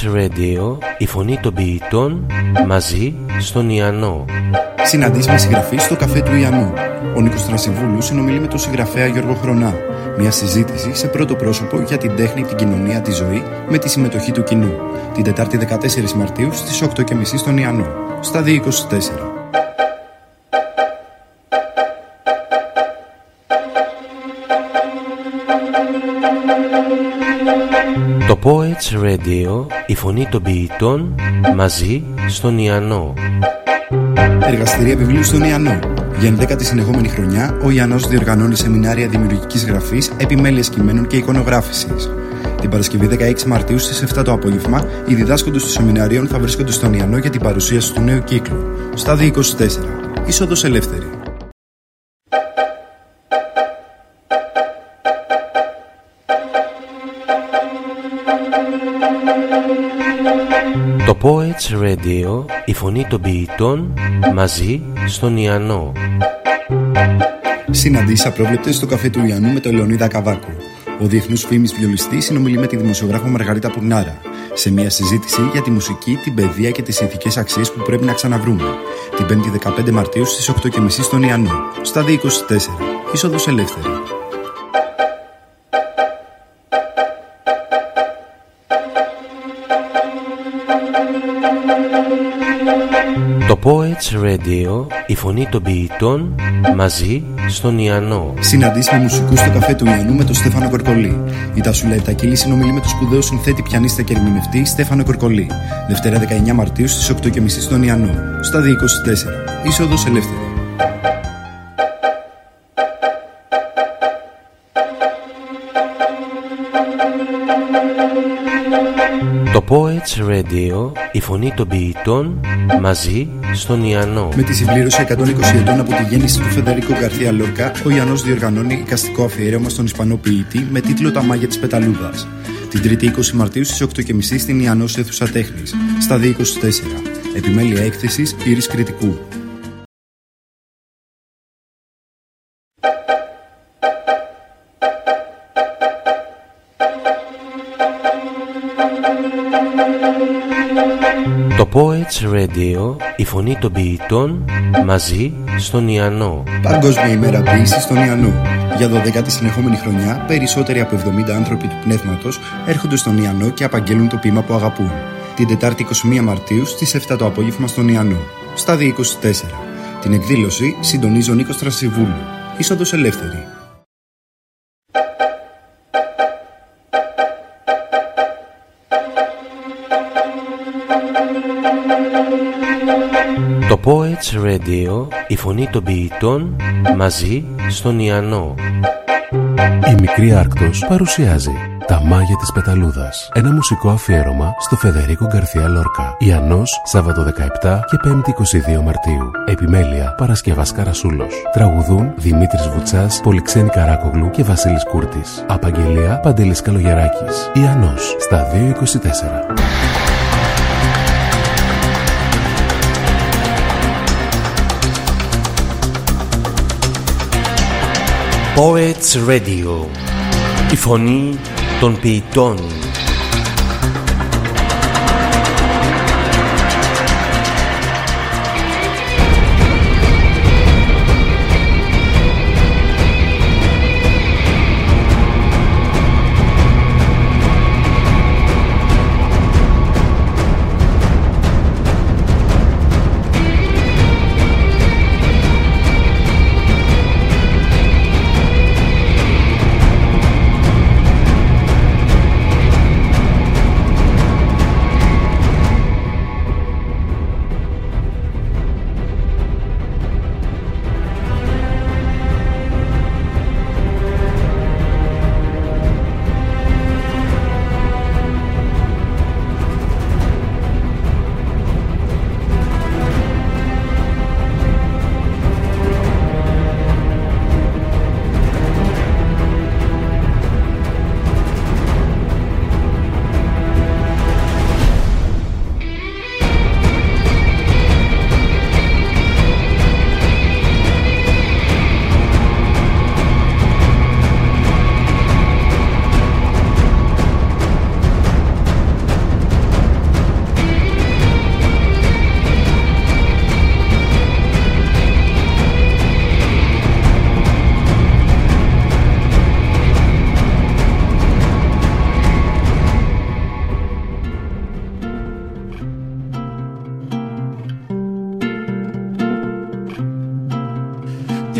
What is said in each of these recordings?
των ποιητών. Το Poets Radio, η φωνή των ποιητών, μαζί στον Ιαννό. Συναντήσει με συγγραφή στο καφέ του Ιαννού. Ο Νίκος Τρασιβούλου συνομιλεί με τον συγγραφέα Γιώργο Χρονά. Μια συζήτηση σε πρώτο πρόσωπο για την τέχνη, την κοινωνία, τη ζωή με τη συμμετοχή του κοινού. Την Τετάρτη 14 Μαρτίου στις 8.30 στον Ιαννό. Στα 224. Το Poets Radio, η φωνή των ποιητών, μαζί στον Ιαννό. Εργαστηρία βιβλίου στον Ιαννό. Για 11η συνεχόμενη χρονιά, ο Ιαννό διοργανώνει σεμινάρια δημιουργικής γραφής, επιμέλεια κειμένων και εικονογράφησης. Την Παρασκευή 16 Μαρτίου στις 7 το απόγευμα, οι διδάσκοντες των σεμιναρίων θα βρίσκονται στον Ιαννό για την παρουσίαση του νέου κύκλου. Στάδιο 24. Είσοδος ελεύθερη. Το Poets Radio, η φωνή των ποιητών, μαζί στον Ιαννό. Συναντήσει απρόβλεπτε στο καφέ του Ιαννού με τον Λεωνίδα Καβάκο. Ο διεθνούς φήμης βιολιστής συνομιλεί με τη δημοσιογράφο Μαργαρίτα Πουρνάρα σε μια συζήτηση για τη μουσική, την παιδεία και τις ηθικές αξίες που πρέπει να ξαναβρούμε. Την 5η 15 Μαρτίου στις 8.30 στον Ιαννό. Στα 24. Είσοδος ελεύθερη. Το Poets Radio, η φωνή των ποιητών, μαζί στον Ιαννό. Συναντήσει με μουσικούς στο καφέ του Ιαννού με τον Στέφανο Κορκολί. Η Τασούλα Επτακίλη συνομιλεί με τον σπουδαίο συνθέτη πιανίστα και ερμηνευτή Στέφανο Κορκολί. Δευτέρα 19 Μαρτίου στις 8.30 στον Ιαννό. Στα 24. Είσοδος ελεύθερη. Το Poets Radio, η φωνή των ποιητών, μαζί στον Ιαννό. Με τη συμπλήρωση 120 ετών από τη γέννηση του Φεδερίκο Γκαρθία Λόρκα, ο Ιαννός διοργανώνει εικαστικό αφιέρωμα στον Ισπανό ποιητή με τίτλο Τα Μάγια της Πεταλούδας. Την 3η 20 Μαρτίου στις 8.30 στην Ιαννός Αίθουσα Τέχνης, στα 224. Επιμέλεια έκθεσης Ήρης Κριτικού. Το Poets Radio, η φωνή των ποιητών, μαζί στον Ιαννό. Παγκόσμια ημέρα ποιήση στον Ιαννό. Για 12η συνεχόμενη χρονιά, περισσότεροι από 70 άνθρωποι του πνεύματος έρχονται στον Ιαννό και απαγγέλουν το ποίημα που αγαπούν. Την Τετάρτη 21 Μαρτίου στις 7 το απόγευμα στον Ιαννό. Στα 24. Την εκδήλωση συντονίζει ο Νίκος Τρασιβούλου. Είσοδος ελεύθερη. Radio, η φωνή των ποιητών, μαζί στον Ιαννό. Η Μικρή Άρκτος παρουσιάζει «Τα Μάγια της Πεταλούδας». Ένα μουσικό αφιέρωμα στο Φεδερίκο Γκαρθία Λόρκα. Ιαννός, Σάββατο 17 και 5η 22 Μαρτίου. Επιμέλεια Παρασκευάς Καρασούλος. Τραγουδούν Δημήτρης Βουτσάς, Πολυξένη Καράκογλου και Βασίλης Κούρτης. Απαγγελία Παντελής Καλογεράκης. Ιαννός, στα 224. Poets Radio, η φωνή των ποιητών.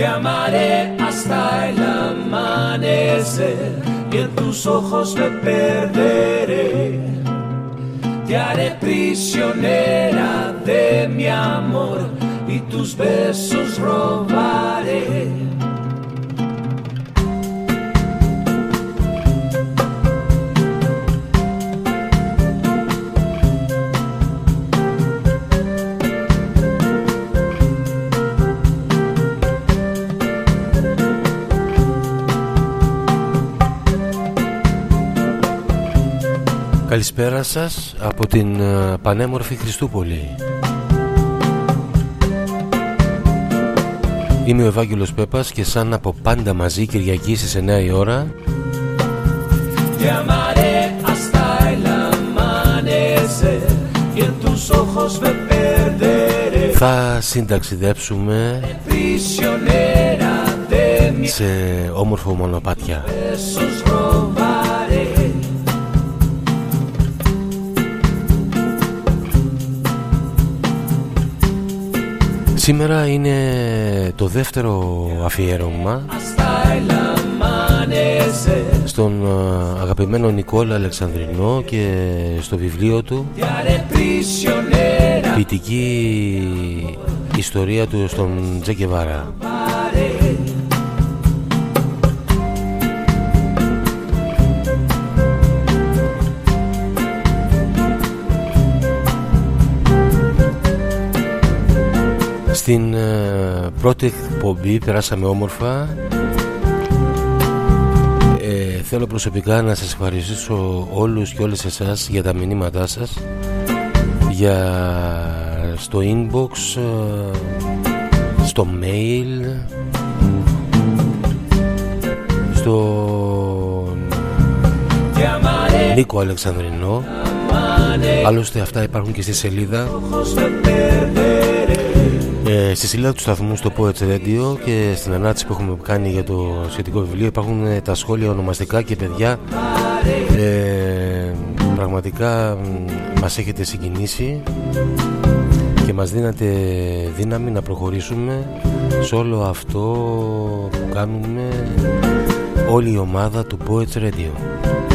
Llamaré hasta el amanecer y en tus ojos me perderé. Te haré prisionera de mi amor y tus besos robaré. Καλησπέρα σας από την ε, πανέμορφη Χριστούπολη. Είμαι ο Ευάγγελος Πέπας και σαν από πάντα μαζί Κυριακή στις 9 η ώρα. Θα συνταξιδέψουμε σε όμορφο μονοπάτια Σήμερα είναι το δεύτερο αφιέρωμα στον ε, αγαπημένο Νικόλα Αλεξανδρινό και στο βιβλίο του ποιητική ιστορία του στον Τζεκεβάρα Στην ε, πρώτη εκπομπή περάσαμε όμορφα. Ε, Θέλω προσωπικά να σας ευχαριστήσω όλους και όλες εσάς για τα μηνύματά σας. Για στο inbox ε, στο mail στο Νίκο Αλεξανδρινό. Άλλωστε αυτά υπάρχουν και στη σελίδα ε, στη σελίδα του σταθμού στο Poets Radio και στην ανάρτηση που έχουμε κάνει για το σχετικό βιβλίο υπάρχουν ε, τα σχόλια ονομαστικά και παιδιά ε, πραγματικά μας έχετε συγκινήσει και μας δίνατε δύναμη να προχωρήσουμε σε όλο αυτό που κάνουμε όλη η ομάδα του Poets Radio.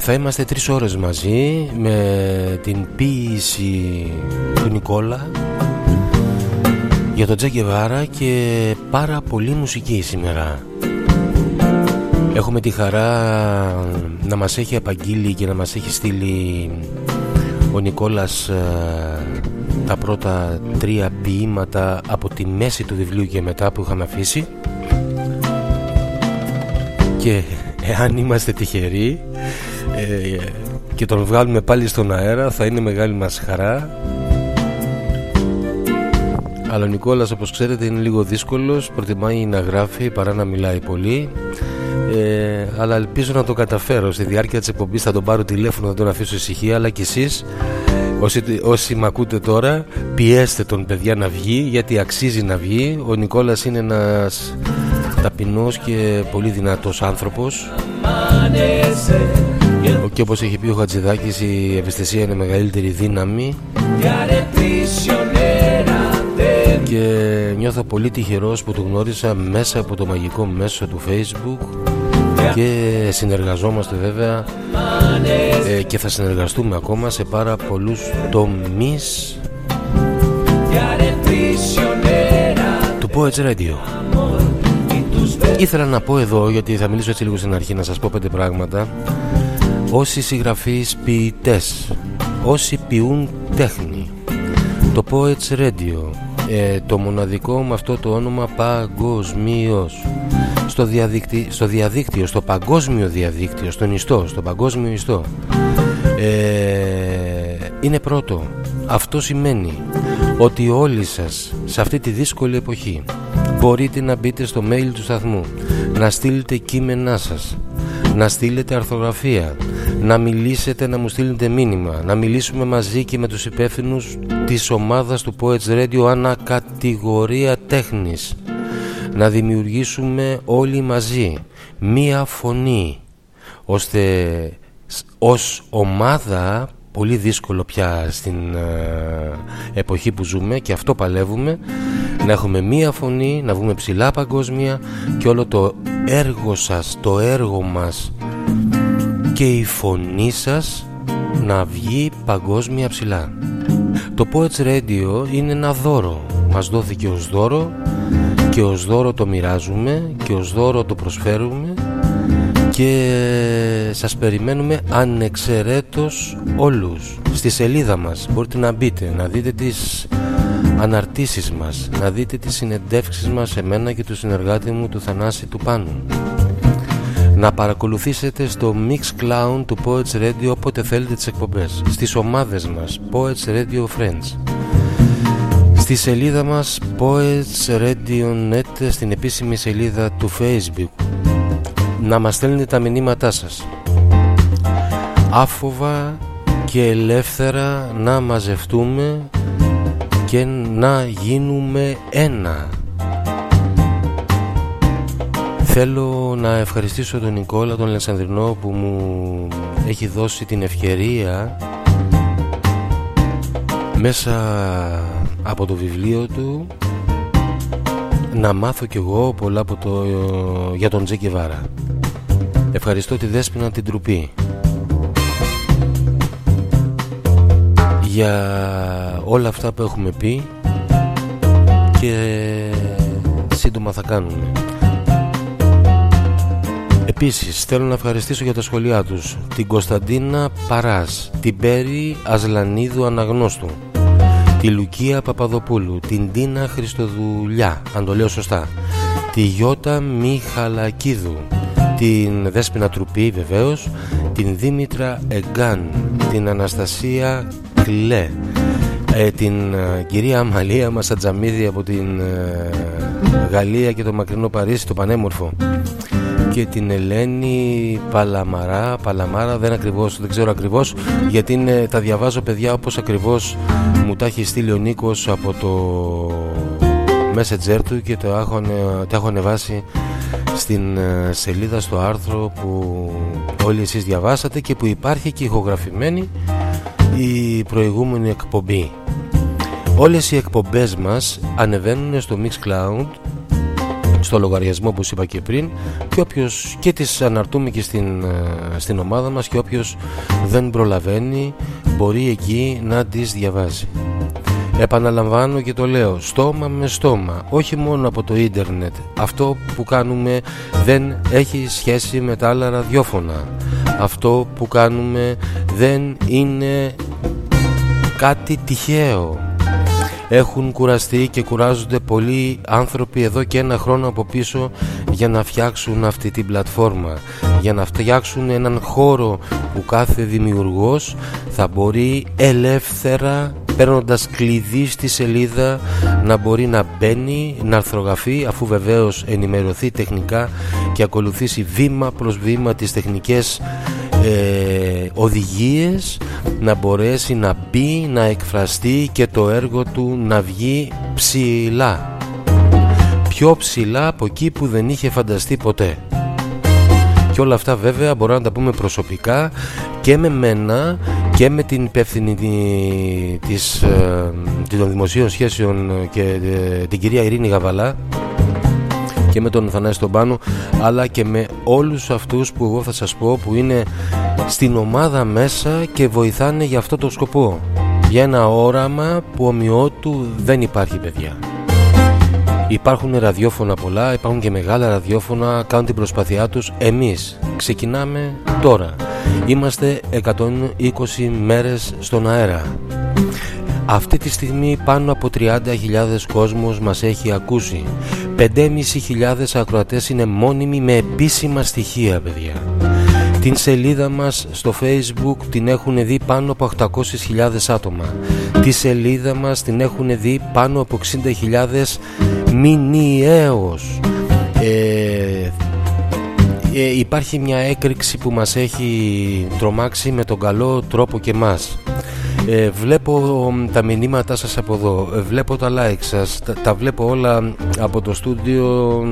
Θα είμαστε τρεις ώρες μαζί με την ποίηση του Νικόλα για τον Τζέκε Βάρα και πάρα πολύ μουσική σήμερα. Έχουμε τη χαρά να μας έχει απαγγείλει και να μας έχει στείλει ο Νικόλας ε, τα πρώτα τρία ποίηματα από τη μέση του βιβλίου και μετά που είχαμε αφήσει και εάν είμαστε τυχεροί ε, και τον βγάλουμε πάλι στον αέρα. Θα είναι μεγάλη μας χαρά. Αλλά ο Νικόλας όπως ξέρετε είναι λίγο δύσκολος. Προτιμάει να γράφει παρά να μιλάει πολύ. Ε, αλλά ελπίζω να το καταφέρω. Στη διάρκεια της εκπομπής θα τον πάρω τηλέφωνο να τον αφήσω ησυχία. Αλλά και εσείς όσοι, όσοι με ακούτε τώρα πιέστε τον παιδιά να βγει γιατί αξίζει να βγει. Ο Νικόλας είναι ένας ταπεινός και πολύ δυνατός άνθρωπος και όπως έχει πει ο Χατζηδάκης η ευαισθησία είναι μεγαλύτερη δύναμη. Και νιώθω πολύ τυχερός που το γνώρισα μέσα από το μαγικό μέσο του facebook. Και συνεργαζόμαστε βέβαια. Ε, και θα συνεργαστούμε ακόμα σε πάρα πολλούς τομείς. Του Poets Radio. Ήθελα να πω εδώ γιατί θα μιλήσω έτσι λίγο στην αρχή να σας πω πέντε πράγματα όσοι συγγραφείς ποιητές. Όσοι ποιούν τέχνη. Το Poets Radio. Ε, το μοναδικό με αυτό το όνομα παγκοσμίως. Στο, διαδίκτυο, στο διαδίκτυο, στο παγκόσμιο διαδίκτυο, στον ιστό, στο παγκόσμιο ιστό. Ε, είναι πρώτο. Αυτό σημαίνει ότι όλοι σας σε αυτή τη δύσκολη εποχή μπορείτε να μπείτε στο mail του σταθμού να στείλετε κείμενά σας να στείλετε αρθογραφία να μιλήσετε, να μου στείλετε μήνυμα. Να μιλήσουμε μαζί και με τους υπεύθυνους της ομάδας του Poets Radio ανακατηγορία τέχνης. Να δημιουργήσουμε όλοι μαζί μία φωνή ώστε ως ομάδα πολύ δύσκολο πια στην ε, εποχή που ζούμε και αυτό παλεύουμε να έχουμε μία φωνή, να βγούμε ψηλά παγκόσμια και όλο το έργο σας, το έργο μας και η φωνή σας να βγει παγκόσμια ψηλά. Το Poets Radio είναι ένα δώρο. Μας δόθηκε ως δώρο και ως δώρο το μοιράζουμε και ως δώρο το προσφέρουμε και σας περιμένουμε ανεξαιρέτως όλους στη σελίδα μας μπορείτε να μπείτε να δείτε τις αναρτήσεις μας να δείτε τις συνεντεύξεις μας εμένα και του συνεργάτη μου του Θανάση του Πάνου να παρακολουθήσετε στο Mix Clown του Poets Radio όποτε θέλετε τις εκπομπές. Στις ομάδες μας Poets Radio Friends. Στη σελίδα μας Poets Radio Net στην επίσημη σελίδα του Facebook. Να μας στέλνετε τα μηνύματά σας. Άφοβα και ελεύθερα να μαζευτούμε και να γίνουμε ένα Θέλω να ευχαριστήσω τον Νικόλα τον Λεσανδρινό που μου έχει δώσει την ευκαιρία μέσα από το βιβλίο του να μάθω κι εγώ πολλά από το, για τον Τζέκη Βάρα. Ευχαριστώ τη Δέσποινα την Τρουπή για όλα αυτά που έχουμε πει και σύντομα θα κάνουμε. Επίσης θέλω να ευχαριστήσω για τα σχολιά τους. Την Κωνσταντίνα Παράς, την Πέρι Ασλανίδου Αναγνώστου, τη Λουκία Παπαδοπούλου, την Τίνα Χριστοδουλιά, αν το λέω σωστά, τη Γιώτα Μιχαλακίδου, την Δέσποινα Τρουπή βεβαίως, την Δήμητρα Εγκάν, την Αναστασία Κλέ, ε, την ε, κυρία Αμαλία Μασατζαμίδη από την ε, Γαλλία και το μακρινό Παρίσι, το πανέμορφο και την Ελένη Παλαμαρά Παλαμάρα δεν, ακριβώς, δεν ξέρω ακριβώς γιατί είναι, τα διαβάζω παιδιά όπως ακριβώς μου τα έχει στείλει ο Νίκος από το messenger του και το έχω, το έχω ανεβάσει στην ε, σελίδα στο άρθρο που όλοι εσείς διαβάσατε και που υπάρχει και ηχογραφημένη η προηγούμενη εκπομπή. Όλες οι εκπομπές μας ανεβαίνουν στο Mixcloud στο λογαριασμό που είπα και πριν και όποιος και τις αναρτούμε και στην, ε, στην ομάδα μας και όποιος δεν προλαβαίνει μπορεί εκεί να τις διαβάζει. Επαναλαμβάνω και το λέω στόμα με στόμα όχι μόνο από το ίντερνετ. Αυτό που κάνουμε δεν έχει σχέση με τα άλλα ραδιόφωνα. Αυτό που κάνουμε δεν είναι κάτι τυχαίο έχουν κουραστεί και κουράζονται πολλοί άνθρωποι εδώ και ένα χρόνο από πίσω για να φτιάξουν αυτή την πλατφόρμα. Για να φτιάξουν έναν χώρο που κάθε δημιουργός θα μπορεί ελεύθερα παίρνοντας κλειδί στη σελίδα να μπορεί να μπαίνει, να αρθρογραφεί αφού βεβαίως ενημερωθεί τεχνικά και ακολουθήσει βήμα προς βήμα τις τεχνικές ε, οδηγίες να μπορέσει να μπει, να εκφραστεί και το έργο του να βγει ψηλά. Πιο ψηλά από εκεί που δεν είχε φανταστεί ποτέ. Και όλα αυτά βέβαια μπορώ να τα πούμε προσωπικά και με μένα και με την υπεύθυνη της, ε, των δημοσίων σχέσεων και ε, την κυρία Ειρήνη Γαβαλά και με τον Θανάση τον Πάνο αλλά και με όλους αυτούς που εγώ θα σας πω που είναι στην ομάδα μέσα και βοηθάνε για αυτό το σκοπό για ένα όραμα που ομοιότου δεν υπάρχει παιδιά Υπάρχουν ραδιόφωνα πολλά, υπάρχουν και μεγάλα ραδιόφωνα, κάνουν την προσπάθειά τους. Εμείς ξεκινάμε τώρα. Είμαστε 120 μέρες στον αέρα. Αυτή τη στιγμή πάνω από 30.000 κόσμος μας έχει ακούσει. 5.500 ακροατές είναι μόνιμοι με επίσημα στοιχεία παιδιά. Την σελίδα μας στο facebook την έχουν δει πάνω από 800.000 άτομα. Τη σελίδα μας την έχουν δει πάνω από 60.000 μηνιαίως. Ε, ε, υπάρχει μια έκρηξη που μας έχει τρομάξει με τον καλό τρόπο και μας Ε, βλέπω τα μηνύματά σας από εδώ, ε, βλέπω τα like σας, τα, βλέπω όλα από το στούντιο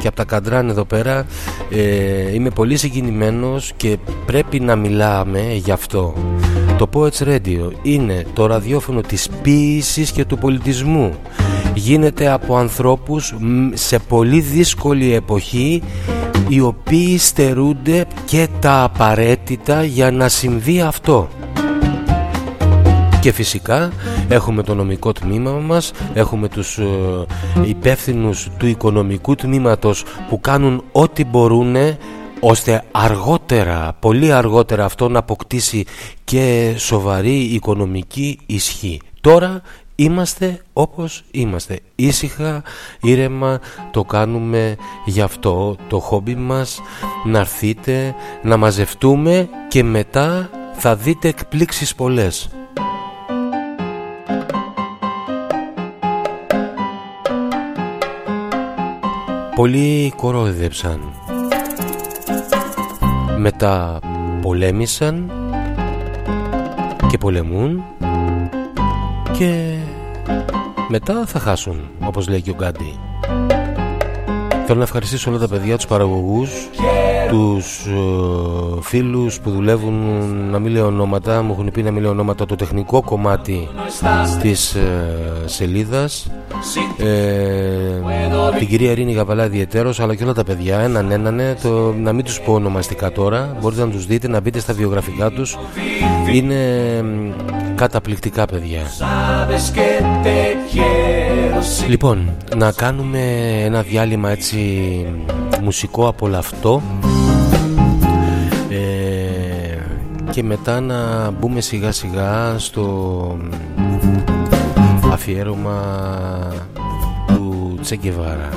και από τα καντράν εδώ πέρα. Ε, είμαι πολύ συγκινημένος και πρέπει να μιλάμε γι' αυτό. Το Poets Radio είναι το ραδιόφωνο της ποίησης και του πολιτισμού. Γίνεται από ανθρώπους σε πολύ δύσκολη εποχή οι οποίοι στερούνται και τα απαραίτητα για να συμβεί αυτό. Και φυσικά έχουμε το νομικό τμήμα μας, έχουμε τους ε, υπεύθυνους του οικονομικού τμήματος που κάνουν ό,τι μπορούν ώστε αργότερα, πολύ αργότερα αυτό να αποκτήσει και σοβαρή οικονομική ισχύ. Τώρα Είμαστε όπως είμαστε Ήσυχα, ήρεμα το κάνουμε γι' αυτό το χόμπι μας Να έρθείτε, να μαζευτούμε και μετά θα δείτε εκπλήξεις πολλές Πολλοί κορόιδεψαν Μετά πολέμησαν και πολεμούν και μετά θα χάσουν όπως λέει και ο Γκάντι Θέλω να ευχαριστήσω όλα τα παιδιά, τους παραγωγούς τους ε, φίλους που δουλεύουν να μην λέω ονόματα μου έχουν πει να μην λέω ονόματα το τεχνικό κομμάτι της ε, σελίδας. Ε, την κυρία Ειρήνη Γαβαλά ιδιαιτέρως αλλά και όλα τα παιδιά έναν ένανε το, να μην τους πω ονομαστικά τώρα μπορείτε να τους δείτε να μπείτε στα βιογραφικά τους. Είναι καταπληκτικά παιδιά. Λοιπόν, να κάνουμε ένα διάλειμμα έτσι μουσικό απολαυτό ε, και μετά να μπούμε σιγά σιγά στο αφιέρωμα του Τσέγκεβάρα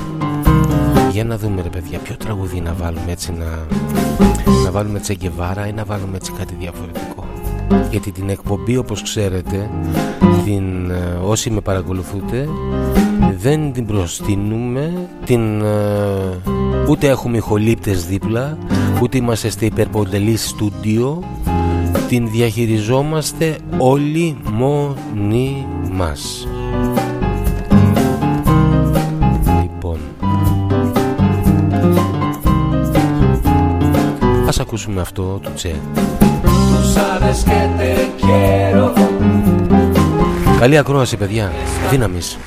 για να δούμε ρε παιδιά ποιο τραγουδί να βάλουμε έτσι να, να βάλουμε Τσέγκεβάρα ή να βάλουμε έτσι κάτι διαφορετικό γιατί την εκπομπή όπως ξέρετε την, ε, όσοι με παρακολουθούνται δεν την προστείνουμε την, ε, ούτε έχουμε ηχολήπτες δίπλα ούτε είμαστε στο υπερποντελή στούντιο. Την διαχειριζόμαστε όλοι μόνοι μας. Λοιπόν. Ας ακούσουμε αυτό του Τσε Καλή ακρόαση παιδιά, δύναμης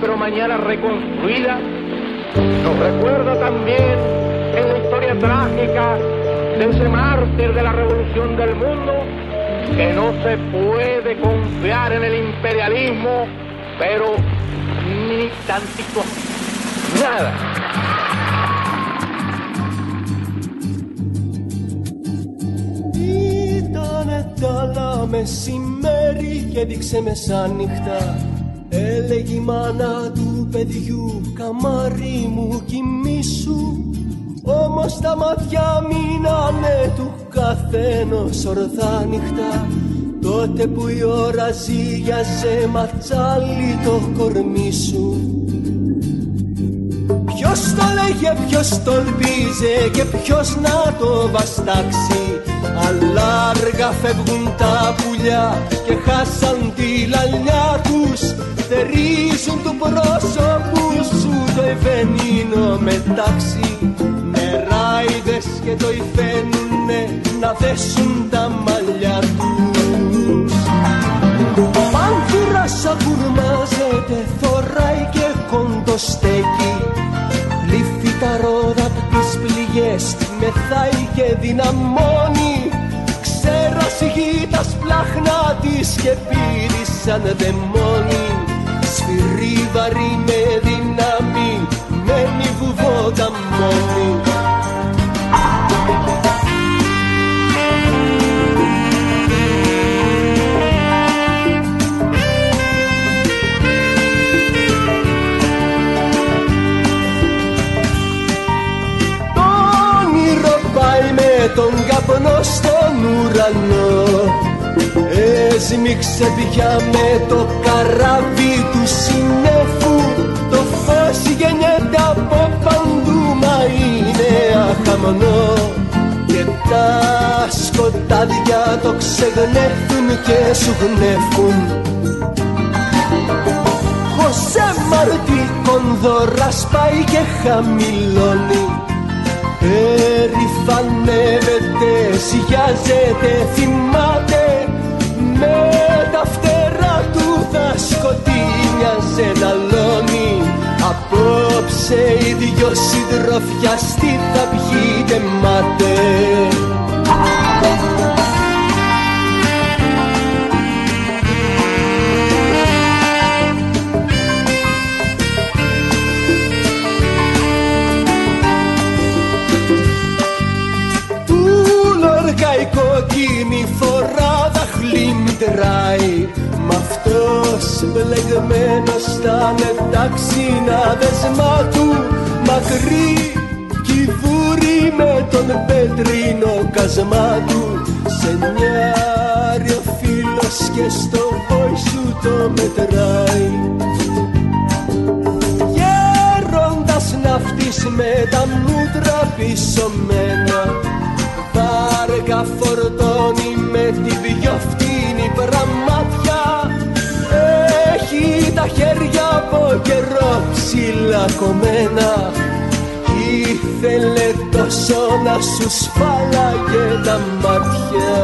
pero mañana η ώρα ζήγιαζε ματσάλι το κορμί σου. Ποιος το λέγε, ποιος το ελπίζε και ποιος να το βαστάξει. Αλλά αργά φεύγουν τα πουλιά και χάσαν τη λαλιά τους. Θερίζουν του πρόσωπου σου το ευενίνο μετάξι. Νεράιδες και το υφαίνουνε να δέσουν τα μαλλιά Πάνθυρας ακουρμάζεται, θωράει και κοντοστέκει Λύφει τα ρόδα από τις πληγές, μεθάει και δυναμώνει. Ξέρασε τα σπλάχνα της και πήρει σαν δαιμόνι. Σφυρί βαρύ με δύναμη, μένει βουβότα μόνη τον καπνό στον ουρανό. Έσμιξε πια με το καράβι του συνέφου. Το φως γεννιέται από παντού μα είναι αχαμνό Και τα σκοτάδια το ξεγνέφουν και σου γνέφουν. Χωσέ Μαρτί κονδωρά σπάει και χαμηλώνει Περηφανεύεται, σιγιάζεται, θυμάται. Με τα φτερά του θα σκοτεινιάζε να λώνει Απόψε οι δυο συντροφιαστοί θα πιείτε μάτε κόκκινη φορά δαχλή μητράει Μ' αυτός μπλεγμένος στα μεταξύνα δεσμά του Μακρύ κυβούρι με τον πετρίνο κασμά του Σε νιάρει ο φίλος και στο πόη σου το μετράει. Γέροντας ναυτής με τα μούτρα πισωμένα Βάργα φορτώνει με τη δυο φτύνη πραμάτια. Έχει τα χέρια από καιρό ψηλά κομμένα. Ήθελε τόσο να σου σφάλαγε τα μάτια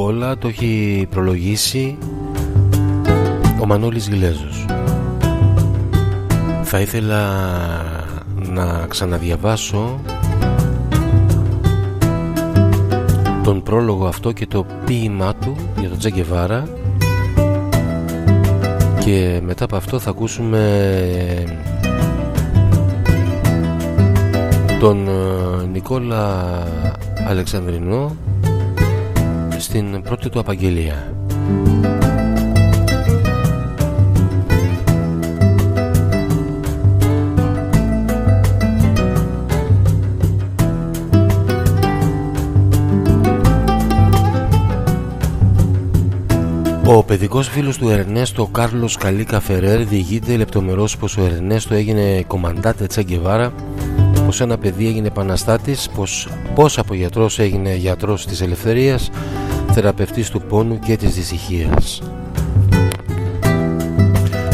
Νικόλα το έχει προλογίσει ο Μανώλης Γιλέζος θα ήθελα να ξαναδιαβάσω τον πρόλογο αυτό και το ποίημά του για τον Τζαγκεβάρα και μετά από αυτό θα ακούσουμε τον ε, Νικόλα Αλεξανδρινό στην πρώτη του απαγγελία. Ο παιδικός φίλος του Ερνέστο Κάρλος Καλίκα Φερέρ διηγείται λεπτομερώς πως ο Ερνέστο έγινε κομμαντάτε Τσαγκεβάρα πως ένα παιδί έγινε επαναστάτης πως, πως από γιατρός έγινε γιατρός της ελευθερίας θεραπευτής του πόνου και της δυσυχίας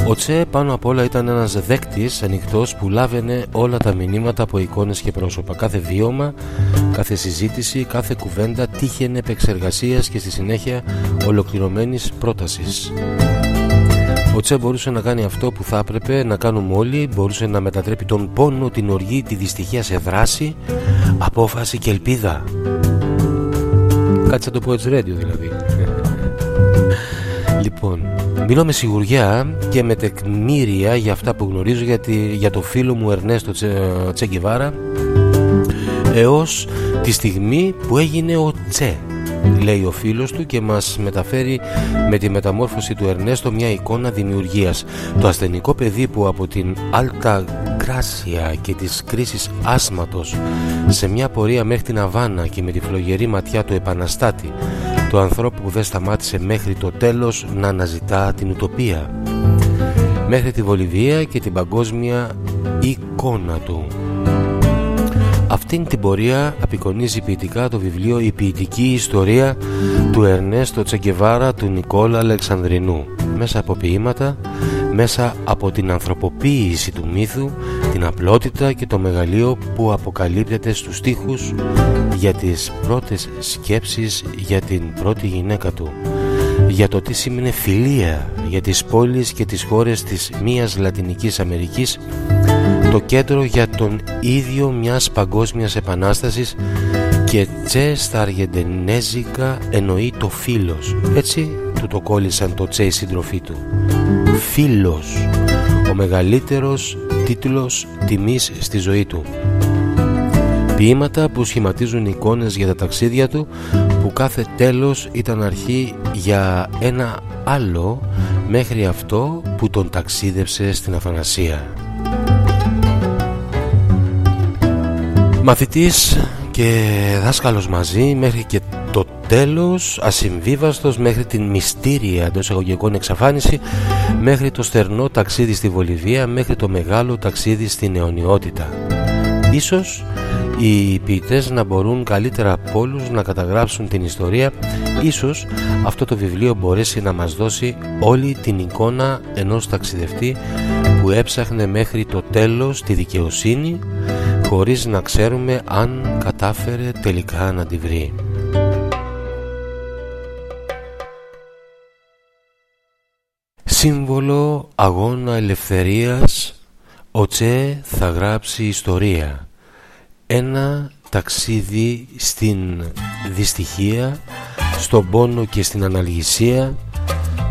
ο Τσε πάνω απ' όλα ήταν ένας δέκτης ανοιχτός που λάβαινε όλα τα μηνύματα από εικόνες και πρόσωπα. Κάθε βίωμα, κάθε συζήτηση, κάθε κουβέντα τύχαινε επεξεργασίας και στη συνέχεια ολοκληρωμένης πρότασης. Ο Τσε μπορούσε να κάνει αυτό που θα έπρεπε να κάνουμε όλοι, μπορούσε να μετατρέπει τον πόνο, την οργή, τη δυστυχία σε δράση, απόφαση και ελπίδα. Κάτι σαν το Poets Radio δηλαδή. λοιπόν, μιλώ με σιγουριά και με τεκμήρια για αυτά που γνωρίζω για το φίλο μου Ερνέστο Τσέγκεβάρα έως τη στιγμή που έγινε ο Τσε λέει ο φίλος του και μας μεταφέρει με τη μεταμόρφωση του Ερνέστο μια εικόνα δημιουργίας. Το ασθενικό παιδί που από την Alta Gracia και της κρίσης άσματος σε μια πορεία μέχρι την Αβάνα και με τη φλογερή ματιά του επαναστάτη του ανθρώπου που δεν σταμάτησε μέχρι το τέλος να αναζητά την ουτοπία. Μέχρι τη Βολιβία και την παγκόσμια εικόνα του. Αυτήν την πορεία απεικονίζει ποιητικά το βιβλίο «Η ποιητική ιστορία του Ερνέστο Τσεγκεβάρα του Νικόλα Αλεξανδρινού» μέσα από ποίηματα, μέσα από την ανθρωποποίηση του μύθου, την απλότητα και το μεγαλείο που αποκαλύπτεται στους στίχους για τις πρώτες σκέψεις για την πρώτη γυναίκα του. Για το τι σημαίνει φιλία για τις πόλεις και τις χώρες της μίας Λατινικής Αμερικής το κέντρο για τον ίδιο μιας παγκόσμιας επανάστασης και τσες στα αργεντενέζικα εννοεί το φίλος. Έτσι του το κόλλησαν το τσε η συντροφή του φίλος ο μεγαλύτερος τίτλος τιμής στη ζωή του Ποίηματα που σχηματίζουν εικόνες για τα ταξίδια του που κάθε τέλος ήταν αρχή για ένα άλλο μέχρι αυτό που τον ταξίδευσε στην Αθανασία. Μαθητής και δάσκαλος μαζί μέχρι και το τέλος ασυμβίβαστος μέχρι την μυστήρια εντός εισαγωγικών εξαφάνιση μέχρι το στερνό ταξίδι στη Βολιβία μέχρι το μεγάλο ταξίδι στην αιωνιότητα. Ίσως οι ποιητές να μπορούν καλύτερα από όλους να καταγράψουν την ιστορία ίσως αυτό το βιβλίο μπορέσει να μας δώσει όλη την εικόνα ενός ταξιδευτή που έψαχνε μέχρι το τέλος τη δικαιοσύνη χωρίς να ξέρουμε αν κατάφερε τελικά να τη βρει. Σύμβολο αγώνα ελευθερίας ο Τσε θα γράψει ιστορία ένα ταξίδι στην δυστυχία, στον πόνο και στην αναλγησία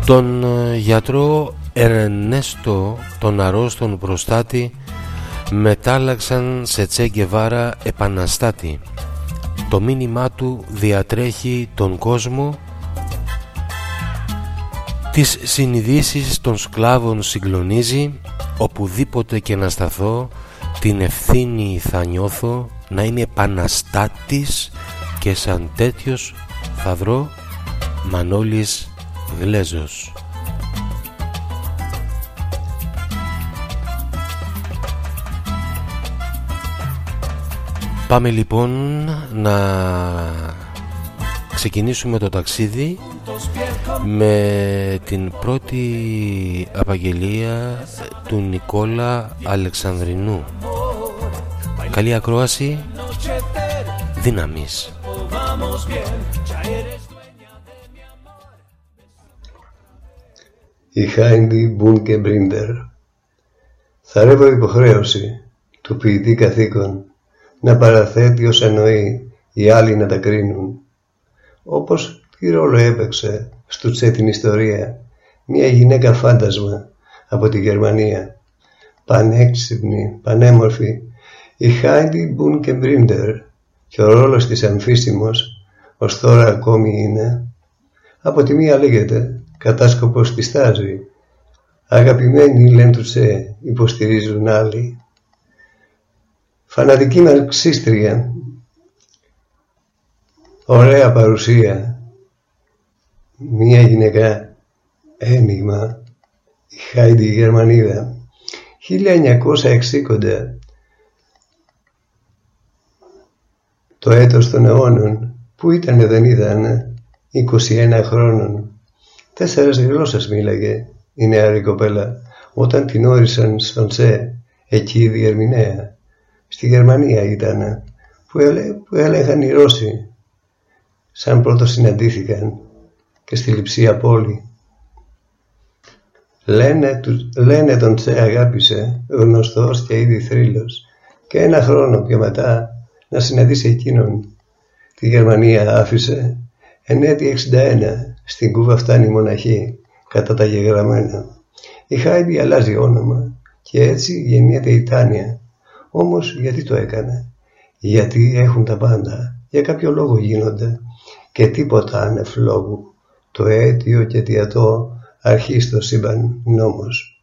τον ε, γιατρό Ερνέστο τον αρρώστον προστάτη μετάλλαξαν σε Τσέγκεβάρα επαναστάτη το μήνυμά του διατρέχει τον κόσμο τις συνειδήσεις των σκλάβων συγκλονίζει οπουδήποτε και να σταθώ την ευθύνη θα νιώθω να είμαι επαναστάτης και σαν τέτοιος θα βρω Μανώλης Γλέζος. Πάμε λοιπόν να ξεκινήσουμε το ταξίδι με την πρώτη απαγγελία του Νικόλα Αλεξανδρινού. Καλή ακρόαση δύναμης. Η Χάιντι Μπούνκε Μπρίντερ. Θα ρεύω υποχρέωση του ποιητή καθήκον να παραθέτει ως εννοεί οι άλλοι να τα κρίνουν. Όπως τι ρόλο έπαιξε στο τσε την ιστορία μια γυναίκα φάντασμα από τη Γερμανία. Πανέξυπνη, πανέμορφη η Χάιντι Μπουν και Μπρίντερ και ο ρόλος της αμφίσιμος ως τώρα ακόμη είναι από τη μία λέγεται κατάσκοπος της στάζει αγαπημένοι λένε του τσε υποστηρίζουν άλλοι φανατική μαρξίστρια ωραία παρουσία. Μία γυναικά ένιγμα. Η Χάιντι Γερμανίδα. 1960 το έτος των αιώνων. Που ήταν δεν ήταν 21 χρόνων. Τέσσερες γλώσσες μίλαγε η νεαρή κοπέλα όταν την όρισαν στον Τσε εκεί η διερμηνέα στη Γερμανία ήταν που, έλε, που έλεγαν οι Ρώσοι σαν πρώτο συναντήθηκαν και στη λειψία πόλη Λένε, λένε τον Τσε αγάπησε, γνωστός και ήδη θρύλος, και ένα χρόνο πιο μετά να συναντήσει εκείνον. Τη Γερμανία άφησε εν έτη 61, στην Κούβα φτάνει μοναχή, κατά τα γεγραμμένα. Η Χάιντι αλλάζει όνομα και έτσι γεννιέται η Τάνια. Όμως γιατί το έκανε; Γιατί έχουν τα πάντα; Για κάποιο λόγο γίνονται. Και τίποτα ανεφλόγου. Το αίτιο και αιτιατό αρχής στο σύμπαν νόμος.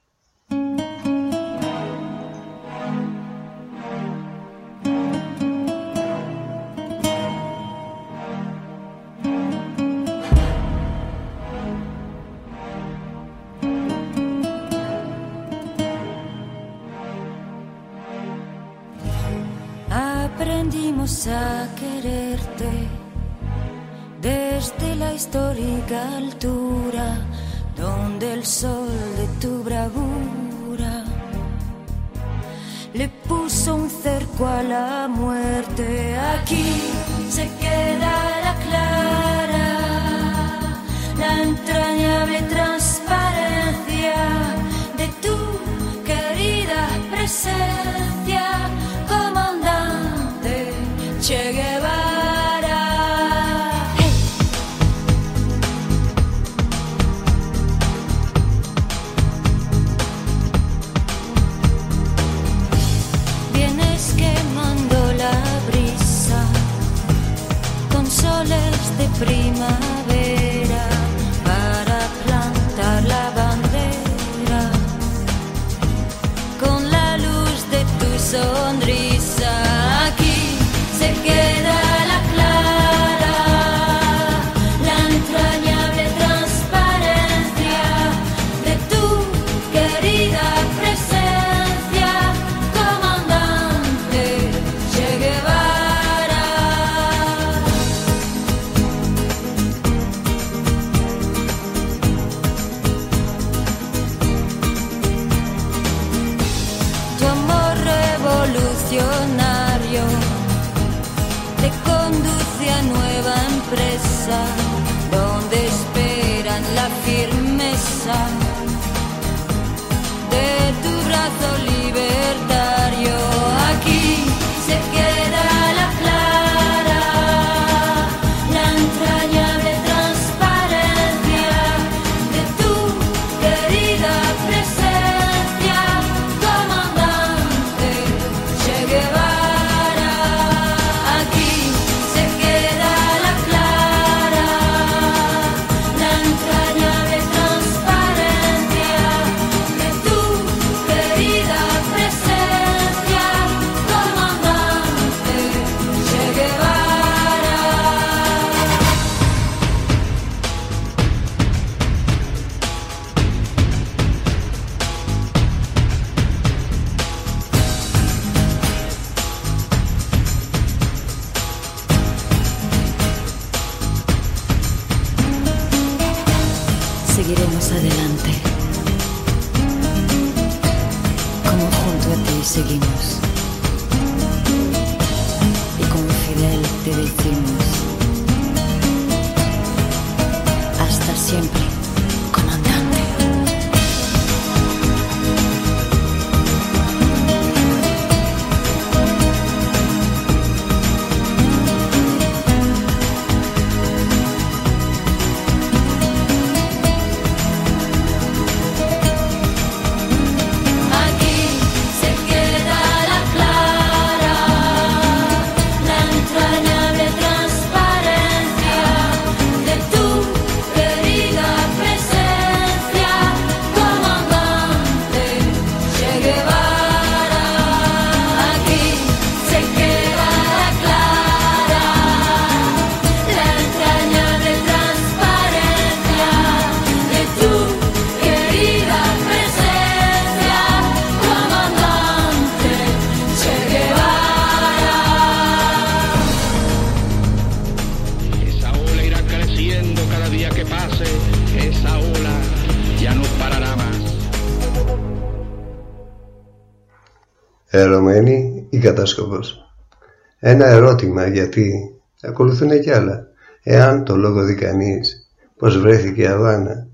Γιατί ακολουθούν κι άλλα. Εάν το λόγο δει κανείς πως βρέθηκε η Αβάνα,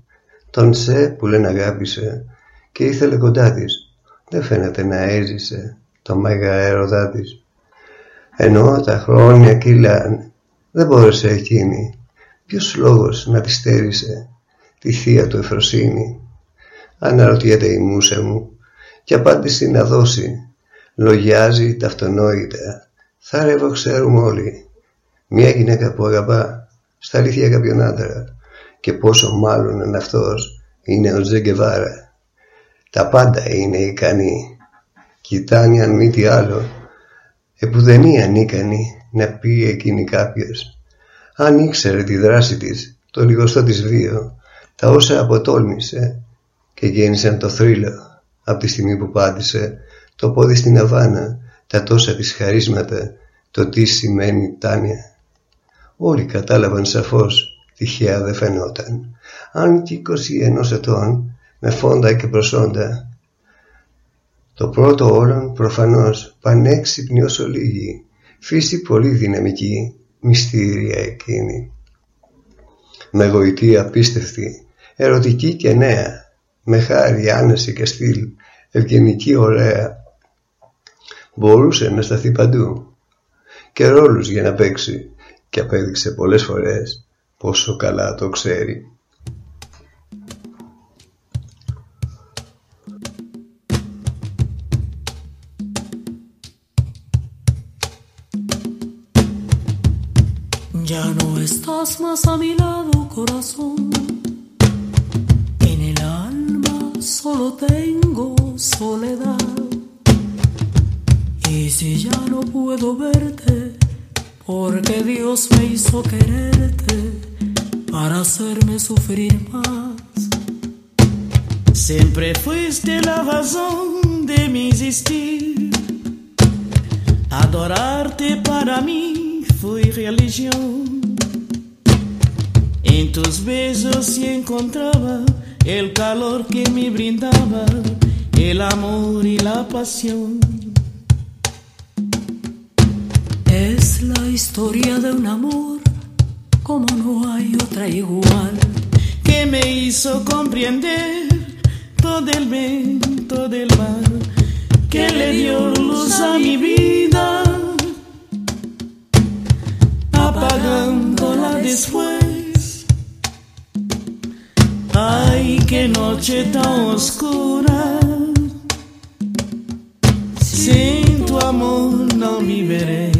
Τον Σε που λένε αγάπησε και ήθελε κοντά της. Δεν φαίνεται να έζησε το μέγα έρωτά της. Ενώ τα χρόνια κύλαν, δεν μπόρεσε εκείνη. Ποιος λόγος να της στέρισε τη θεία του εφροσύνη; Αναρωτιέται η μουσα μου και απάντηση να δώσει. Λογιάζει τα αυτονόητα. Θάρευο ξέρουμε όλοι. Μια γυναίκα που αγαπά στα αλήθεια κάποιον άντρα και πόσο μάλλον αν αυτός είναι ο Τζεγκεβάρα. Τα πάντα είναι ικανοί. Κοιτάνει αν μη τι άλλο. Επουδενή ανίκανη να πει εκείνη κάποιος. Αν ήξερε τη δράση της, το λιγοστό της βίο, τα όσα αποτόλμησε και γέννησαν το θρύλο από τη στιγμή που πάτησε το πόδι στην Αβάνα, τα τόσα της χαρίσματα, το τι σημαίνει Τάνια. Όλοι κατάλαβαν σαφώς, τυχαία δεν φαινόταν. Αν και 21 ετών, με φόντα και προσόντα. Το πρώτο όλων προφανώς πανέξυπνη όσο λίγη, φύση πολύ δυναμική, μυστήρια εκείνη. Με γοητεία απίστευτη, ερωτική και νέα, με χάρη, άνεση και στυλ, ευγενική ωραία. Μπορούσε να σταθεί παντού και ρόλους για να παίξει και απέδειξε πολλές φορές πόσο καλά το ξέρει. Ya no estás más a mi lado, corazón. En el alma solo tengo soledad. Si ya no puedo verte, porque Dios me hizo quererte para hacerme sufrir más. Siempre fuiste la razón de mi existir. Adorarte para mí fue religión. En tus besos sí encontraba el calor que me brindaba, el amor y la pasión. Historia de un amor como no hay otra igual que me hizo comprender todo el bien, todo el mal que le dio luz a mi vida, apagándola después. Ay, qué noche tan oscura. Sin tu amor no viviré.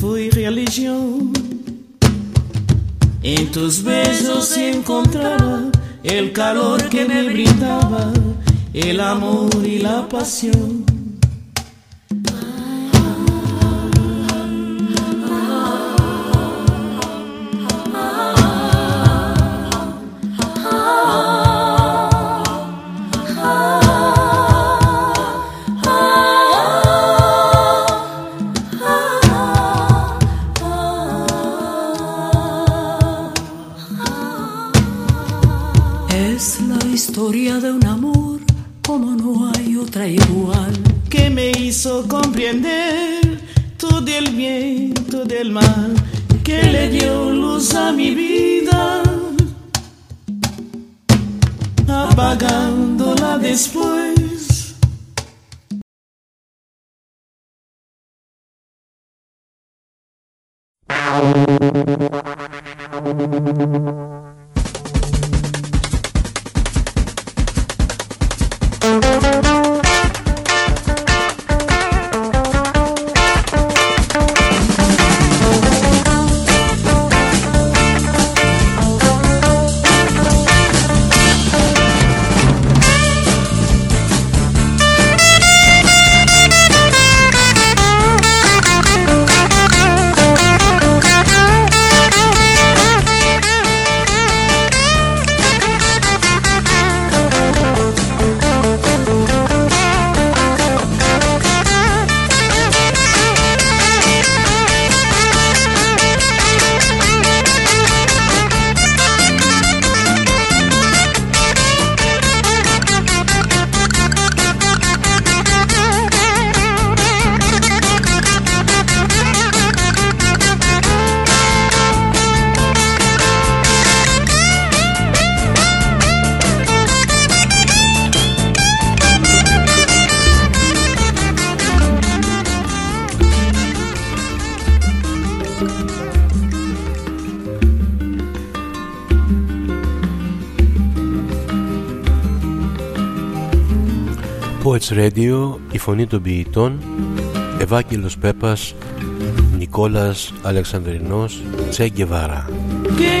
fue religión. En tus besos encontraba el calor que me brindaba, el amor y la pasión. Η φωνή των ποιητών, Ευάγγελος Πέπας, Νικόλας Αλεξανδρινός, Τσέκεβαρα. Και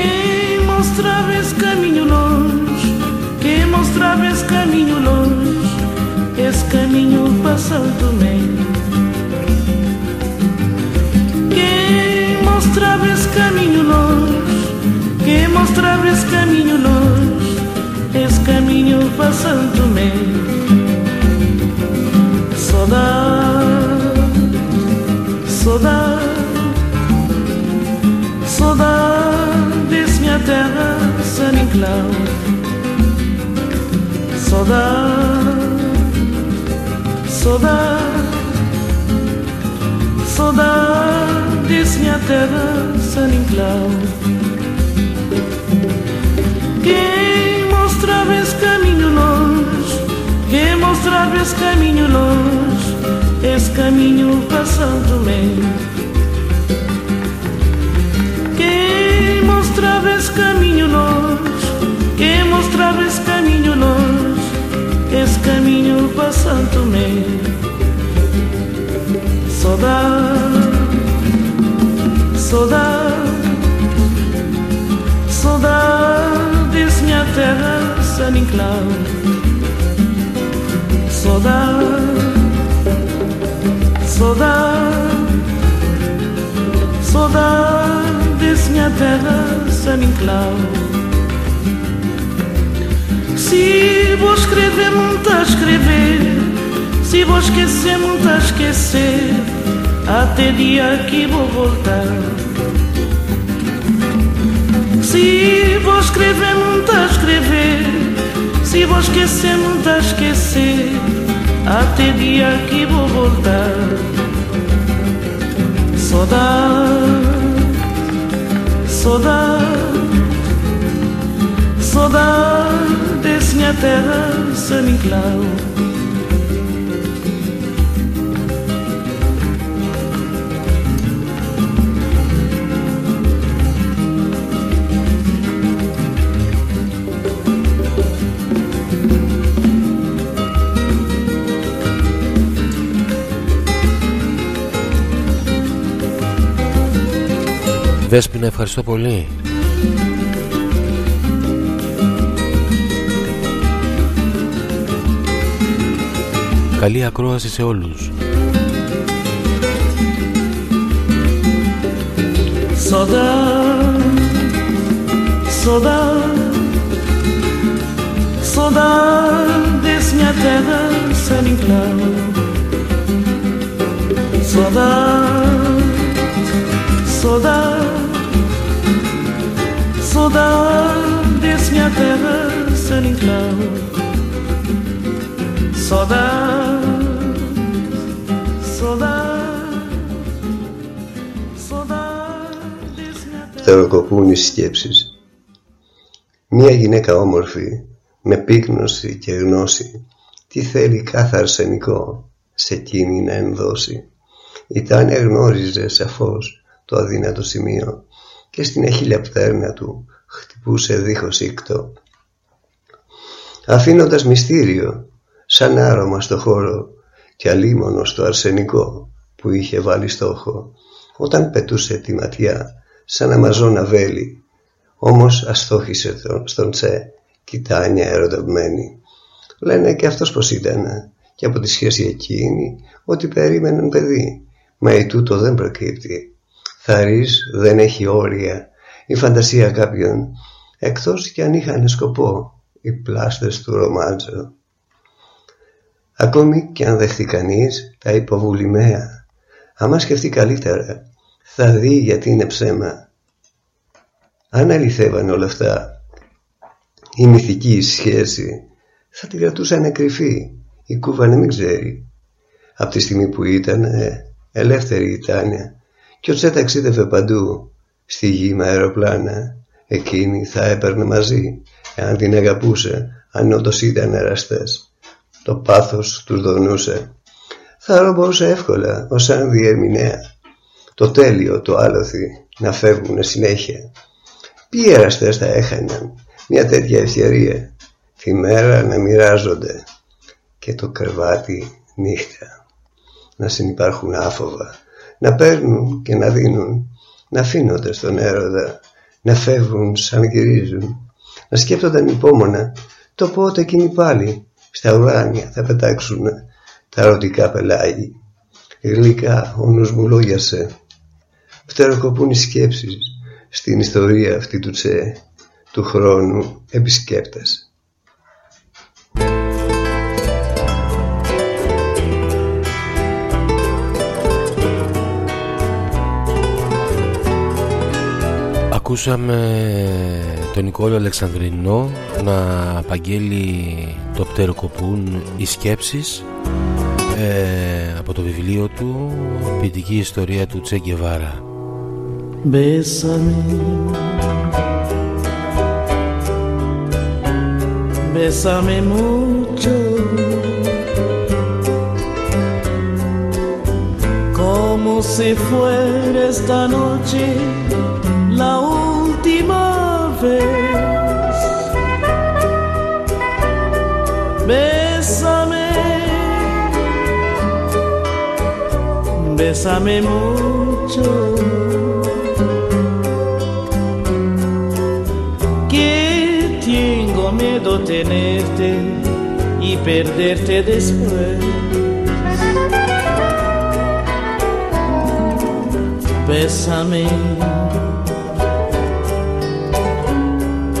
μοστράβες καμίνιο και μοστράβες καμίνιο λόγος, εσ καμίνιο πασάλτο με. Και μοστράβες καμίνιο και. Και εσ καμίνιο με. Saudade, saudade, saudade desse minha terra, San Inclau. Saudade, saudade, saudade desse minha terra, San Inclau. Quem mostrava esse caminho longe, quem mostrava esse caminho longe, esse caminho passando meio. Quem mostrava esse caminho longe, quem mostrava esse caminho longe, esse caminho passando meio. Saudade, saudade, saudade minha terra, San Inclau. Saudade, saudade, saudade desse minha terra, San Inclau. Se vou escrever, muito a escrever. Se vou esquecer, muito a esquecer. Até dia que vou voltar. Se vou escrever, muito a escrever. Se vou esquecer, muito a esquecer. a te diaki vou voltar. Saudade, saudade, saudades minha terra, San Δέσποινα ευχαριστώ πολύ. Καλή ακρόαση σε όλους. Σοδά Σοδά Σοδά Δες μια saudade desse minha terra, San Inclau. Saudade, saudade, saudade desse minha terra. Φτεροκοπούν οι σκέψεις. Μία γυναίκα όμορφη, με πύκνωση και γνώση, τι θέλει κάθε αρσενικό σε εκείνη να ενδώσει. Η Τάνια γνώριζε σαφώς το αδύνατο σημείο και στην εχίλια πτέρνα του χτυπούσε δίχως ήκτο. Αφήνοντας μυστήριο, σαν άρωμα στο χώρο και αλίμονο στο αρσενικό που είχε βάλει στόχο, όταν πετούσε τη ματιά σαν αμαζόνα βέλη, όμως αστόχησε τον, στον Τσε κι Τάνια ερωτευμένη. Λένε και αυτός πως ήταν και από τη σχέση εκείνη ότι περίμεναν παιδί, μα η τούτο δεν προκύπτει. Θαρής δεν έχει όρια η φαντασία κάποιον, εκτός κι αν είχαν σκοπό οι πλάστες του ρομάτζο. Ακόμη κι αν δεχτεί κανείς τα υποβουλημαία, άμα σκεφτεί καλύτερα, θα δει γιατί είναι ψέμα. Αν αληθεύαν όλα αυτά, η μυθική σχέση θα την κρατούσαν κρυφή, η κούβα να μην ξέρει. Από τη στιγμή που ήταν ε, ελεύθερη η Τάνια και ο Τσε ταξίδευε παντού, στη γη με αεροπλάνα, εκείνη θα έπαιρνε μαζί, εάν την αγαπούσε, αν όντως ήταν εραστές. Το πάθος τους δονούσε. Θα ρομπούσε εύκολα, ως σαν διερμηνέα. Το τέλειο, το άλοθη, να φεύγουνε συνέχεια. Ποιοι εραστές θα έχαναν μια τέτοια ευκαιρία, τη μέρα να μοιράζονται. και το κρεβάτι νύχτα. Να συνυπάρχουν άφοβα, να παίρνουν και να δίνουν, να αφήνονται στον έρωτα, να φεύγουν σαν γυρίζουν, να σκέπτονταν υπόμονα το πότε εκείνοι πάλι στα ουράνια θα πετάξουν τα ερωτικά πελάγι. Γλυκά ο νους μου λόγιασε, φτεροκοπούν οι σκέψεις στην ιστορία αυτή του τσε, του χρόνου επισκέπτες. Ακούσαμε τον Νικόλο Αλεξανδρινό να απαγγέλει το πτεροκοπούν οι σκέψεις ε, από το βιβλίο του ποιητική ιστορία του Τσέγκεβάρα Bésame Bésame mucho Como si fuera esta noche la última vez. Bésame, bésame mucho. Que tengo miedo tenerte y perderte después. Bésame.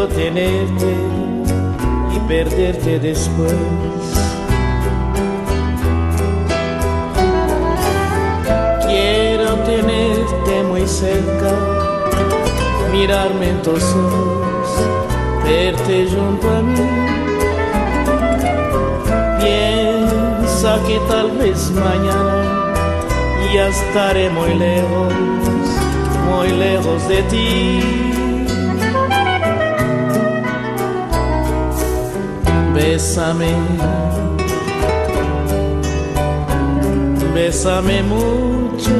Miedo tenerte y perderte después. Quiero tenerte muy cerca, mirarme en tus ojos, verte junto a mí. Piensa que tal vez mañana ya estaré muy lejos, muy lejos de ti. Bésame, bésame mucho,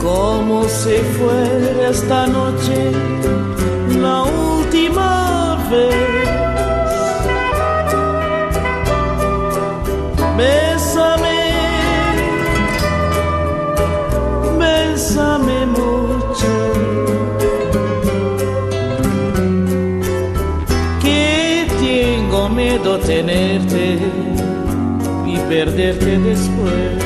como si fuera esta noche la última vez. Tenerte y perderte después.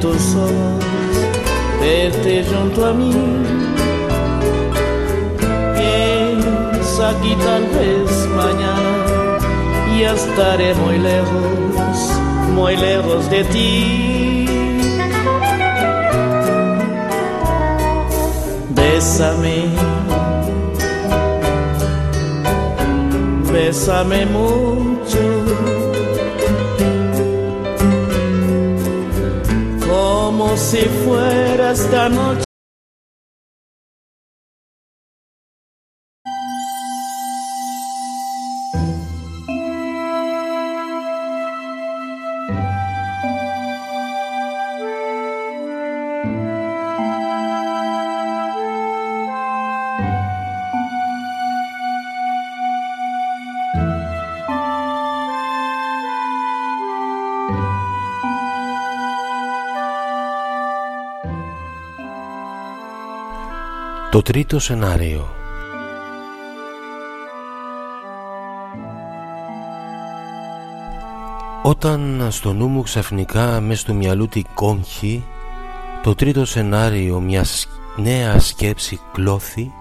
muito sós ter-te junto a mim. Pensa que talvez mañana ya estaré muy lejos, muy lejos de ti. Bésame, bésame mucho si fuera esta noche. Το τρίτο σενάριο. Όταν στο νου μου ξαφνικά μες στο μυαλού τη κόγχη το τρίτο σενάριο μιας νέα σκέψη κλώθη.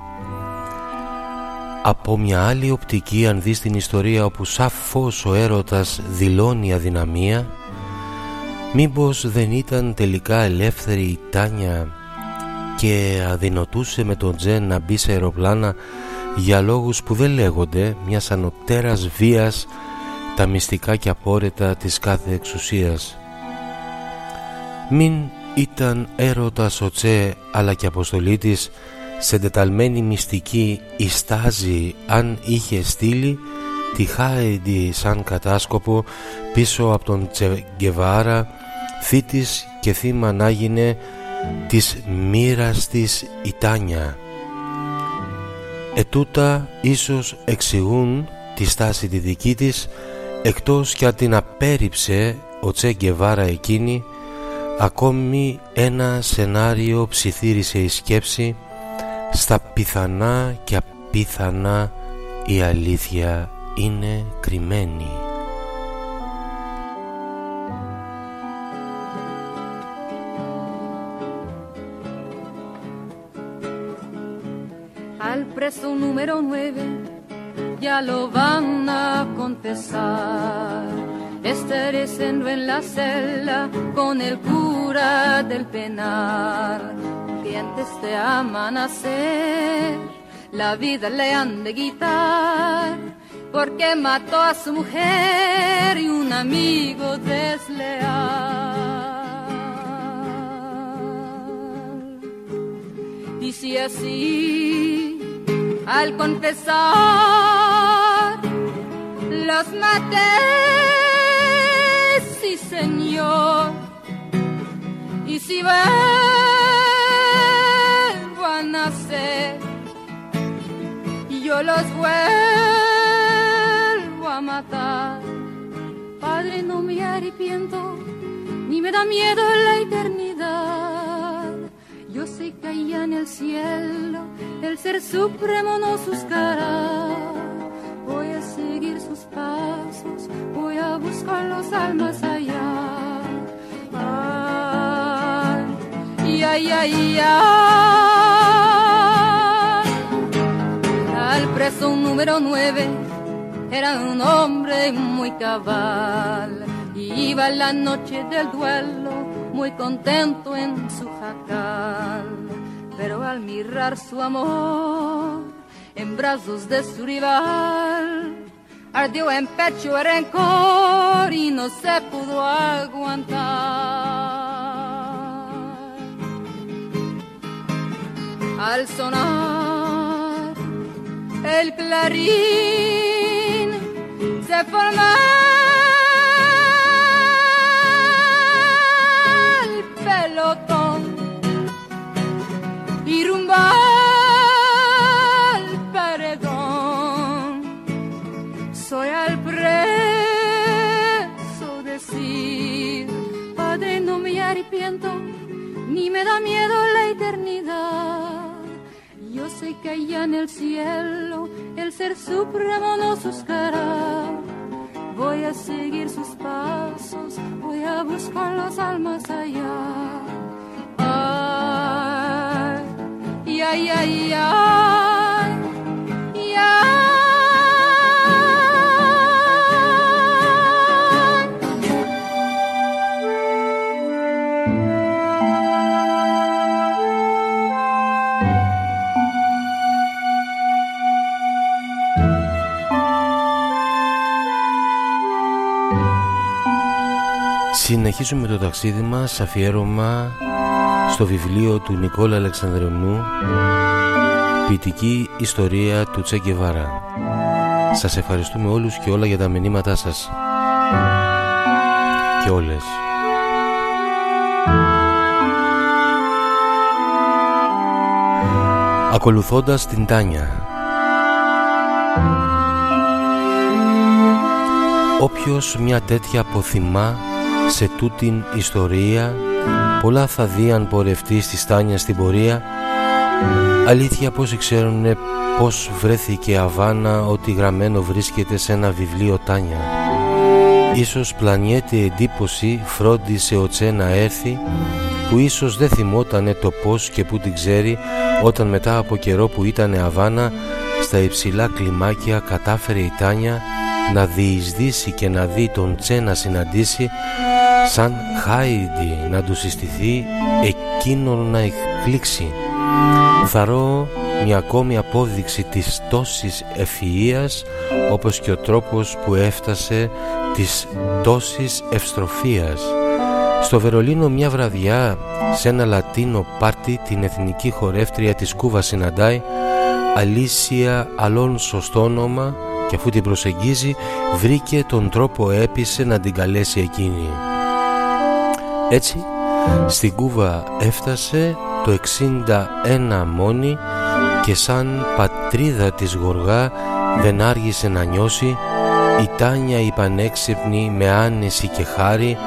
Από μια άλλη οπτική αν δεις την ιστορία όπου σαφώς ο έρωτας δηλώνει αδυναμία μήπως δεν ήταν τελικά ελεύθερη η Τάνια και αδυνοτούσε με τον Τζεν να μπει σε αεροπλάνα για λόγους που δεν λέγονται μιας ανωτέρας βίας τα μυστικά και απόρρετα της κάθε εξουσίας. Μην ήταν έρωτας ο Τσε αλλά και αποστολή της σε τεταλμένη μυστική ιστάζει αν είχε στείλει τη Χάιντι σαν κατάσκοπο πίσω από τον Τσεγκεβάρα θήτης και θύμα να γίνε της μοίρας της η Τάνια. Ετούτα ίσως εξηγούν τη στάση τη δική της εκτός κι αν την απέρριψε ο Τσεγκεβάρα εκείνη ακόμη ένα σενάριο ψιθύρισε η σκέψη στα πιθανά και απίθανα η αλήθεια είναι κρυμμένη. Número 9 ya lo van a confesar. Estaré siendo en la celda con el cura del penal antes de amanecer la vida le han de quitar porque mató a su mujer y un amigo desleal. Y si así, al confesar, los maté, sí señor, y si y yo los vuelvo a matar. Padre, no me arrepiento, ni me da miedo la eternidad. Yo sé que allá en el cielo el ser supremo nos buscará. Voy a seguir sus pasos, voy a buscar los almas allá. Ay, ay, ay, ay. preso número 9 era un hombre muy cabal iba la noche del duelo muy contento en su jacal. Pero al mirar su amor en brazos de su rival, ardió en pecho el rencor y no se pudo aguantar. Al sonar el clarín se forma me da miedo la eternidad yo sé que allá en el cielo el ser supremo nos buscará. Voy a seguir sus pasos, voy a buscar las almas allá. Ay, ay, ay, ay, Συνεχίζουμε το ταξίδι μας αφιέρωμα στο βιβλίο του Νικόλα Αλεξανδρεωνού «Ποιητική ιστορία του Τσέγκεβάρα». Σας ευχαριστούμε όλους και όλα για τα μηνύματά σας και όλες. Ακολουθώντας την Τάνια Όποιος μια τέτοια αποθυμά σε τούτην ιστορία πολλά θα δει αν πορευτεί στη στάνια στην πορεία Αλήθεια πόσοι ξέρουν πως βρέθηκε Αβάνα ότι γραμμένο βρίσκεται σε ένα βιβλίο Τάνια. Ίσως πλανιέται εντύπωση φρόντισε ο Τσε να έρθει που ίσως δεν θυμότανε το πως και που την ξέρει όταν μετά από καιρό που ήταν Αβάνα στα υψηλά κλιμάκια κατάφερε η Τάνια να διεισδύσει και να δει τον Τσε να συναντήσει σαν Χάιντι να του συστηθεί εκείνον να εκπλήξει Θαρώ μια ακόμη απόδειξη της τόσης ευφυΐας όπως και ο τρόπος που έφτασε της τόσης ευστροφίας. Στο Βερολίνο μια βραδιά σε ένα λατίνο πάρτι την εθνική χορεύτρια της Κούβας συναντάει Αλήσια Αλόν σωστό όνομα και αφού την προσεγγίζει βρήκε τον τρόπο έπεισε να την καλέσει εκείνη. Έτσι στην Κούβα έφτασε το 61 μόνη και σαν πατρίδα της Γοργά δεν άργησε να νιώσει η Τάνια η πανέξυπνη με άνεση και χάρη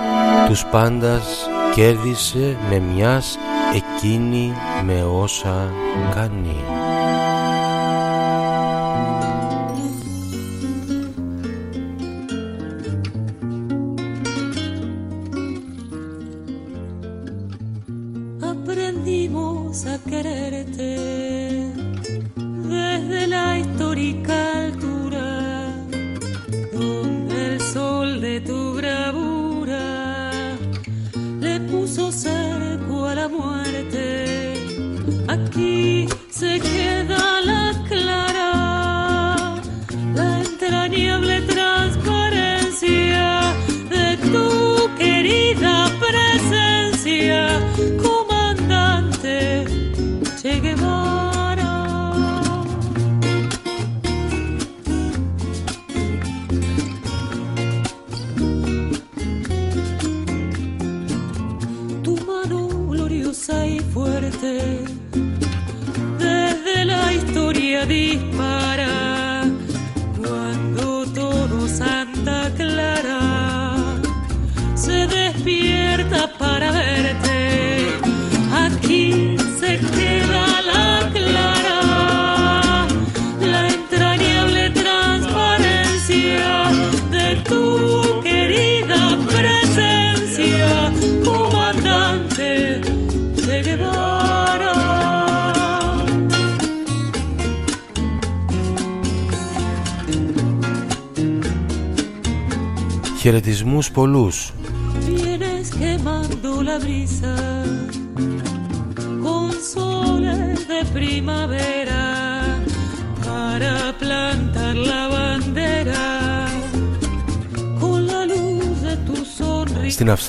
τους πάντας κέρδισε με μιας εκείνη με όσα κάνει.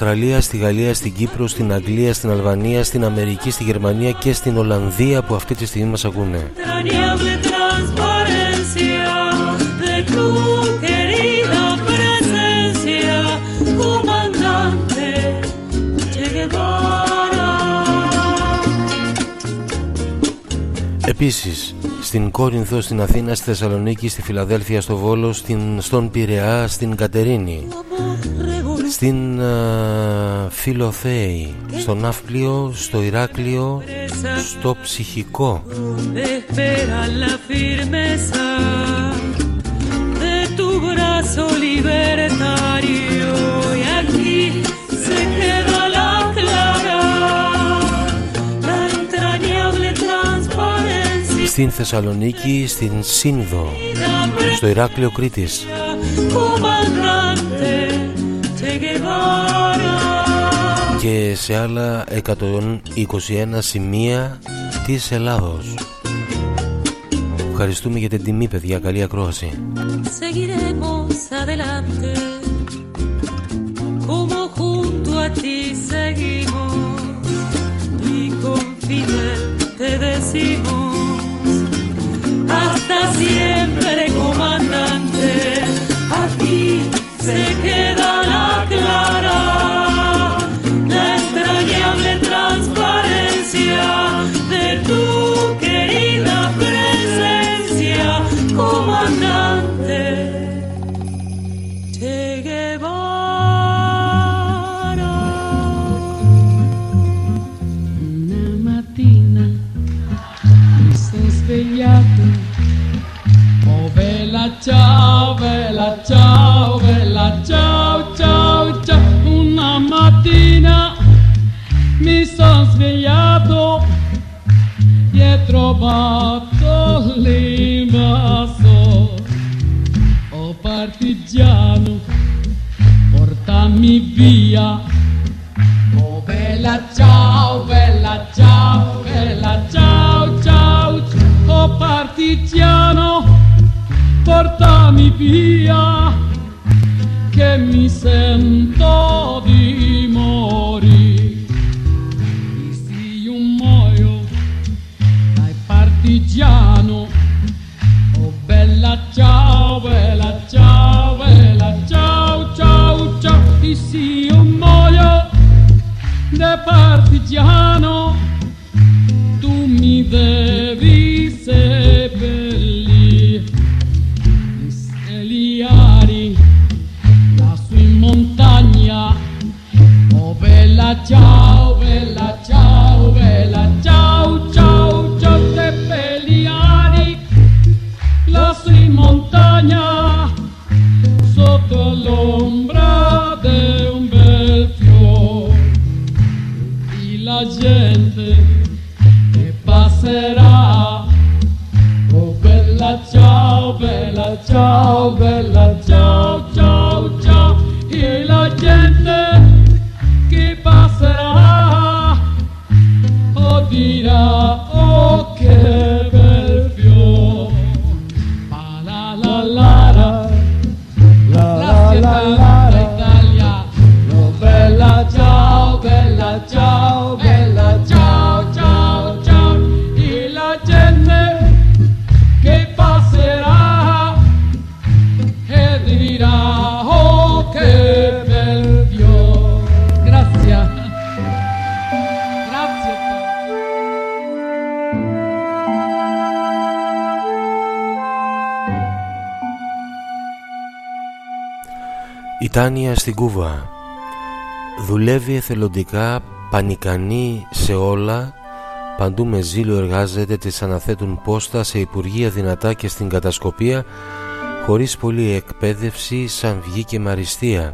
Αυστραλία, στη Γαλλία, στην Κύπρο, στην Αγγλία, στην Αλβανία, στην Αμερική, στη Γερμανία και στην Ολλανδία που αυτή τη στιγμή μας ακούνε. Επίσης στην Κόρινθο, στην Αθήνα, στη Θεσσαλονίκη, στη Φιλαδέλφια, στο Βόλο, στην, στον Πειραιά, στην Κατερίνη στην uh, Φιλοθέη, στο Ναύπλιο, στο Ηράκλειο, στο Ψυχικό στην Θεσσαλονίκη, στην Σύνδο, στο Ηράκλειο Κρήτης. Και σε άλλα 121 σημεία της Ελλάδος. Ευχαριστούμε για την τιμή παιδιά, καλή ακρόαση. Seguiremos adelante Como junto a ti seguimos Y con te decimos hasta siempre, comandante. Aquí se queda la clara, trovato l'invasor, oh partigiano, portami via. Oh bella ciao, bella ciao, bella ciao, ciao, oh partigiano, portami via, che mi sento di Τάνια στην Κούβα δουλεύει εθελοντικά, πανικανή σε όλα, παντού με ζήλο εργάζεται, της αναθέτουν πόστα σε υπουργεία δυνατά και στην κατασκοπία, χωρίς πολλή εκπαίδευση σαν βγήκε με αριστεία.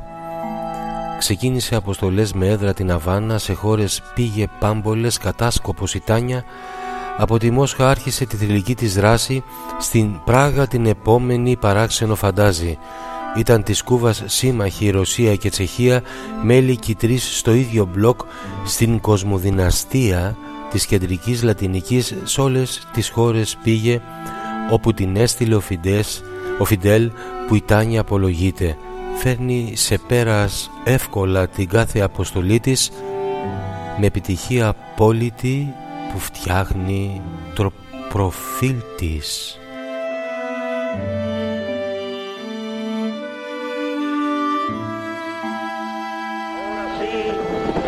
Ξεκίνησε αποστολές με έδρα την Αβάνα, σε χώρες πήγε πάμπολες, κατάσκοπος η Τάνια, από τη Μόσχα άρχισε τη θηλυκή της δράση, στην Πράγα την επόμενη παράξενο φαντάζει. Ήταν της Κούβας σύμμαχοι η Ρωσία και Τσεχία, μέλη και τρεις στο ίδιο μπλοκ στην κοσμοδυναστία της κεντρικής λατινικής σε όλες τις χώρες πήγε όπου την έστειλε ο, Φιντές, ο Φιντέλ που η Τάνια απολογείται. Φέρνει σε πέρας εύκολα την κάθε αποστολή της με επιτυχία απόλυτη που φτιάχνει το προφίλ της.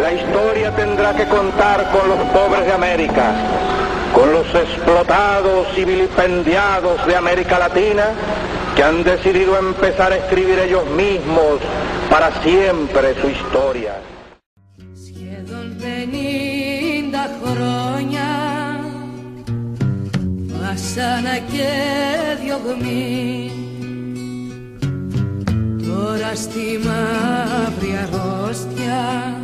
La historia tendrá que contar con los pobres de América, con los explotados y vilipendiados de América Latina que han decidido empezar a escribir ellos mismos para siempre su historia. Σχεδόν πενήντα χρόνια Βασάνα και διωγμή Τώρα στη μαύρη αρρώστια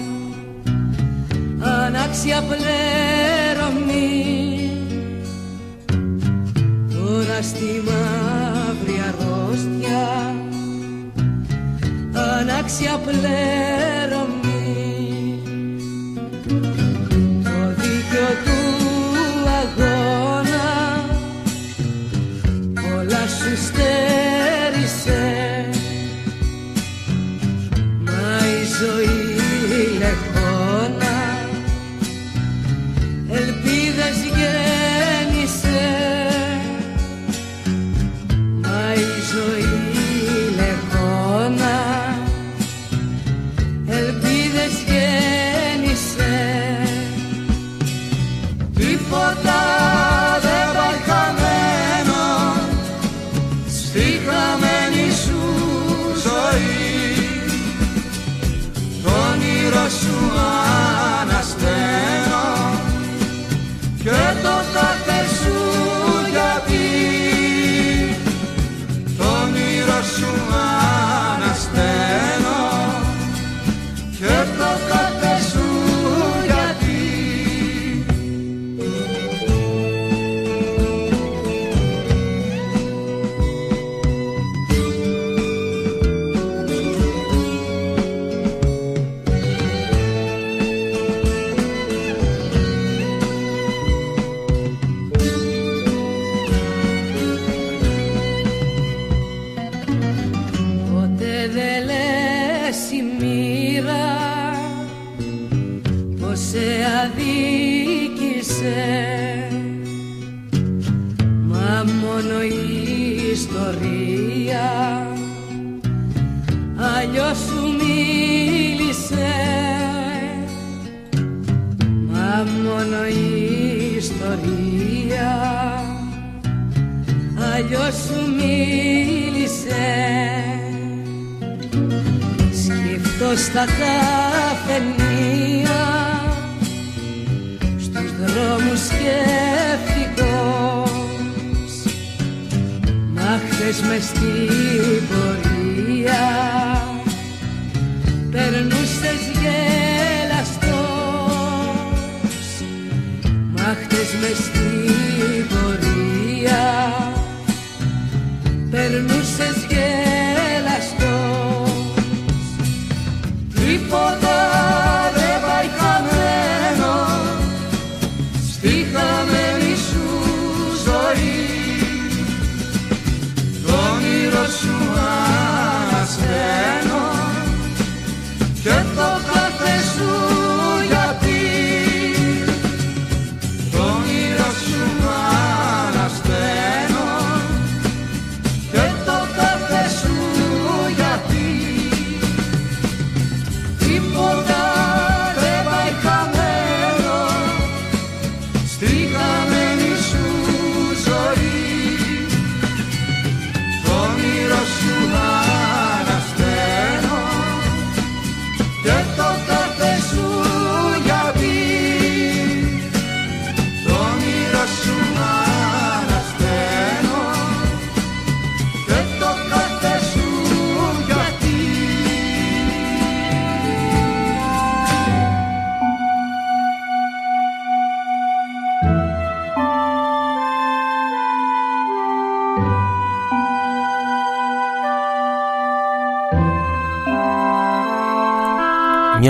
Ανάξια πλέρωμη Τώρα στη μαύρη αρρώστια Ανάξια πλέρωμη Το δίκιο του αγώνα Όλα σου στέρισε. Μα η ζωή λεχόνα η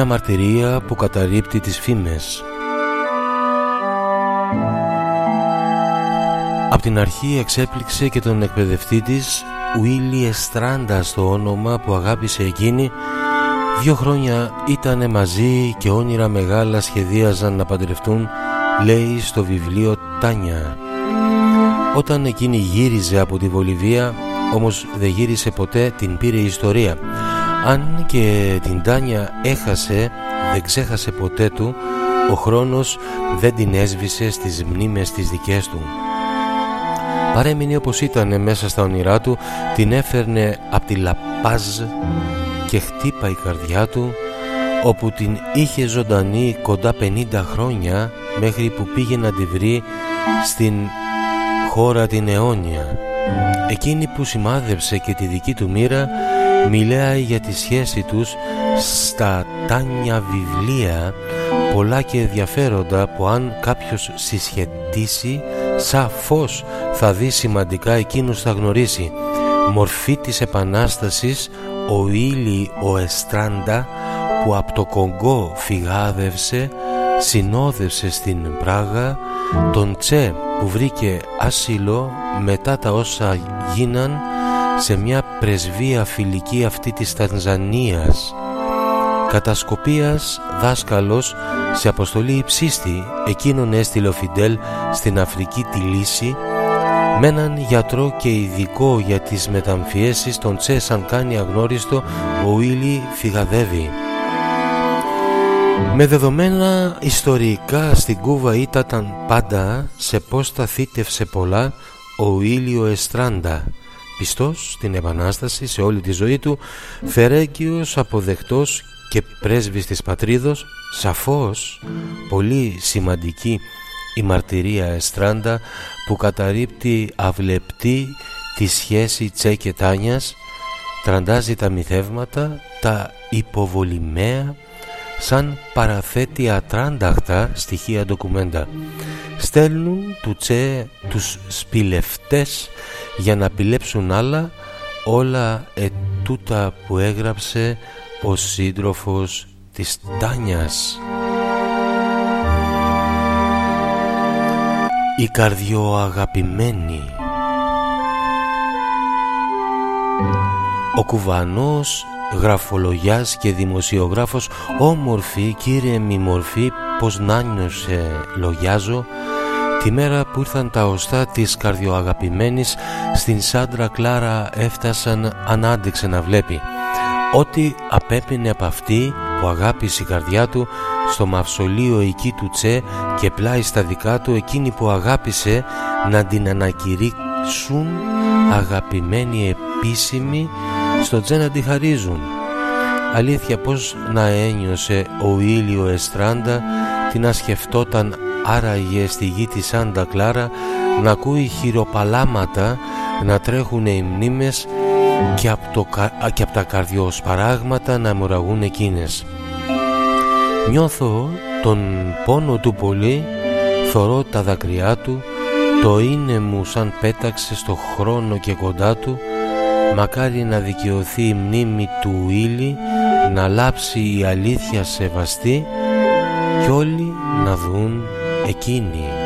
μαρτυρία που καταρρύπτει τις φήμες. Απ' την αρχή εξέπληξε και τον εκπαιδευτή της Ουίλι Εστράντα στο όνομα που αγάπησε εκείνη. Δύο χρόνια ήτανε μαζί και όνειρα μεγάλα σχεδίαζαν να παντρευτούν Λέει στο βιβλίο Τάνια Όταν εκείνη γύριζε από τη Βολιβία Όμως δεν γύρισε ποτέ την πήρε η ιστορία Αν και την Τάνια έχασε Δεν ξέχασε ποτέ του Ο χρόνος δεν την έσβησε στις μνήμες τις δικές του. Παρέμεινε όπως ήταν μέσα στα όνειρά του Την έφερνε από τη Λαπάζ Και χτύπα η καρδιά του Όπου την είχε ζωντανή κοντά 50 χρόνια Μέχρι που πήγε να τη βρει στην χώρα την αιώνια. Εκείνη που σημάδεψε και τη δική του μοίρα Μιλάει για τη σχέση τους στα τάνια βιβλία. Πολλά και ενδιαφέροντα που αν κάποιος συσχετήσει Σαφώς θα δει σημαντικά εκείνους θα γνωρίσει. Μορφή της Επανάστασης ο Ήλι ο Εστράντα που από το Κονγκό φυγάδευσε συνόδευσε στην Πράγα τον Τσε που βρήκε άσυλο μετά τα όσα γίναν σε μια πρεσβεία φιλική αυτή της Τανζανίας Κατασκοπίας δάσκαλος σε αποστολή υψίστη εκείνον έστειλε ο Φιντέλ στην Αφρική τη Λύση με έναν γιατρό και ειδικό για τις μεταμφιέσεις τον Τσε σαν κάνει αγνώριστο ο Ήλι φυγαδεύει με δεδομένα ιστορικά στην Κούβα ήταν πάντα σε πώς τα θύτευσε πολλά ο Ήλιο Εστράντα πιστός στην Επανάσταση σε όλη τη ζωή του φερέγγιος αποδεκτός και πρέσβης της πατρίδος σαφώς πολύ σημαντική η μαρτυρία Εστράντα που καταρρύπτει αυλεπτή τη σχέση Τσέ και Τάνιας τραντάζει τα μυθεύματα, τα υποβολημαία σαν παραθέτει ατράνταχτα στοιχεία ντοκουμέντα. Στέλνουν του Τσέ τους σπηλευτές για να πιλέψουν άλλα όλα ετούτα που έγραψε ο σύντροφος της Τάνιας. Η καρδιοαγαπημένη Ο κουβανός γραφολογιάς και δημοσιογράφος όμορφη κύριε μη μορφή πως να νιώσε λογιάζω τη μέρα που ήρθαν τα οστά της καρδιοαγαπημένης στην Σάντρα Κλάρα έφτασαν ανάντεξε να βλέπει. Ό,τι απέπινε από αυτή που αγάπησε η καρδιά του στο μαυσολείο εκεί του Τσε και πλάι στα δικά του εκείνη που αγάπησε να την ανακηρύξουν αγαπημένοι επίσημοι στο Τσε να τη χαρίζουν. Αλήθεια πως να ένιωσε ο ήλιο Εστράντα τι να σκεφτόταν άραγε στη γη της Σάντα Κλάρα να ακούει χειροπαλάματα να τρέχουν οι μνήμες και από, το, και από τα καρδιοσπαράγματα να μοραγούν εκείνες. Νιώθω τον πόνο του πολύ, θωρώ τα δακρυά του, το είναι μου σαν πέταξε στο χρόνο και κοντά του, μακάρι να δικαιωθεί η μνήμη του ήλι, να λάψει η αλήθεια σεβαστή κι όλοι να δουν εκείνη.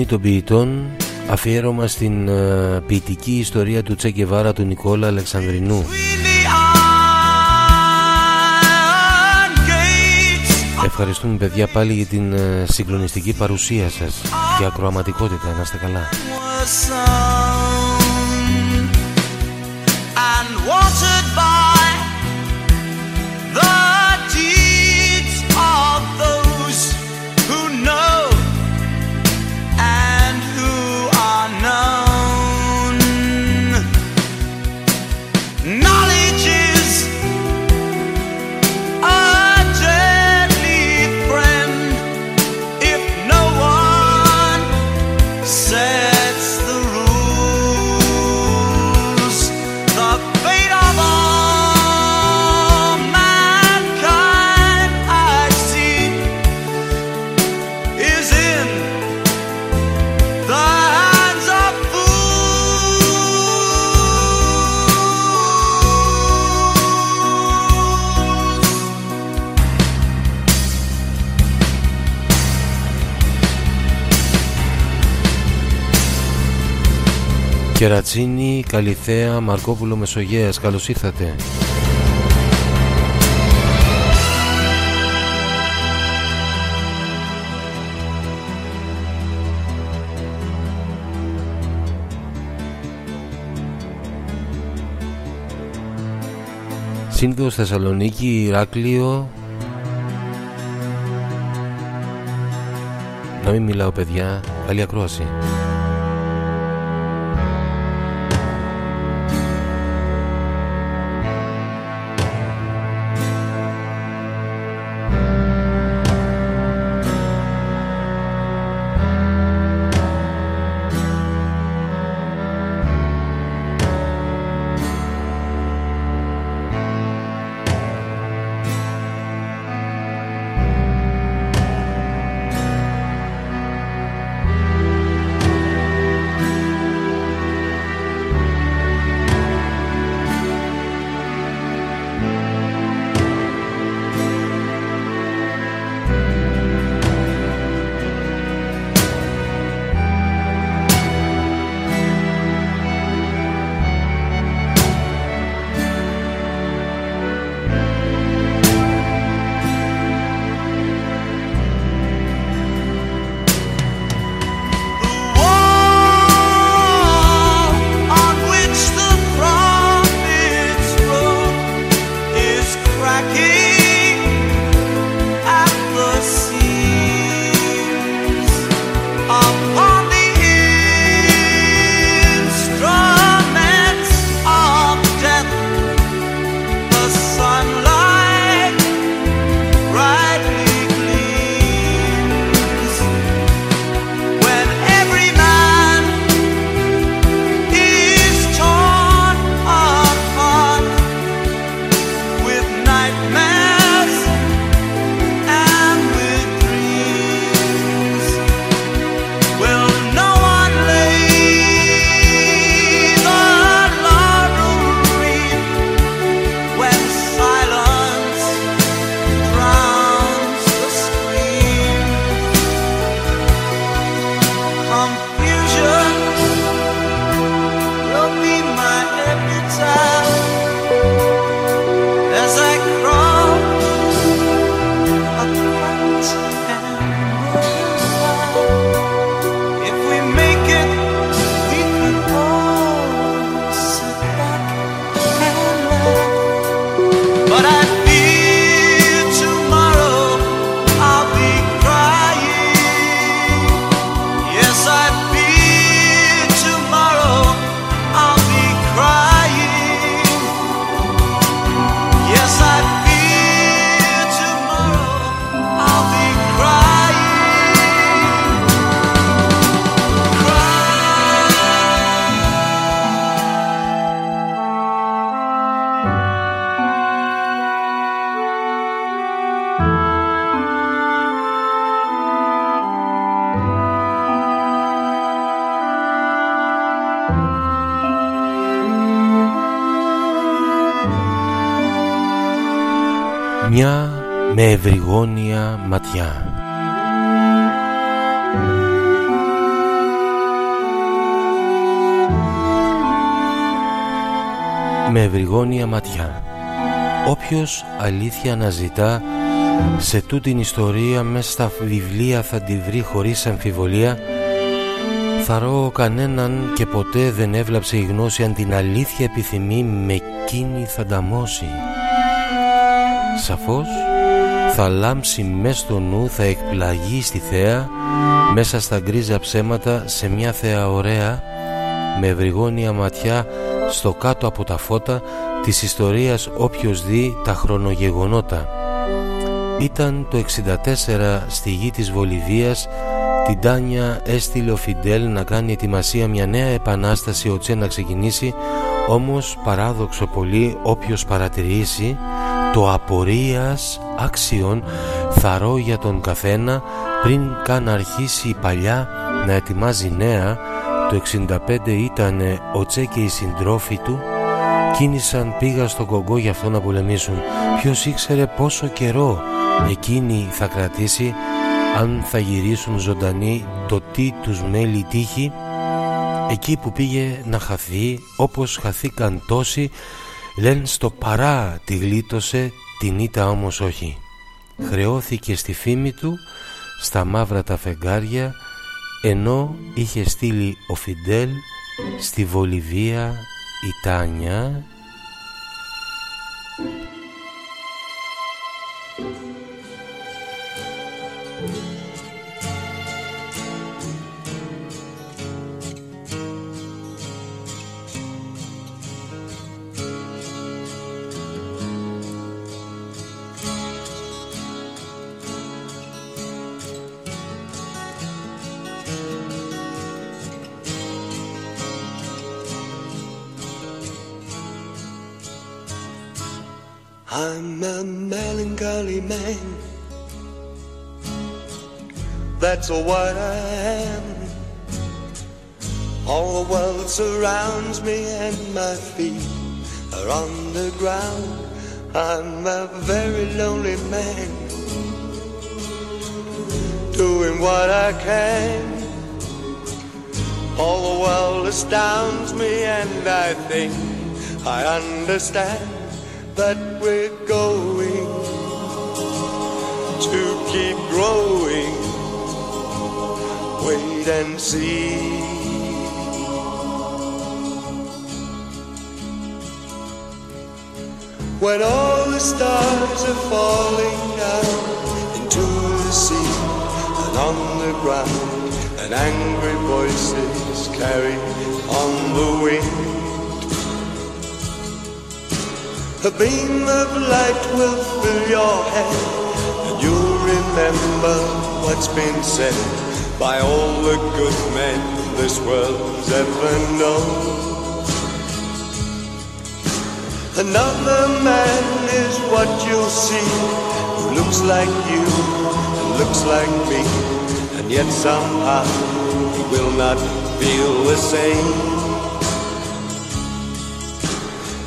Φωνή των ποιητών αφιέρωμα στην uh, ποιητική ιστορία του Τσέκεβάρα του Νικόλα Αλεξανδρινού. Ευχαριστούμε παιδιά πάλι για την uh, συγκλονιστική παρουσία σας και ακροαματικότητα. Να είστε καλά Κερατσίνη, Καλυθέα, Μαρκόπουλο Μεσογέας, καλώς ήρθατε. Σύνδεος Θεσσαλονίκη, Ηράκλειο. Να μην μιλάω παιδιά, καλή ακρόαση ευρυγόνια ματιά. Με ευρυγόνια ματιά. Όποιος αλήθεια αναζητά σε τούτην ιστορία μέσα στα βιβλία θα τη βρει χωρίς αμφιβολία Θαρώ κανέναν και ποτέ δεν έβλαψε η γνώση αν την αλήθεια επιθυμεί με εκείνη θα νταμώσει Σαφώς θα λάμψει μες στο νου, θα εκπλαγεί στη θέα μέσα στα γκρίζα ψέματα σε μια θέα ωραία με ευρυγόνια ματιά στο κάτω από τα φώτα της ιστορίας όποιος δει τα χρονογεγονότα. Ήταν το 64 στη γη της Βολιβίας την Τάνια έστειλε ο Φιντέλ να κάνει ετοιμασία μια νέα επανάσταση ο Τσε να ξεκινήσει όμως παράδοξο πολύ όποιος παρατηρήσει το απορίας άξιον θαρώ για τον καθένα πριν καν αρχίσει η παλιά να ετοιμάζει νέα. Το 65 ήταν ο Τσε και οι συντρόφοι του. Κίνησαν πήγα στο κογκό για αυτό να πολεμήσουν. Ποιος ήξερε πόσο καιρό εκείνη θα κρατήσει αν θα γυρίσουν ζωντανοί το τι τους μέλη τύχει. Εκεί που πήγε να χαθεί όπως χαθήκαν τόσοι λένε στο παρά τη γλίτωσε την ήττα όμως όχι. Χρεώθηκε στη φήμη του στα μαύρα τα φεγγάρια ενώ είχε στείλει ο Φιντέλ στη Βολιβία η Τάνια and I think I understand that we're going to keep growing. Wait and see. When all the stars are falling down into the sea and on the ground, and angry voices carry on the wind. A beam of light will fill your head, and you'll remember what's been said by all the good men this world's ever known. Another man is what you'll see, who looks like you and looks like me, and yet somehow he will not feel the same.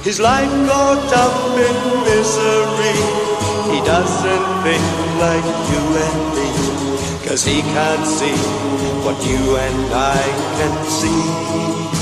His life caught up in misery. He doesn't think like you and me. Cause he can't see what you and I can see.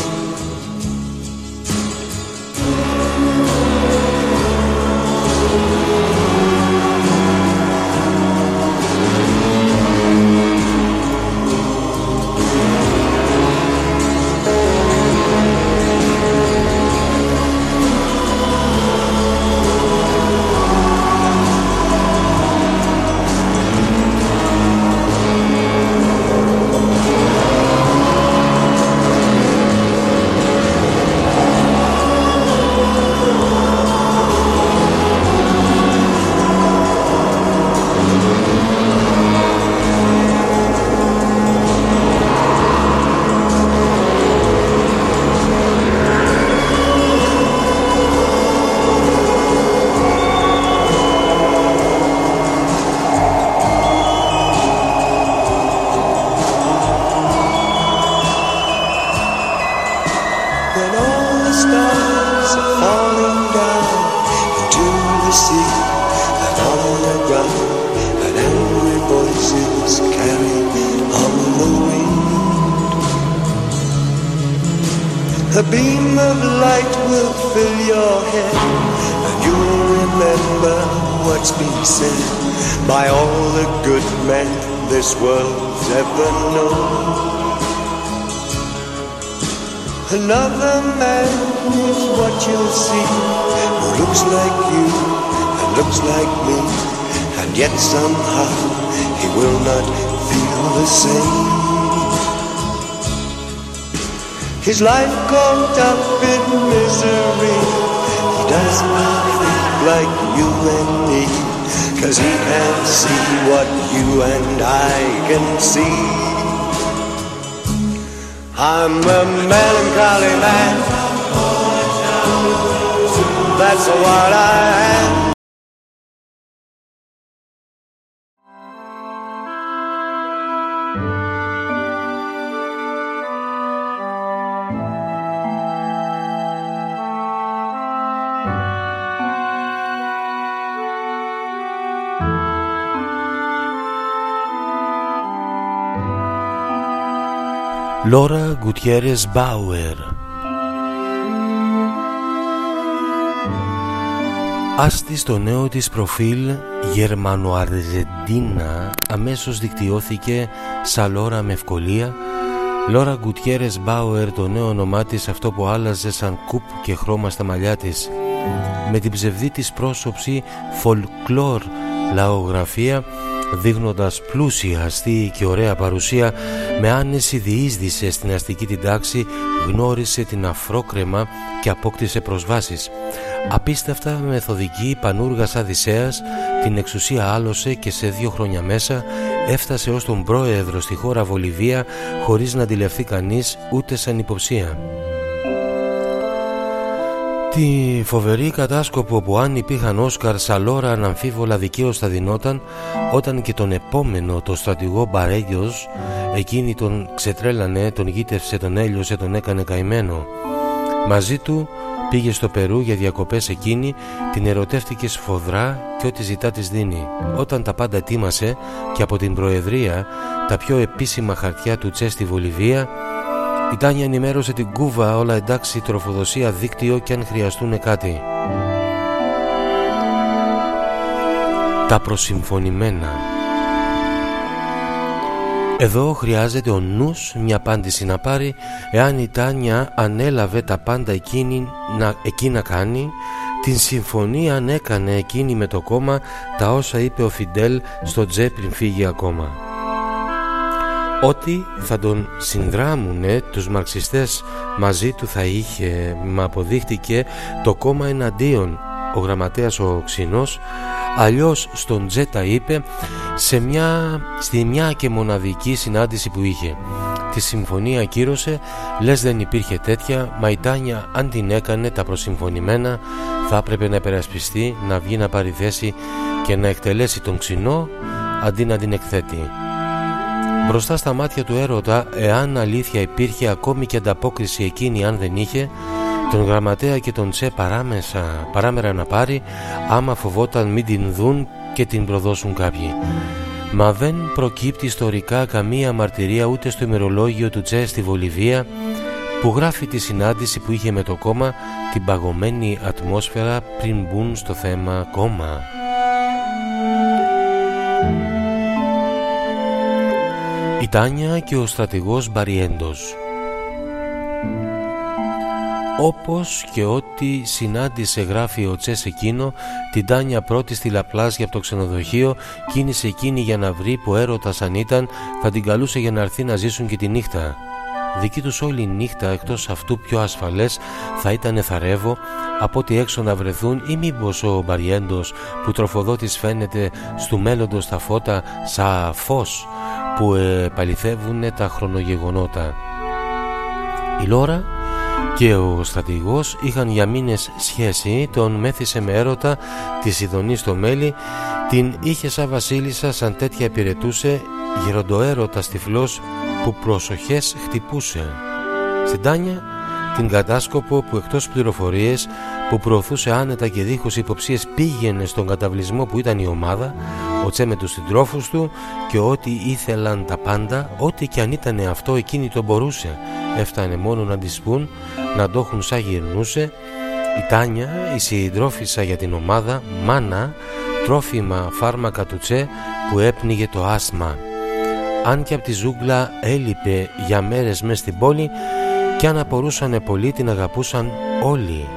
Life caught up in misery He does not think like you and me Cause he can't see what you and I can see I'm a melancholy man. That's what I am. Λόρα Γκουτιέρες Μπάουερ. Άστη στο νέο της προφίλ Γερμανοαρζεντίνα αμέσως δικτυώθηκε σαν Λόρα με ευκολία. Λόρα Γκουτιέρες Μπάουερ το νέο όνομά της αυτό που άλλαζε σαν κουπ και χρώμα στα μαλλιά της. Με την ψευδή της πρόσωψη folklore λαογραφία δείχνοντας πλούσια αστή και ωραία παρουσία με άνεση διείσδησε στην αστική την τάξη γνώρισε την αφρόκρεμα και απόκτησε προσβάσεις. Απίστευτα μεθοδική πανούργας Αδυσσέας την εξουσία άλωσε και σε δύο χρόνια μέσα έφτασε ως τον πρόεδρο στη χώρα Βολιβία χωρίς να αντιληφθεί κανείς ούτε σαν υποψία Τη φοβερή κατάσκοπο που αν υπήρχαν Όσκαρ Σαλόρα αναμφίβολα δικαίως θα δινόταν όταν και τον επόμενο το στρατηγό Μπαρέγιος εκείνη τον ξετρέλανε, τον γύτευσε, τον έλειωσε, τον έκανε καημένο. Μαζί του πήγε στο Περού για διακοπές εκείνη, την ερωτεύτηκε σφοδρά και ό,τι ζητά της δίνει. Όταν τα πάντα τίμασε και από την Προεδρία τα πιο επίσημα χαρτιά του Τσε στη Βολιβία η Τάνια ενημέρωσε την Κούβα όλα εντάξει τροφοδοσία δίκτυο και αν χρειαστούν κάτι. Τα προσυμφωνημένα Εδώ χρειάζεται ο νους μια απάντηση να πάρει εάν η Τάνια ανέλαβε τα πάντα εκείνη να, εκεί να κάνει την συμφωνία αν έκανε εκείνη με το κόμμα τα όσα είπε ο Φιντέλ στο τζέ πριν φύγει ακόμα ότι θα τον συνδράμουνε τους μαρξιστές μαζί του θα είχε. Μα αποδείχτηκε το κόμμα εναντίον. Ο γραμματέας ο Ξινός αλλιώς στον Τζέτα είπε σε μια, στη μια και μοναδική συνάντηση που είχε. Τη συμφωνία κύρωσε λες δεν υπήρχε τέτοια μα η Τάνια αν την έκανε τα προσυμφωνημένα θα έπρεπε να περασπιστεί να βγει να πάρει θέση και να εκτελέσει τον Ξινό αντί να την εκθέτει Μπροστά στα μάτια του έρωτα, εάν αλήθεια υπήρχε ακόμη και ανταπόκριση εκείνη αν δεν είχε, τον γραμματέα και τον Τσε παράμεσα, παράμερα να πάρει άμα φοβόταν μην την δουν και την προδώσουν κάποιοι. Μα δεν προκύπτει ιστορικά καμία μαρτυρία ούτε στο ημερολόγιο του Τσε στη Βολιβία που γράφει τη συνάντηση που είχε με το κόμμα την παγωμένη ατμόσφαιρα πριν μπουν στο θέμα κόμμα. Η Τάνια και ο στρατηγός Μπαριέντος. Όπως και ό,τι συνάντησε γράφει ο Τσές εκείνο την Τάνια πρώτη στη Λαπλάζ από το ξενοδοχείο κίνησε εκείνη για να βρει που έρωτας αν ήταν θα την καλούσε για να έρθει να ζήσουν και τη νύχτα Δική τους όλη η νύχτα εκτός αυτού πιο ασφαλές θα ήταν θαρεύω από ότι έξω να βρεθούν ή μήπως ο Μπαριέντος που τροφοδότης φαίνεται στου μέλλοντος τα φώτα σαν φως που επαληθεύουν τα χρονογεγονότα. Η Λόρα και ο στρατηγός είχαν για μήνες σχέση, τον μέθησε με έρωτα τη Σιδονή στο μέλι, την είχε σαν βασίλισσα σαν τέτοια υπηρετούσε, γεροντοέρωτα τυφλός που προσοχές χτυπούσε. Στην Τάνια την κατάσκοπο που εκτός πληροφορίες που προωθούσε άνετα και δίχως υποψίες πήγαινε στον καταβλισμό που ήταν η ομάδα ο Τσε με τους συντρόφους του και ό,τι ήθελαν τα πάντα ό,τι και αν ήταν αυτό εκείνη το μπορούσε έφτανε μόνο να της πούν να το έχουν σαν γυρνούσε η Τάνια, η συντρόφισσα για την ομάδα, μάνα, τρόφιμα φάρμακα του Τσε που έπνιγε το άσμα. Αν και από τη ζούγκλα έλειπε για μέρες μες στην πόλη κι αν απορούσανε πολύ την αγαπούσαν όλοι.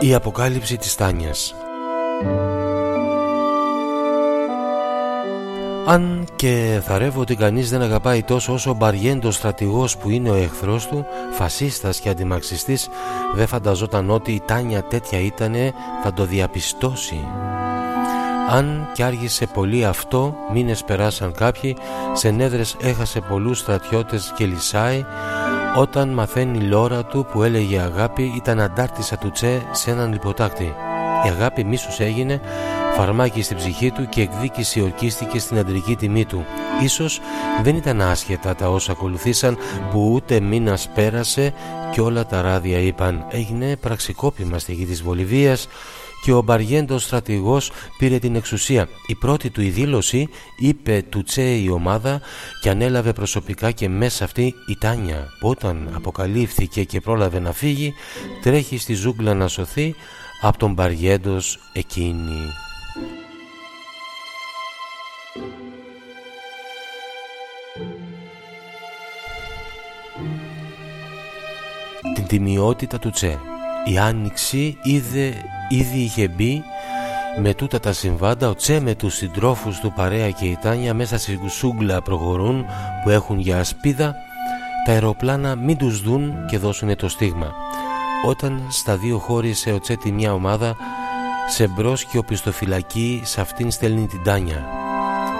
Η αποκάλυψη της Τάνιας Αν και θαρεύω ότι κανείς δεν αγαπάει τόσο όσο ο Μπαριέντος στρατηγός που είναι ο εχθρός του, φασίστας και αντιμαξιστής, δεν φανταζόταν ότι η Τάνια τέτοια ήτανε θα το διαπιστώσει. Αν κι άργησε πολύ αυτό, μήνες περάσαν κάποιοι, σε νέδρες έχασε πολλούς στρατιώτες και λυσάει, όταν μαθαίνει η λόρα του που έλεγε αγάπη ήταν αντάρτησα του Τσε σε έναν λιποτάκτη. Η αγάπη μίσους έγινε, φαρμάκι στην ψυχή του και εκδίκηση ορκίστηκε στην αντρική τιμή του. Ίσως δεν ήταν άσχετα τα όσα ακολουθήσαν που ούτε μήνας πέρασε και όλα τα ράδια είπαν έγινε πραξικόπημα στη γη της Βολιβίας και ο Μπαριέντος στρατηγός πήρε την εξουσία. Η πρώτη του η δήλωση είπε του Τσε η ομάδα και ανέλαβε προσωπικά και μέσα αυτή η Τάνια που όταν αποκαλύφθηκε και πρόλαβε να φύγει τρέχει στη ζούγκλα να σωθεί από τον Μπαριέντος εκείνη. Την τιμιότητα του Τσε. Η Άνοιξη είδε, ήδη είχε μπει με τούτα τα συμβάντα ο Τσε με τους συντρόφους του Παρέα και η Τάνια μέσα στη σούγκλα προχωρούν που έχουν για ασπίδα τα αεροπλάνα μην τους δουν και δώσουν το στίγμα. Όταν στα δύο χώρισε ο Τσε τη μια ομάδα σε μπρος και οπισθοφυλακή σε αυτήν στέλνει την Τάνια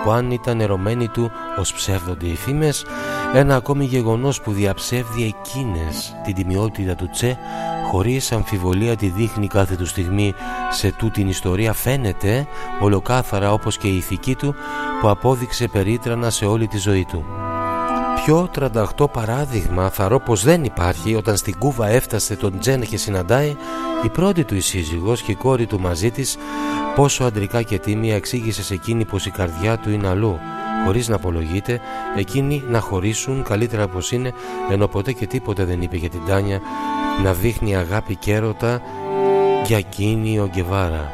που αν ήταν ερωμένη του ως ψεύδονται οι φήμες ένα ακόμη γεγονός που διαψεύδει εκείνες την τιμιότητα του Τσε χωρίς αμφιβολία τη δείχνει κάθε του στιγμή σε τούτην ιστορία φαίνεται ολοκάθαρα όπως και η ηθική του που απόδειξε περίτρανα σε όλη τη ζωή του. Πιο 38 παράδειγμα θαρώ πως δεν υπάρχει όταν στην Κούβα έφτασε τον Τζεν και συναντάει η πρώτη του η σύζυγος και η κόρη του μαζί της πόσο αντρικά και τίμια εξήγησε σε εκείνη πως η καρδιά του είναι αλλού χωρίς να απολογείται εκείνοι να χωρίσουν καλύτερα πως είναι ενώ ποτέ και τίποτε δεν είπε για την Τάνια να δείχνει αγάπη και έρωτα για εκείνη ο Γκεβάρα.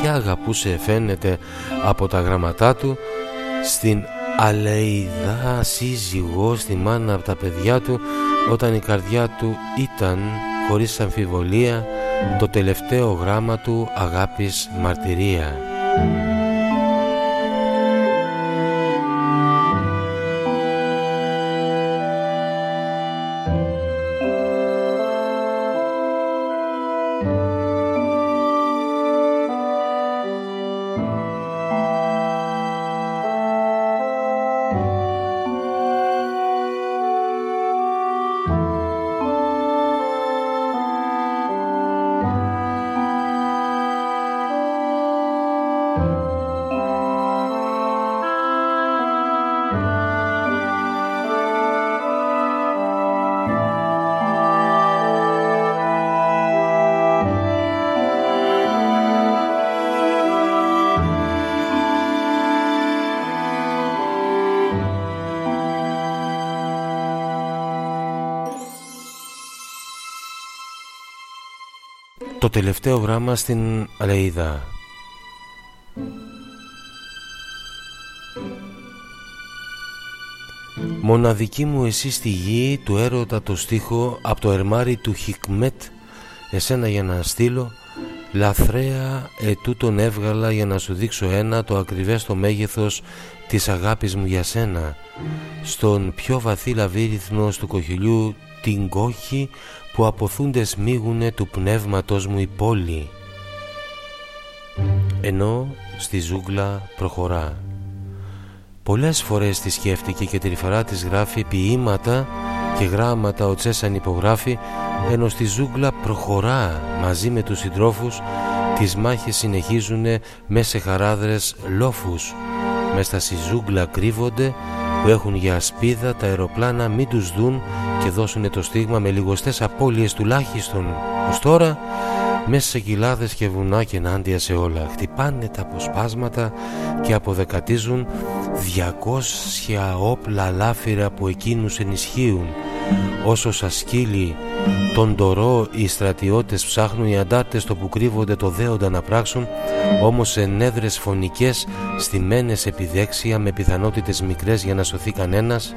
Ποια αγαπούσε φαίνεται από τα γραμματά του στην αλεϊδά σύζυγό στη μάνα από τα παιδιά του όταν η καρδιά του ήταν χωρίς αμφιβολία το τελευταίο γράμμα του αγάπης μαρτυρία. Τελευταίο γράμμα στην Αλεϊδά Μοναδική μου εσύ στη γη του έρωτα το στίχο από το ερμάρι του Χικμέτ εσένα για να στείλω λαθρέα ετούτον έβγαλα για να σου δείξω ένα το ακριβές το μέγεθος της αγάπης μου για σένα. Στον πιο βαθύ λαβύριθμο του κοχυλιού την κόχη που αποθούνται σμίγουνε του πνεύματος μου η πόλη ενώ στη ζούγκλα προχωρά. Πολλές φορές τη σκέφτηκε και τρυφερά της γράφει ποίηματα και γράμματα ο Τσέσαν υπογράφει ενώ στη ζούγκλα προχωρά μαζί με τους συντρόφους τις μάχες συνεχίζουν μέσα σε χαράδρες λόφους μέσα στη ζούγκλα κρύβονται που έχουν για ασπίδα τα αεροπλάνα μην τους δουν και δώσουν το στίγμα με λιγοστές απώλειες τουλάχιστον. Ως τώρα μέσα σε κοιλάδες και βουνά και ενάντια σε όλα. Χτυπάνε τα αποσπάσματα και αποδεκατίζουν 200 όπλα λάφυρα που εκείνους ενισχύουν. Όσο σας σκύλει τον τορό οι στρατιώτες ψάχνουν οι αντάρτες το που κρύβονται το δέοντα να πράξουν όμως σε νέδρες φωνικές στημένες επιδέξια με πιθανότητες μικρές για να σωθεί κανένας.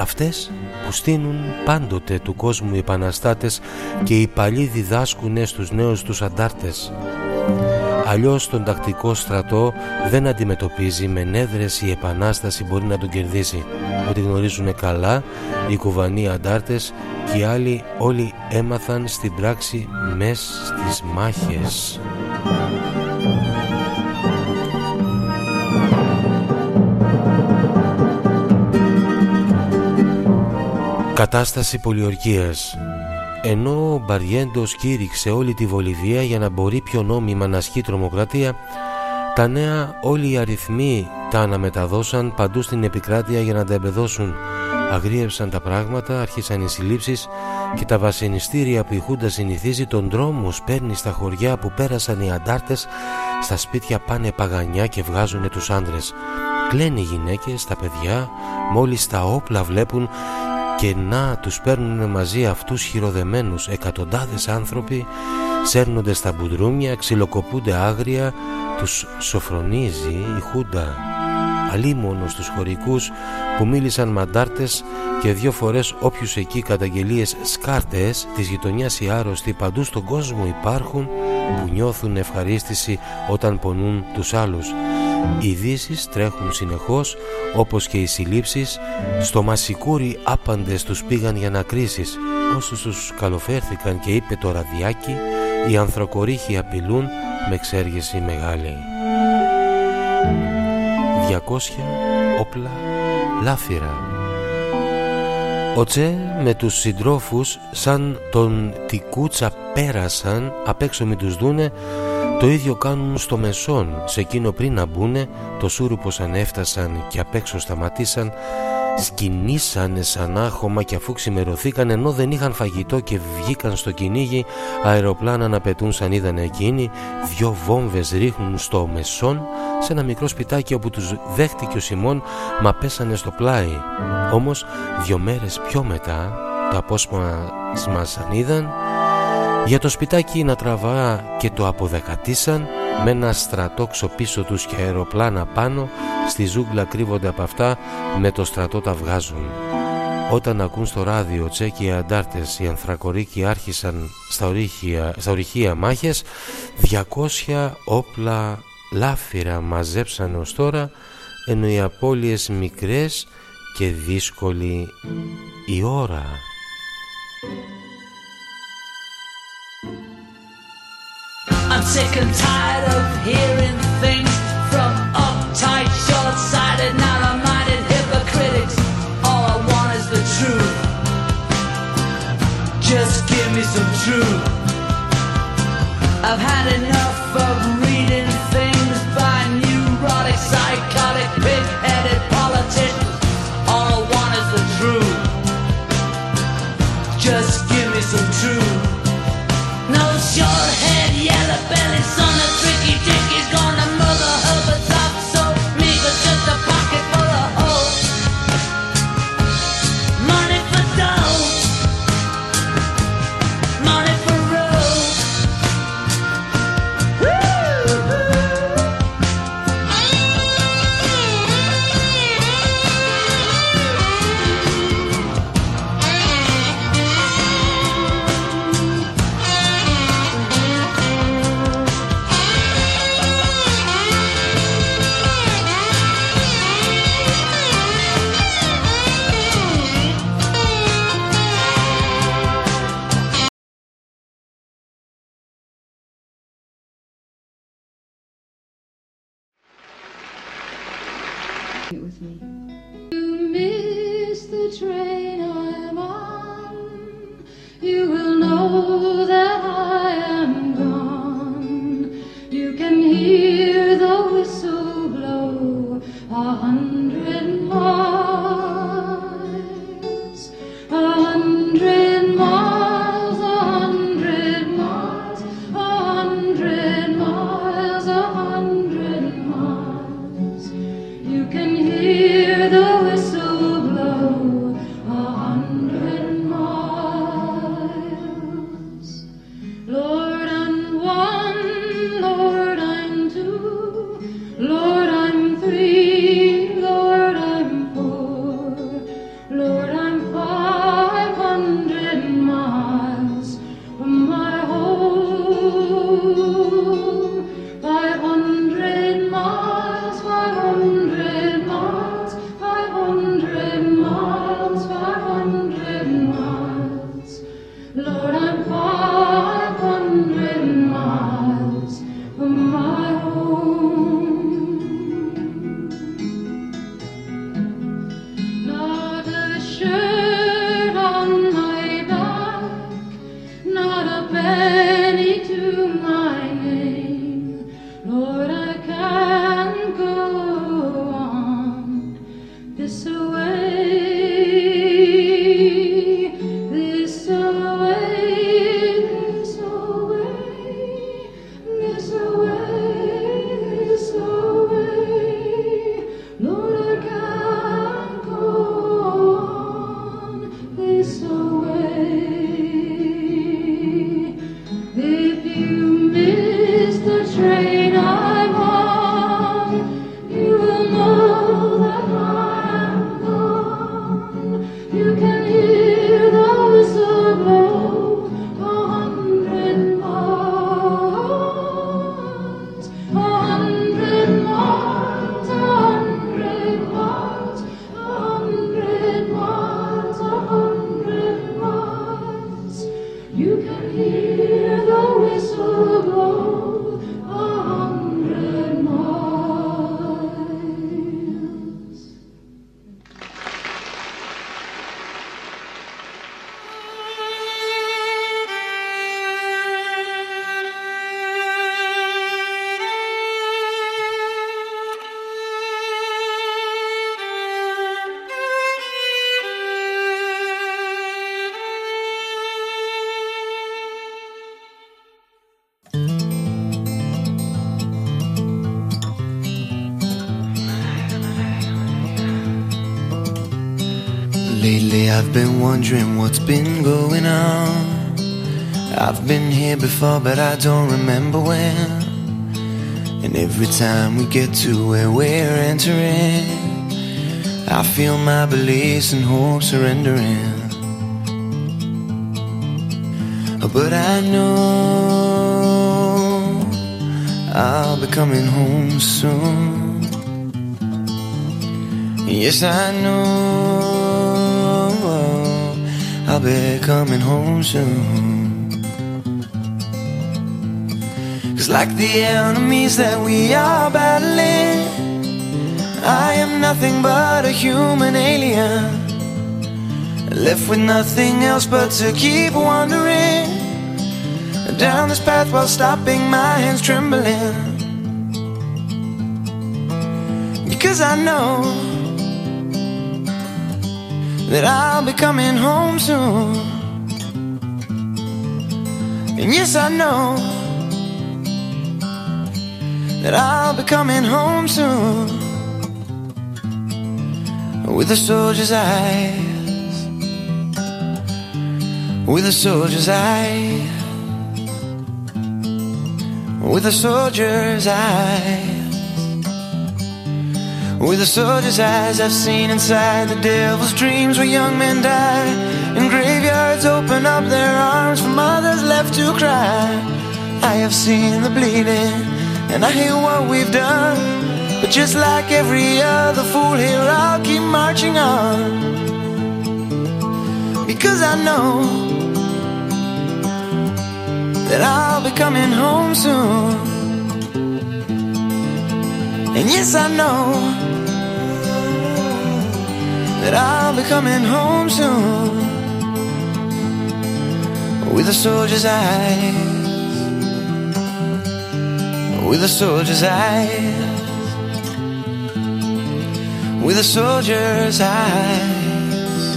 Αυτές που στείνουν πάντοτε του κόσμου οι επαναστάτες και οι παλιοί διδάσκουν στους νέους τους αντάρτες Αλλιώς τον τακτικό στρατό δεν αντιμετωπίζει με νέδρες η επανάσταση μπορεί να τον κερδίσει ότι γνωρίζουν καλά οι κουβανοί αντάρτες και οι άλλοι όλοι έμαθαν στην πράξη μες στις μάχες. Κατάσταση πολιορκίας ενώ ο Μπαριέντος κήρυξε όλη τη Βολιβία για να μπορεί πιο νόμιμα να ασκεί τρομοκρατία Τα νέα όλοι οι αριθμοί τα αναμεταδώσαν παντού στην επικράτεια για να τα εμπεδώσουν. Αγρίευσαν τα πράγματα, άρχισαν οι συλλήψεις και τα βασινιστήρια που η Χούντα συνηθίζει τον δρόμο σπέρνει στα χωριά που πέρασαν οι αντάρτες στα σπίτια πάνε παγανιά και βγάζουν τους άντρες. Κλαίνουν οι γυναίκες, τα παιδιά, μόλις τα όπλα βλέπουν και να τους παίρνουν μαζί αυτούς χειροδεμένους εκατοντάδες άνθρωποι σέρνονται στα μπουντρούμια, ξυλοκοπούνται άγρια τους σοφρονίζει η Χούντα αλίμονος στους χωρικούς που μίλησαν μαντάρτες και δύο φορές όποιους εκεί καταγγελίες σκάρτες της γειτονιάς οι άρρωστοι παντού στον κόσμο υπάρχουν που νιώθουν ευχαρίστηση όταν πονούν τους άλλους. Οι ειδήσεις τρέχουν συνεχώς όπως και οι συλλήψεις στο μασικούρι άπαντες τους πήγαν για να κρίσεις όσους τους καλοφέρθηκαν και είπε το ραδιάκι οι ανθροκορίχοι απειλούν με εξέργεση μεγάλη. 200 όπλα λάφυρα. Ο Τσε με τους συντρόφους σαν τον Τικούτσα πέρασαν απ' έξω μην τους δούνε το ίδιο κάνουν στο Μεσόν σε εκείνο πριν να μπουνε το σούρουπος ανέφτασαν και απ' έξω σταματήσαν σκινήσανε σαν άχωμα και αφού ξημερωθήκαν ενώ δεν είχαν φαγητό και βγήκαν στο κυνήγι αεροπλάνα να πετούν σαν είδαν εκείνοι δυο βόμβες ρίχνουν στο μεσόν σε ένα μικρό σπιτάκι όπου τους δέχτηκε ο Σιμών μα πέσανε στο πλάι. Όμως δυο μέρες πιο μετά το απόσπασμα σαν είδαν για το σπιτάκι να τραβά και το αποδεκατήσαν με ένα στρατόξο πίσω τους και αεροπλάνα πάνω στη ζούγκλα κρύβονται από αυτά με το στρατό τα βγάζουν. Όταν ακούν στο ράδιο τσέκοι οι αντάρτες οι ανθρακορίκοι άρχισαν στα ορυχεία, στα ορυχεία μάχες 200 όπλα λάφυρα μαζέψαν ως τώρα ενώ οι απώλειες μικρές και δύσκολη η ώρα I'm sick and tired of hearing things from uptight, short-sighted, narrow-minded hypocritics. All I want is the truth. Just give me some truth. I've had enough of here before, but I don't remember when. And every time we get to where we're entering, I feel my beliefs and hope surrendering. But I know I'll be coming home soon. Yes, I know I'll be coming home soon. Like the enemies that we are battling, I am nothing but a human alien. Left with nothing else but to keep wandering down this path while stopping my hands trembling. Because I know that I'll be coming home soon. And yes, I know that I'll be coming home soon with a soldier's eyes, with a soldier's eyes, with a soldier's eyes. With a soldier's eyes, I've seen inside the devil's dreams where young men die. And graveyards open up their arms for mothers left to cry. I have seen the bleeding, and I hear what we've done. But just like every other fool here, I'll keep marching on. Because I know that I'll be coming home soon. And yes, I know that I'll be coming home soon with a soldier's eyes, with a soldier's eyes, with a soldier's eyes,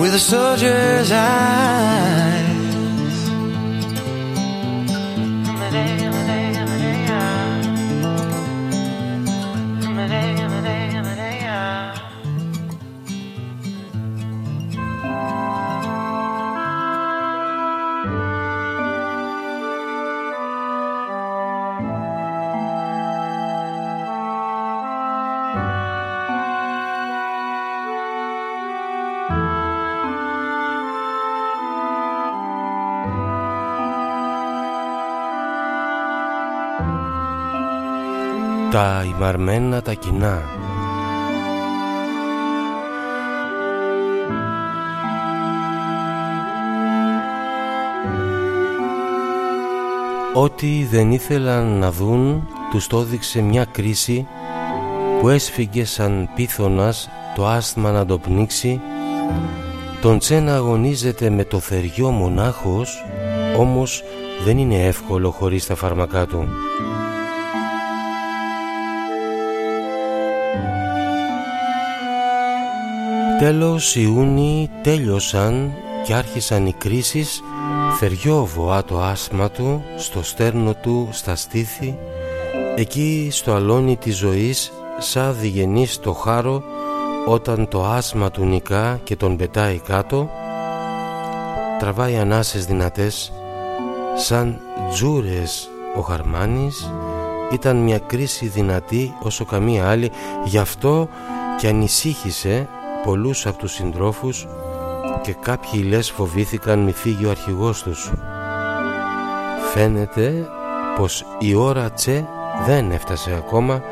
with a soldier's eyes. Τα ημαρμένα τα κοινά Ό,τι δεν ήθελαν να δουν τους το έδειξε μια κρίση που έσφυγε σαν πίθωνας το άσθμα να το πνίξει τον Τσένα αγωνίζεται με το θεριό μονάχος όμως δεν είναι εύκολο χωρίς τα φάρμακά του. Τέλος Ιούνιοι τέλειωσαν και άρχισαν οι κρίσεις. Θεριό βοά το άσμα του, στο στέρνο του, στα στήθη. Εκεί στο αλόνι της ζωής, σαν διγενής στο χάρο Όταν το άσμα του νικά και τον πετάει κάτω Τραβάει ανάσες δυνατές, σαν τζούρες ο Χαρμάνης. Ήταν μια κρίση δυνατή όσο καμία άλλη. Γι' αυτό και ανησύχησε πολλούς από τους συντρόφους και κάποιοι λες φοβήθηκαν μη φύγει ο αρχηγός τους. Φαίνεται πως η ώρα τσε δεν έφτασε ακόμα,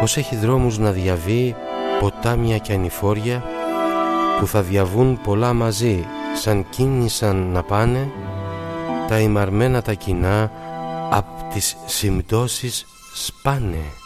πως έχει δρόμους να διαβεί ποτάμια και ανηφόρια που θα διαβούν πολλά μαζί σαν κίνησαν να πάνε τα ημαρμένα τα κοινά απ' τις συμπτώσεις σπάνε.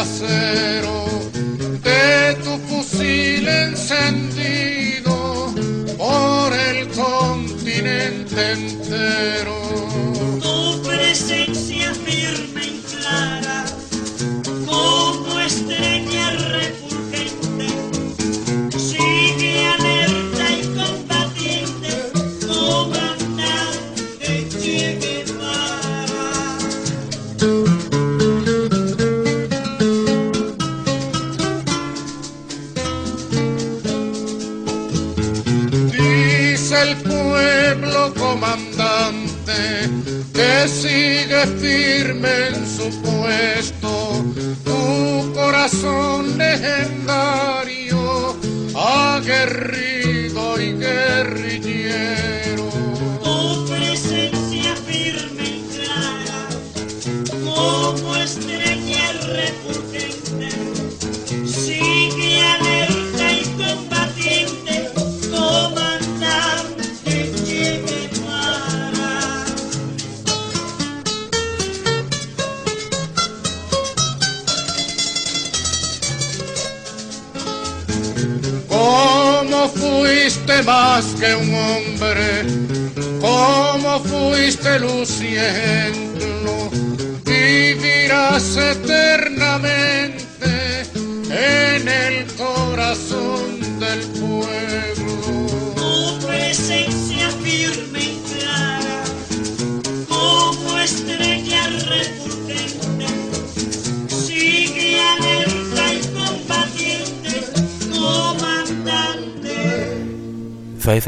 acero de tu fusil encendido por el continente entero.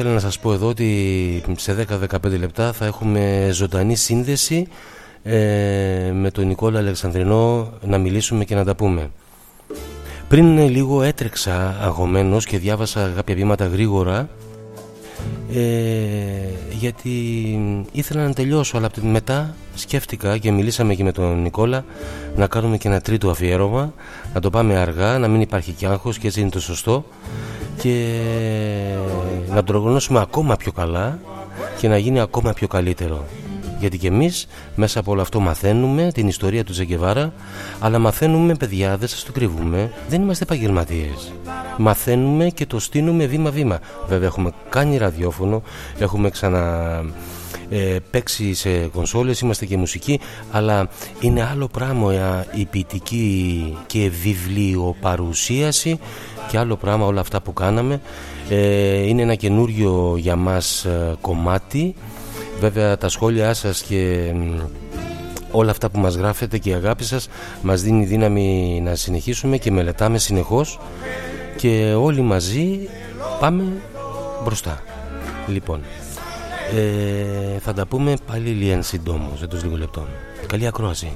Ήθελα να σας πω εδώ ότι σε 10-15 λεπτά θα έχουμε ζωντανή σύνδεση ε, με τον Νικόλα Αλεξανδρινό να μιλήσουμε και να τα πούμε. Πριν λίγο έτρεξα αγωμένος και διάβασα κάποια βήματα γρήγορα ε, γιατί ήθελα να τελειώσω αλλά μετά σκέφτηκα και μιλήσαμε και με τον Νικόλα να κάνουμε και ένα τρίτο αφιέρωμα να το πάμε αργά, να μην υπάρχει κι άγχος και έτσι είναι το σωστό και να το οργανώσουμε ακόμα πιο καλά και να γίνει ακόμα πιο καλύτερο γιατί και εμείς μέσα από όλο αυτό μαθαίνουμε την ιστορία του Τζεγκεβάρα αλλά μαθαίνουμε παιδιά δεν σας το κρύβουμε δεν είμαστε επαγγελματίες. μαθαίνουμε και το στείλουμε βήμα βήμα βέβαια έχουμε κάνει ραδιόφωνο έχουμε ξανα ε, παίξει σε κονσόλες, είμαστε και μουσικοί αλλά είναι άλλο πράγμα η ποιητική και βιβλιοπαρουσίαση και άλλο πράγμα όλα αυτά που κάναμε. Ε, είναι ένα καινούριο για μας ε, κομμάτι. Βέβαια τα σχόλιά σας και όλα αυτά που μας γράφετε και η αγάπη σας μας δίνει δύναμη να συνεχίσουμε και μελετάμε συνεχώς. Και όλοι μαζί πάμε μπροστά. Λοιπόν, ε, θα τα πούμε πάλι λίγαν συντόμως, εντός λίγο λεπτών. Καλή ακρόαση.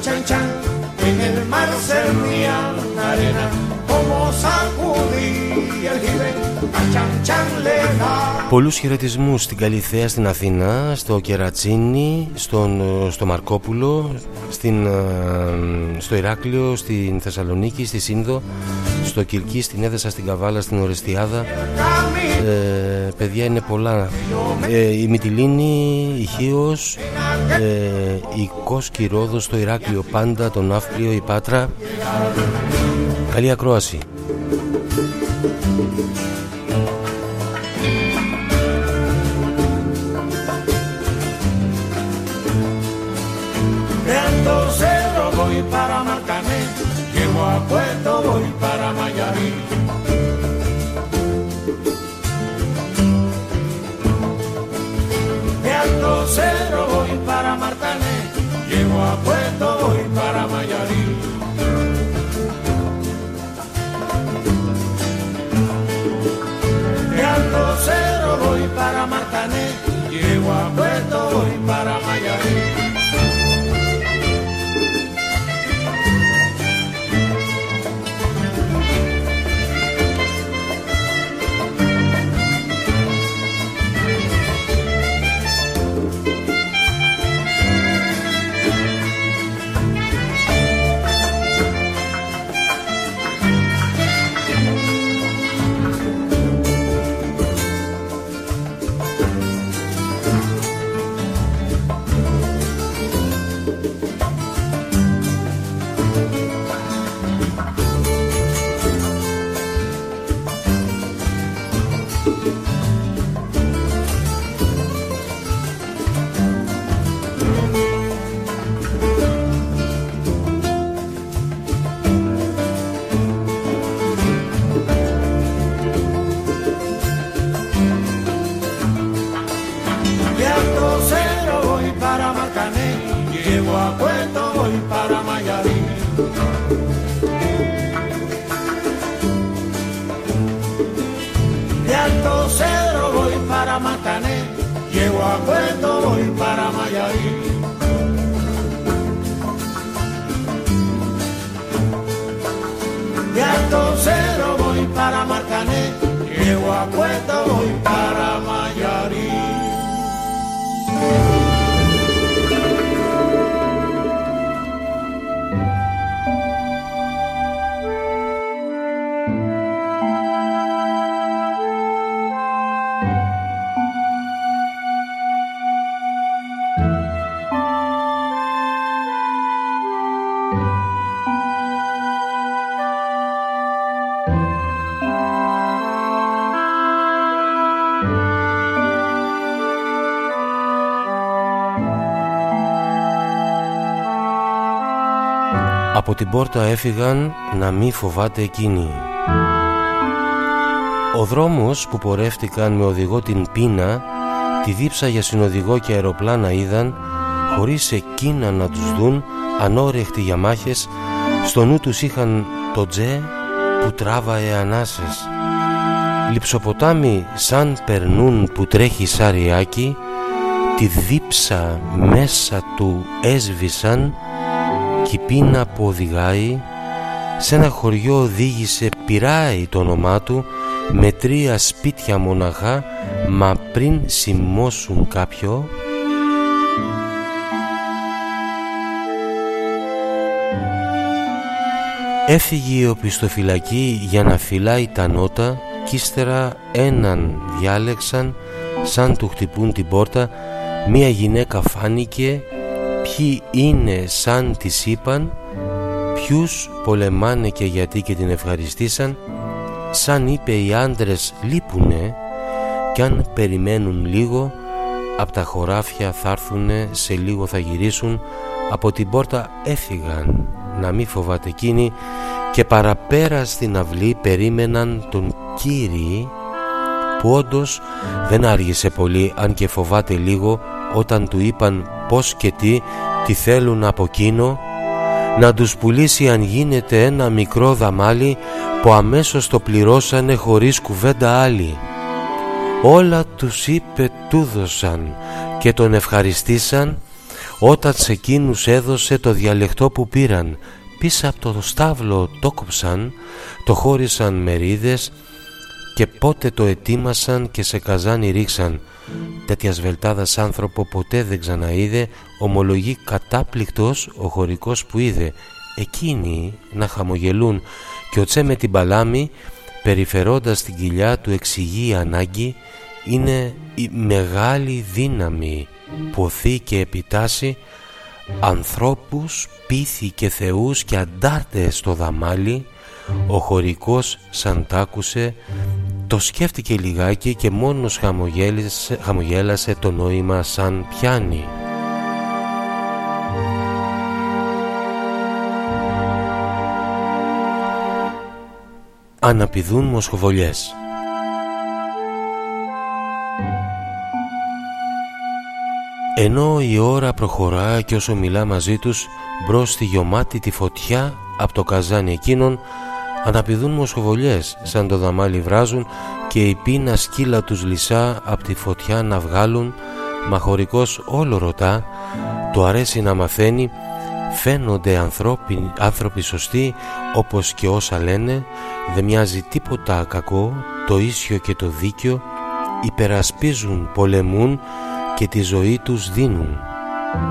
chan chan, en el mar servían arena, como sacudía el jibe, a chan chan le da. Πολλούς χαιρετισμούς στην Καλυθέα στην Αθήνα, στο Κερατσίνι, στον, στο Μαρκόπουλο, στην, ε, στο Ηράκλειο, στην Θεσσαλονίκη, στη Σύνδο, στο Κυρκή, στην Έδεσα, στην Καβάλα, στην Ορεστιάδα. Ε, παιδιά είναι πολλά. Ε, η Μυτιλίνη, η Χίος, ε, η Κόσκη Ρόδος, το Ηράκλειο Πάντα, τον Ναύπλιο, Rio y Patra, Caliacro así. Reando Cerro voy para Marcané, llego a Puerto voy para Miami. Reando Cerro voy para Marcané, llego a Puerto voy para Miami. Llego a para Y a Tocero vou para Marcané, llego a Cuesta voy para την πόρτα έφυγαν να μη φοβάται εκείνη Ο δρόμος που πορεύτηκαν με οδηγό την πείνα Τη δίψα για συνοδηγό και αεροπλάνα είδαν Χωρίς εκείνα να τους δουν ανόρεχτοι για μάχες στο νου τους είχαν το τζε που τράβαε ανάσες. Λιψοποτάμι σαν περνούν που τρέχει σαριάκι τη δίψα μέσα του έσβησαν κι η πείνα που οδηγάει σε ένα χωριό οδήγησε πειράει το όνομά του με τρία σπίτια μοναχά μα πριν σημώσουν κάποιο Έφυγε η οπισθοφυλακή για να φυλάει τα νότα κι ύστερα έναν διάλεξαν σαν του χτυπούν την πόρτα μία γυναίκα φάνηκε ποιοι είναι σαν της είπαν ποιους πολεμάνε και γιατί και την ευχαριστήσαν σαν είπε οι άντρες λείπουνε κι αν περιμένουν λίγο από τα χωράφια θα έρθουνε σε λίγο θα γυρίσουν από την πόρτα έφυγαν να μη φοβάται εκείνη και παραπέρα στην αυλή περίμεναν τον Κύρι που όντως δεν άργησε πολύ αν και φοβάται λίγο όταν του είπαν πως και τι τι θέλουν από εκείνο να τους πουλήσει αν γίνεται ένα μικρό δαμάλι που αμέσως το πληρώσανε χωρίς κουβέντα άλλη. Όλα τους είπε τούδωσαν και τον ευχαριστήσαν όταν σε εκείνους έδωσε το διαλεκτό που πήραν πίσω από το στάβλο το κόψαν, το χώρισαν μερίδες και πότε το ετοίμασαν και σε καζάνι ρίξαν. Τέτοια βελτάδας άνθρωπο ποτέ δεν ξαναείδε, ομολογεί κατάπληκτος ο χωρικός που είδε. Εκείνοι να χαμογελούν και ο Τσέ με την παλάμη περιφερώντας την κοιλιά του εξηγεί ανάγκη είναι η μεγάλη δύναμη που οθεί και επιτάσσει ανθρώπους, πίθη και θεούς και αντάρτες στο δαμάλι ο χωρικός σαν τ' άκουσε το σκέφτηκε λιγάκι και μόνος χαμογέλασε, χαμογέλασε το νόημα σαν πιάνει. Αναπηδούν μοσχοβολιές. Ενώ η ώρα προχωρά και όσο μιλά μαζί τους μπρος στη τη φωτιά από το καζάνι εκείνον αναπηδούν μοσχοβολιές σαν το δαμάλι βράζουν και η πείνα σκύλα τους λυσά από τη φωτιά να βγάλουν. Μα χωρικός όλο ρωτά το αρέσει να μαθαίνει φαίνονται ανθρώποι, άνθρωποι σωστοί όπως και όσα λένε. Δεν μοιάζει τίποτα κακό το ίσιο και το δίκιο υπερασπίζουν, πολεμούν και τη ζωή τους δίνουν.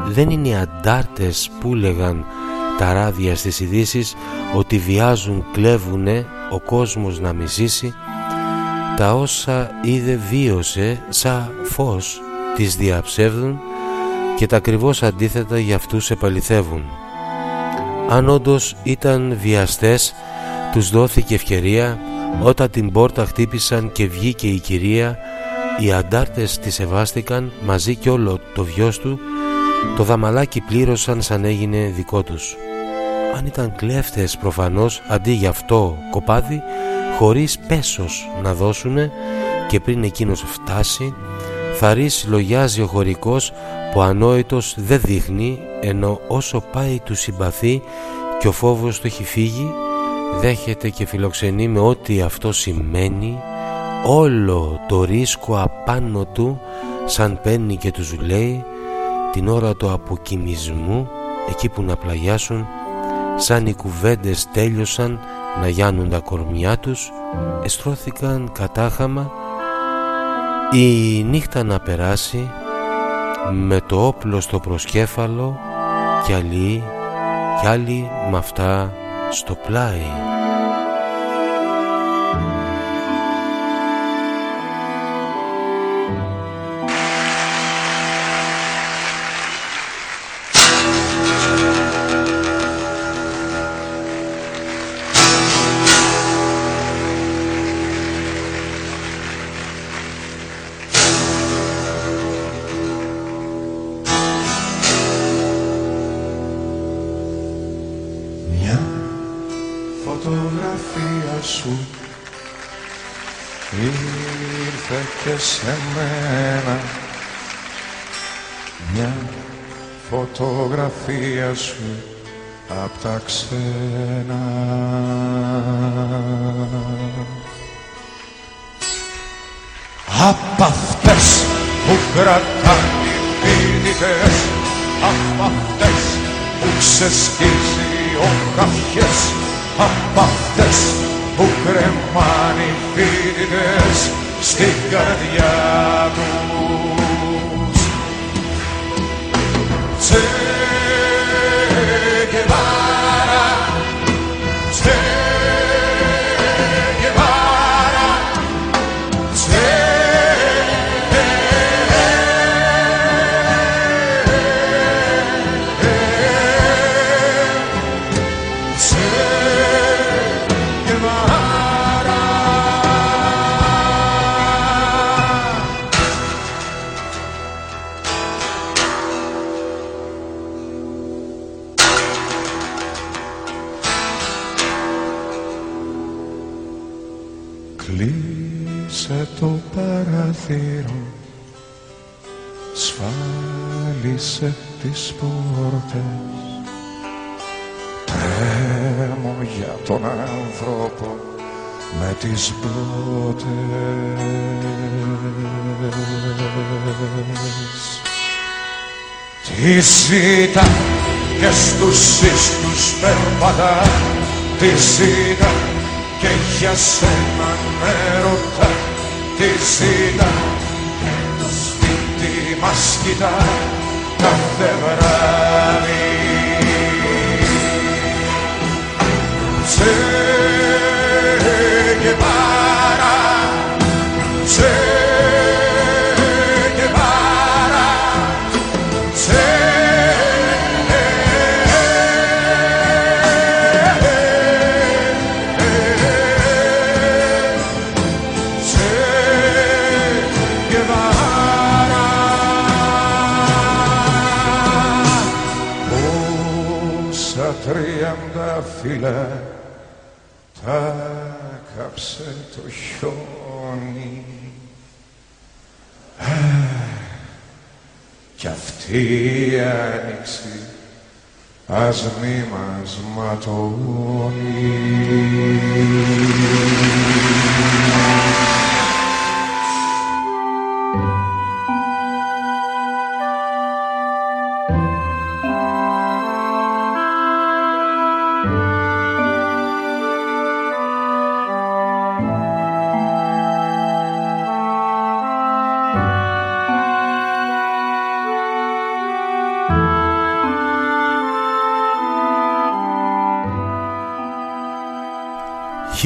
Δεν είναι οι αντάρτες που λέγαν τα ράδια στις ειδήσεις ότι βιάζουν, κλέβουνε ο κόσμος να μισήσει τα όσα είδε βίωσε σαν φως τις διαψεύδουν και τα ακριβώς αντίθετα για αυτούς επαληθεύουν. Αν όντως ήταν βιαστές τους δόθηκε ευκαιρία όταν την πόρτα χτύπησαν και βγήκε η κυρία οι αντάρτες τη σεβάστηκαν μαζί και όλο το βιός του το δαμαλάκι πλήρωσαν σαν έγινε δικό τους. Αν ήταν κλέφτες προφανώς αντί γι' αυτό κοπάδι χωρίς πέσος να δώσουνε και πριν εκείνος φτάσει θα λογιάζει ο χωρικός που ανόητος δεν δείχνει ενώ όσο πάει του συμπαθεί και ο φόβος του έχει φύγει δέχεται και φιλοξενεί με ό,τι αυτό σημαίνει όλο το ρίσκο απάνω του σαν παίρνει και τους λέει την ώρα του αποκοιμισμού εκεί που να πλαγιάσουν σαν οι κουβέντες τέλειωσαν να γιάνουν τα κορμιά τους εστρώθηκαν κατάχαμα η νύχτα να περάσει με το όπλο στο προσκέφαλο κι άλλοι κι άλλοι με αυτά στο πλάι. Σου απ' τα ξένα. Απ' αυτές που κρατάνε οι φοιτητές Απ' αυτές που ξεσκίζει ο καφιές Απ' αυτές που κρεμάνε οι φοιτητές στην καρδιά τους τον άνθρωπο με τις μπότες. Της ζήτα και στους ίστους περπατά. Της ζήτα και για σένα με ρωτά. Της ζήτα και το σπίτι μας κοιτά κάθε βράδυ 흐르게 바라. Η άνοιξη ας μη μας ματώνεις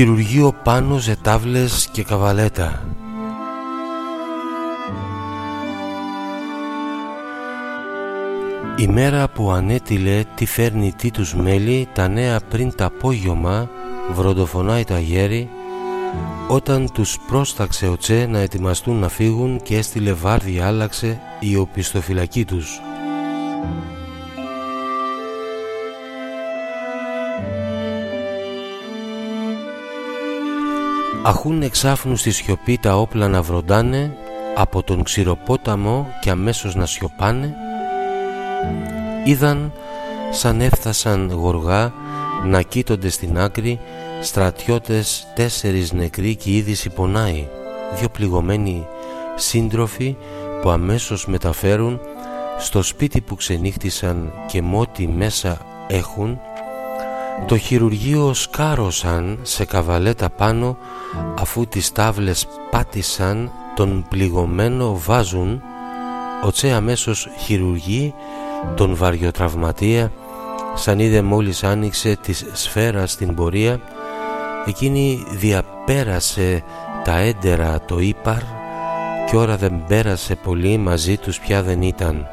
Χειρουργείο πάνω σε τάβλες και καβαλέτα. Η μέρα που ανέτειλε τι φέρνει τι τους μέλη Τα νέα πριν τα απόγειωμα βροντοφωνάει το αγέρι Όταν τους πρόσταξε ο Τσε να ετοιμαστούν να φύγουν Και έστειλε βάρδι άλλαξε η οπισθοφυλακή τους Αχούν εξάφνου στη σιωπή τα όπλα να βροντάνε από τον ξηροπόταμο και αμέσως να σιωπάνε. Είδαν σαν έφτασαν γοργά να κοίτονται στην άκρη στρατιώτες τέσσερις νεκροί και η είδηση πονάει δύο πληγωμένοι σύντροφοι που αμέσως μεταφέρουν στο σπίτι που ξενύχτησαν και μότι μέσα έχουν το χειρουργείο σκάρωσαν σε καβαλέτα πάνω αφού τις τάβλες πάτησαν τον πληγωμένο βάζουν. Ο Τσε αμέσως χειρουργεί τον βαριοτραυματία σαν είδε μόλις άνοιξε της σφαίρα στην πορεία. Εκείνη διαπέρασε τα έντερα το ύπαρ και ώρα δεν πέρασε πολύ μαζί τους πια δεν ήταν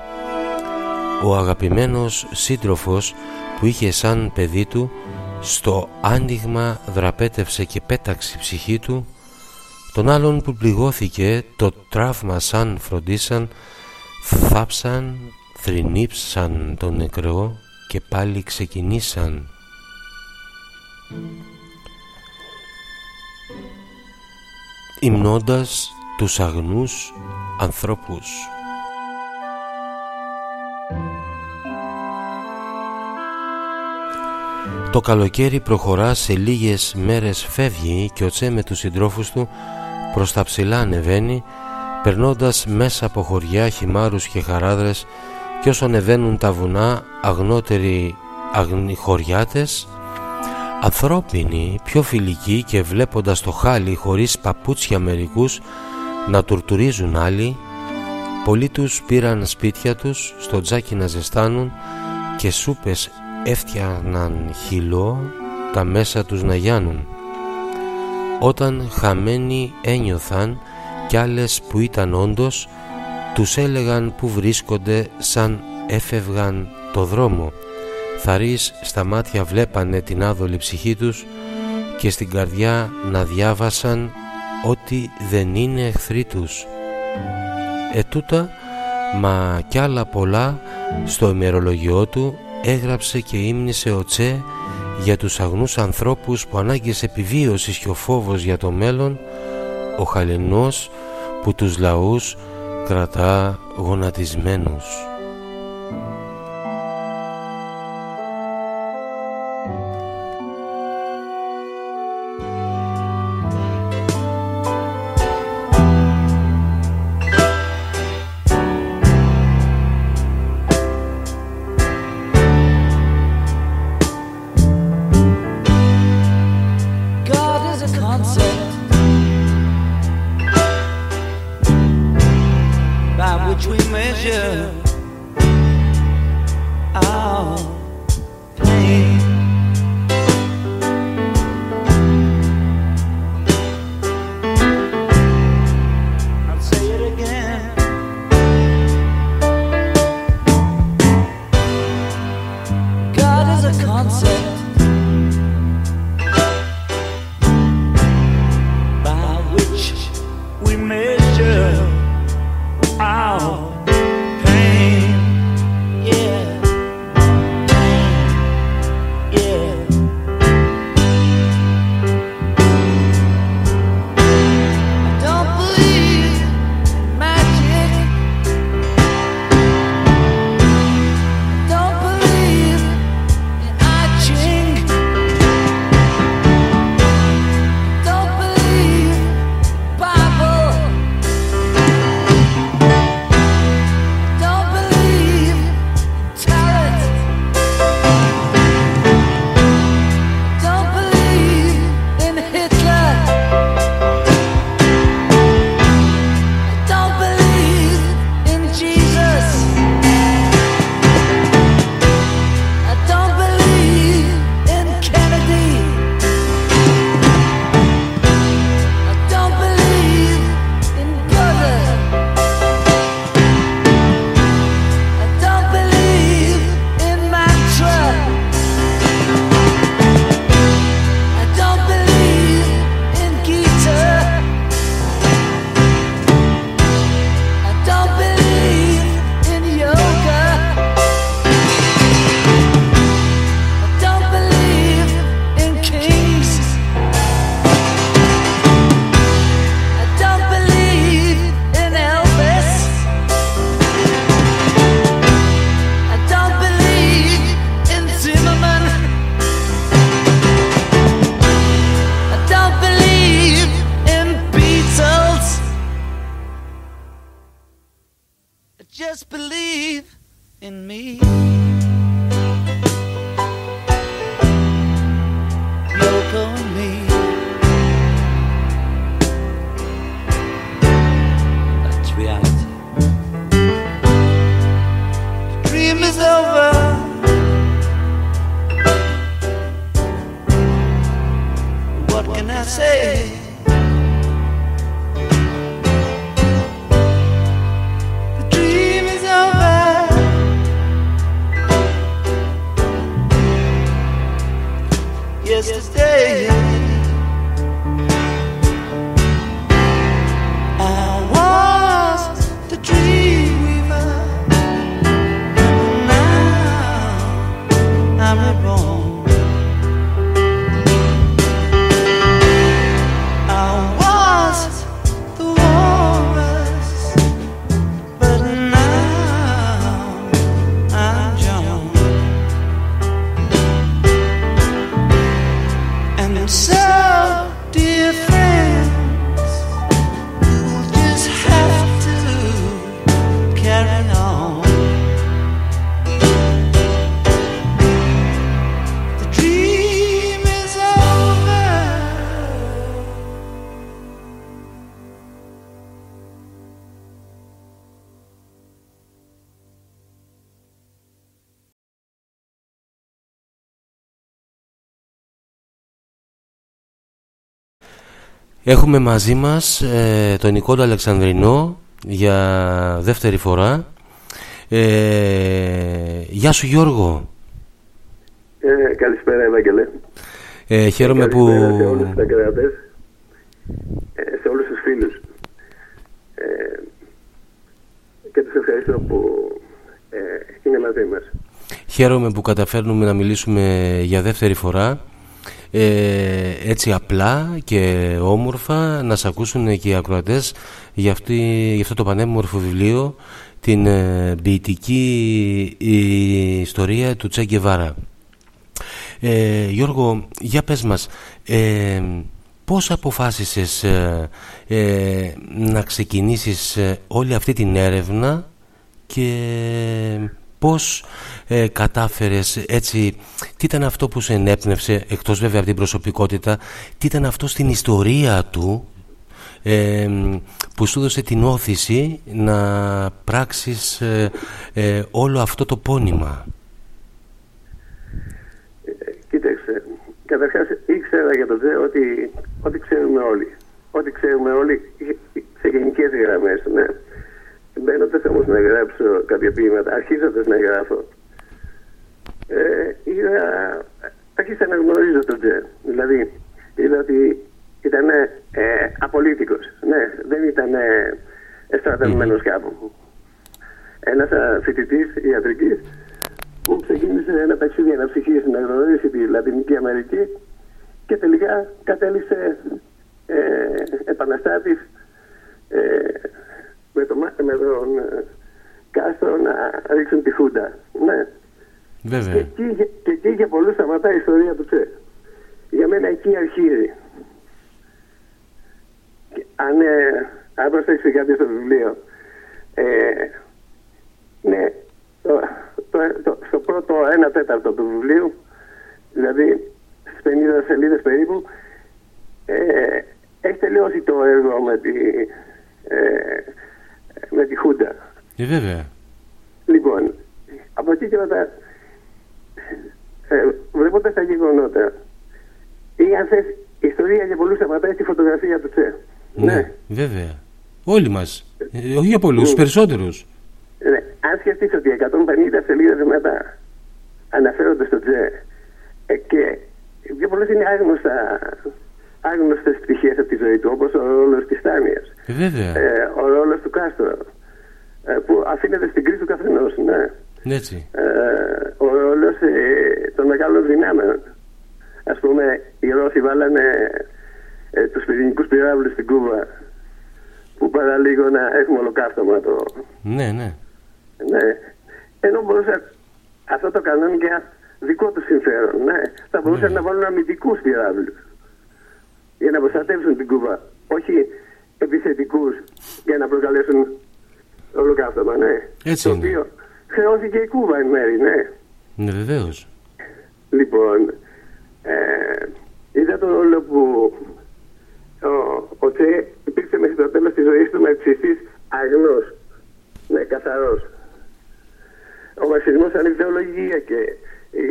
ο αγαπημένος σύντροφος που είχε σαν παιδί του στο άνοιγμα δραπέτευσε και πέταξε η ψυχή του τον άλλον που πληγώθηκε το τραύμα σαν φροντίσαν θάψαν, θρυνήψαν τον νεκρό και πάλι ξεκινήσαν. Υμνώντας τους αγνούς ανθρώπους Το καλοκαίρι προχωρά σε λίγες μέρες φεύγει και ο Τσέ με τους συντρόφους του προς τα ψηλά ανεβαίνει περνώντας μέσα από χωριά, χυμάρους και χαράδρες και όσο ανεβαίνουν τα βουνά αγνότεροι χωριάτες ανθρώπινοι, πιο φιλικοί και βλέποντας το χάλι χωρίς παπούτσια μερικούς να τουρτουρίζουν άλλοι πολλοί τους πήραν σπίτια τους στο τζάκι να ζεστάνουν και σούπες έφτιαναν χυλό τα μέσα τους να γιάνουν. Όταν χαμένοι ένιωθαν κι άλλες που ήταν όντως τους έλεγαν που βρίσκονται σαν έφευγαν το δρόμο. Θαρείς στα μάτια βλέπανε την άδολη ψυχή τους και στην καρδιά να διάβασαν ότι δεν είναι εχθροί τους. Ετούτα μα κι άλλα πολλά στο ημερολογιό του έγραψε και ύμνησε ο Τσέ για τους αγνούς ανθρώπους που ανάγκες επιβίωσης και ο φόβος για το μέλλον ο χαλινός που τους λαούς κρατά γονατισμένους. Έχουμε μαζί μας ε, τον Νικόλα Αλεξανδρινό για δεύτερη φορά. Ε, γεια σου Γιώργο. Ε, καλησπέρα Ευαγγελέ. Ε, χαίρομαι καλησπέρα που... σε όλους τους ακροατές, ε, σε όλους τους φίλους. Ε, και τους ευχαριστώ που ε, είναι μαζί μας. Χαίρομαι που καταφέρνουμε να μιλήσουμε για δεύτερη φορά ε, έτσι απλά και όμορφα να σε ακούσουν και οι ακροατές για, αυτή, για αυτό το πανέμορφο βιβλίο την ε, ποιητική ιστορία του Τσέγκε Βάρα. Ε, Γιώργο, για πες μας, ε, πώς αποφάσισες ε, ε, να ξεκινήσεις ε, όλη αυτή την έρευνα και πώς ε, κατάφερες έτσι, τι ήταν αυτό που σε ενέπνευσε, εκτός βέβαια από την προσωπικότητα, τι ήταν αυτό στην ιστορία του ε, που σου έδωσε την όθηση να πράξεις ε, ε, όλο αυτό το πόνημα; Κοίταξε, καταρχάς ήξερα για το Τζε ότι, ότι ξέρουμε όλοι. Ότι ξέρουμε όλοι σε γενικές γραμμές, ναι. Μπαίνοντα όμως να γράψω κάποια ποίηματα, αρχίζοντα να γράφω, ε, είδα, άρχισα να γνωρίζω τον Τζε. Δηλαδή, είδα ότι ήταν ε, απολύτικος. Ναι, δεν ήταν ε, στρατευμένος κάπου. Ένας φοιτητής ιατρικής που ξεκίνησε ένα ταξίδι αναψυχής να γνωρίσει τη Λατινική Αμερική και τελικά κατέληξε ε, επαναστάτης ε, με, το, με τον ε, Κάστρο να ρίξουν τη Χούντα. Ναι. Βέβαια. Και εκεί, και εκεί για πολλούς σταματάει η ιστορία του Τσε. Για μένα εκεί αρχίζει. Και αν, ε, αν προσέξεις κάτι στο βιβλίο, ε, ναι, το, το, το, στο πρώτο ένα τέταρτο του βιβλίου, δηλαδή στις 50 σελίδες περίπου, ε, έχεις τελειώσει το έργο με τη, ε, με τη Χούντα. Ε, βέβαια. Λοιπόν, από εκεί και μετά, ε, βλέποντας τα γεγονότα, ή αν θες, η ιστορία για πολλούς σταματάει στη φωτογραφία του Τσε. Ναι, βέβαια. Όλοι μας. Ε, όχι για πολλούς, τους περισσότερους. Ναι, αν σκεφτείς ότι 150 σελίδες μετά αναφέρονται στο Τσε ε, και πιο πολλές είναι άγνωστα, άγνωστες πτυχές από τη ζωή του, όπως ο ρόλος της Τάνιας. Ε, βέβαια. Ε, ο ρόλος του Κάστρο, ε, που αφήνεται στην κρίση του καθενός, ναι. Έτσι. Ε, ο ρόλος ε, των μεγάλων δυνάμεων. Ας πούμε, οι Ρώσοι βάλανε ε, τους πυρηνικούς πυράβλους στην Κούβα που παραλίγο να έχουμε ολοκαύτωμα το... Ναι, ναι. Ναι. Ενώ μπορούσαν αυτό το κανόνι για δικό του συμφέρον. Ναι. Θα μπορούσαν να βάλουν αμυντικούς πυράβλους για να προστατεύσουν την Κούβα. Όχι επιθετικούς για να προκαλέσουν ολοκαύτωμα, ναι. Έτσι το είναι. οποίο χρεώθηκε η Κούβα εν μέρη, ναι. Ναι, βεβαίως. Λοιπόν, ε, είδα τον ρόλο που ο, ο Τσε υπήρξε μέχρι το τέλος της ζωής του μαρξιστής αγνός, ναι, καθαρός. Ο μαρξισμός σαν ιδεολογία και οι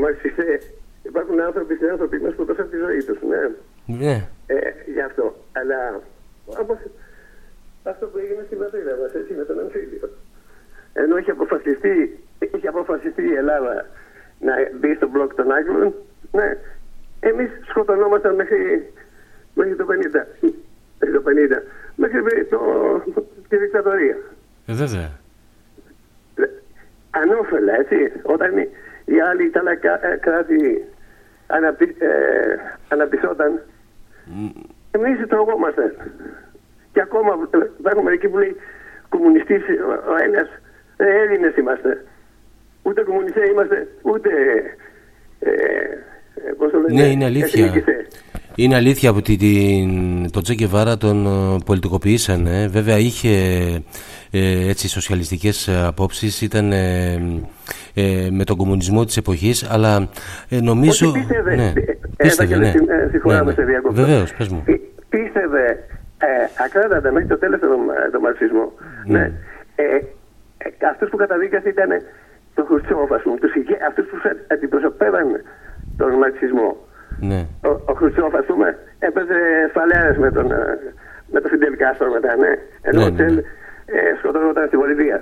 μαρξιστές υπάρχουν άνθρωποι στην άνθρωποι μας που δώσαν τη ζωή τους, ναι. Ναι. Ε, γι' αυτό. Αλλά όπως αυτό που έγινε στην πατρίδα μας, έτσι, με τον αμφίλιο. Ενώ είχε αποφασιστεί, είχε αποφασιστεί η Ελλάδα να μπει στο μπλοκ των Άγγλων, ναι, εμείς σκοτωνόμασταν μέχρι, μέχρι το 50. Μέχρι το 50. Μέχρι το, τη δικτατορία. Ε, βέβαια. Ανώφελα, έτσι. Όταν οι- οι άλλοι Ιταλικά ε, κράτη αναπτύ, ε, αναπτυσσόταν, εμείς τρογόμαστε. Και ακόμα ε, υπάρχουν μερικοί που λέει κομμουνιστής ο- ο ένας, ε, Έλληνες είμαστε. Ούτε κομμουνιστές είμαστε, ούτε ε, ε, πώς το λένε, Ναι, είναι αλήθεια. εθνικιστές. Είναι αλήθεια ότι την, τον Τζέκε Βάρα τον ε, πολιτικοποιήσανε. Βέβαια είχε ε, έτσι σοσιαλιστικές ε, απόψεις, ήταν ε, ε, με τον κομμουνισμό της εποχής, αλλά ε, νομίζω... Όχι, πίστευε. ναι, Ε, πίστευε, ναι. Ευαγγελιστή, ε, συγχωρά με, σε διακόπτω. Βεβαίως, πες μου. Πí- Πίστευε ε, ακράτατα μέχρι το τέλος τον, ε, τον μαρξισμό. Ναι. Ε, ε, αυτούς που καταδίκασε ήταν το Χρουτσόφ, ας πούμε. Τους, ηγε- αυτούς που σε- αντιπροσωπεύαν τον μαρξισμό. Ναι. Ο, ο Χρουτσόφ, ας πούμε, έπαιζε φαλέρες με τον, ε, με τον Φιντελ Κάστρο μετά, ναι. Ενώ Ναι, ο ναι, Τσέλ ναι. ε, σκοτώνονταν στη Βολιβία.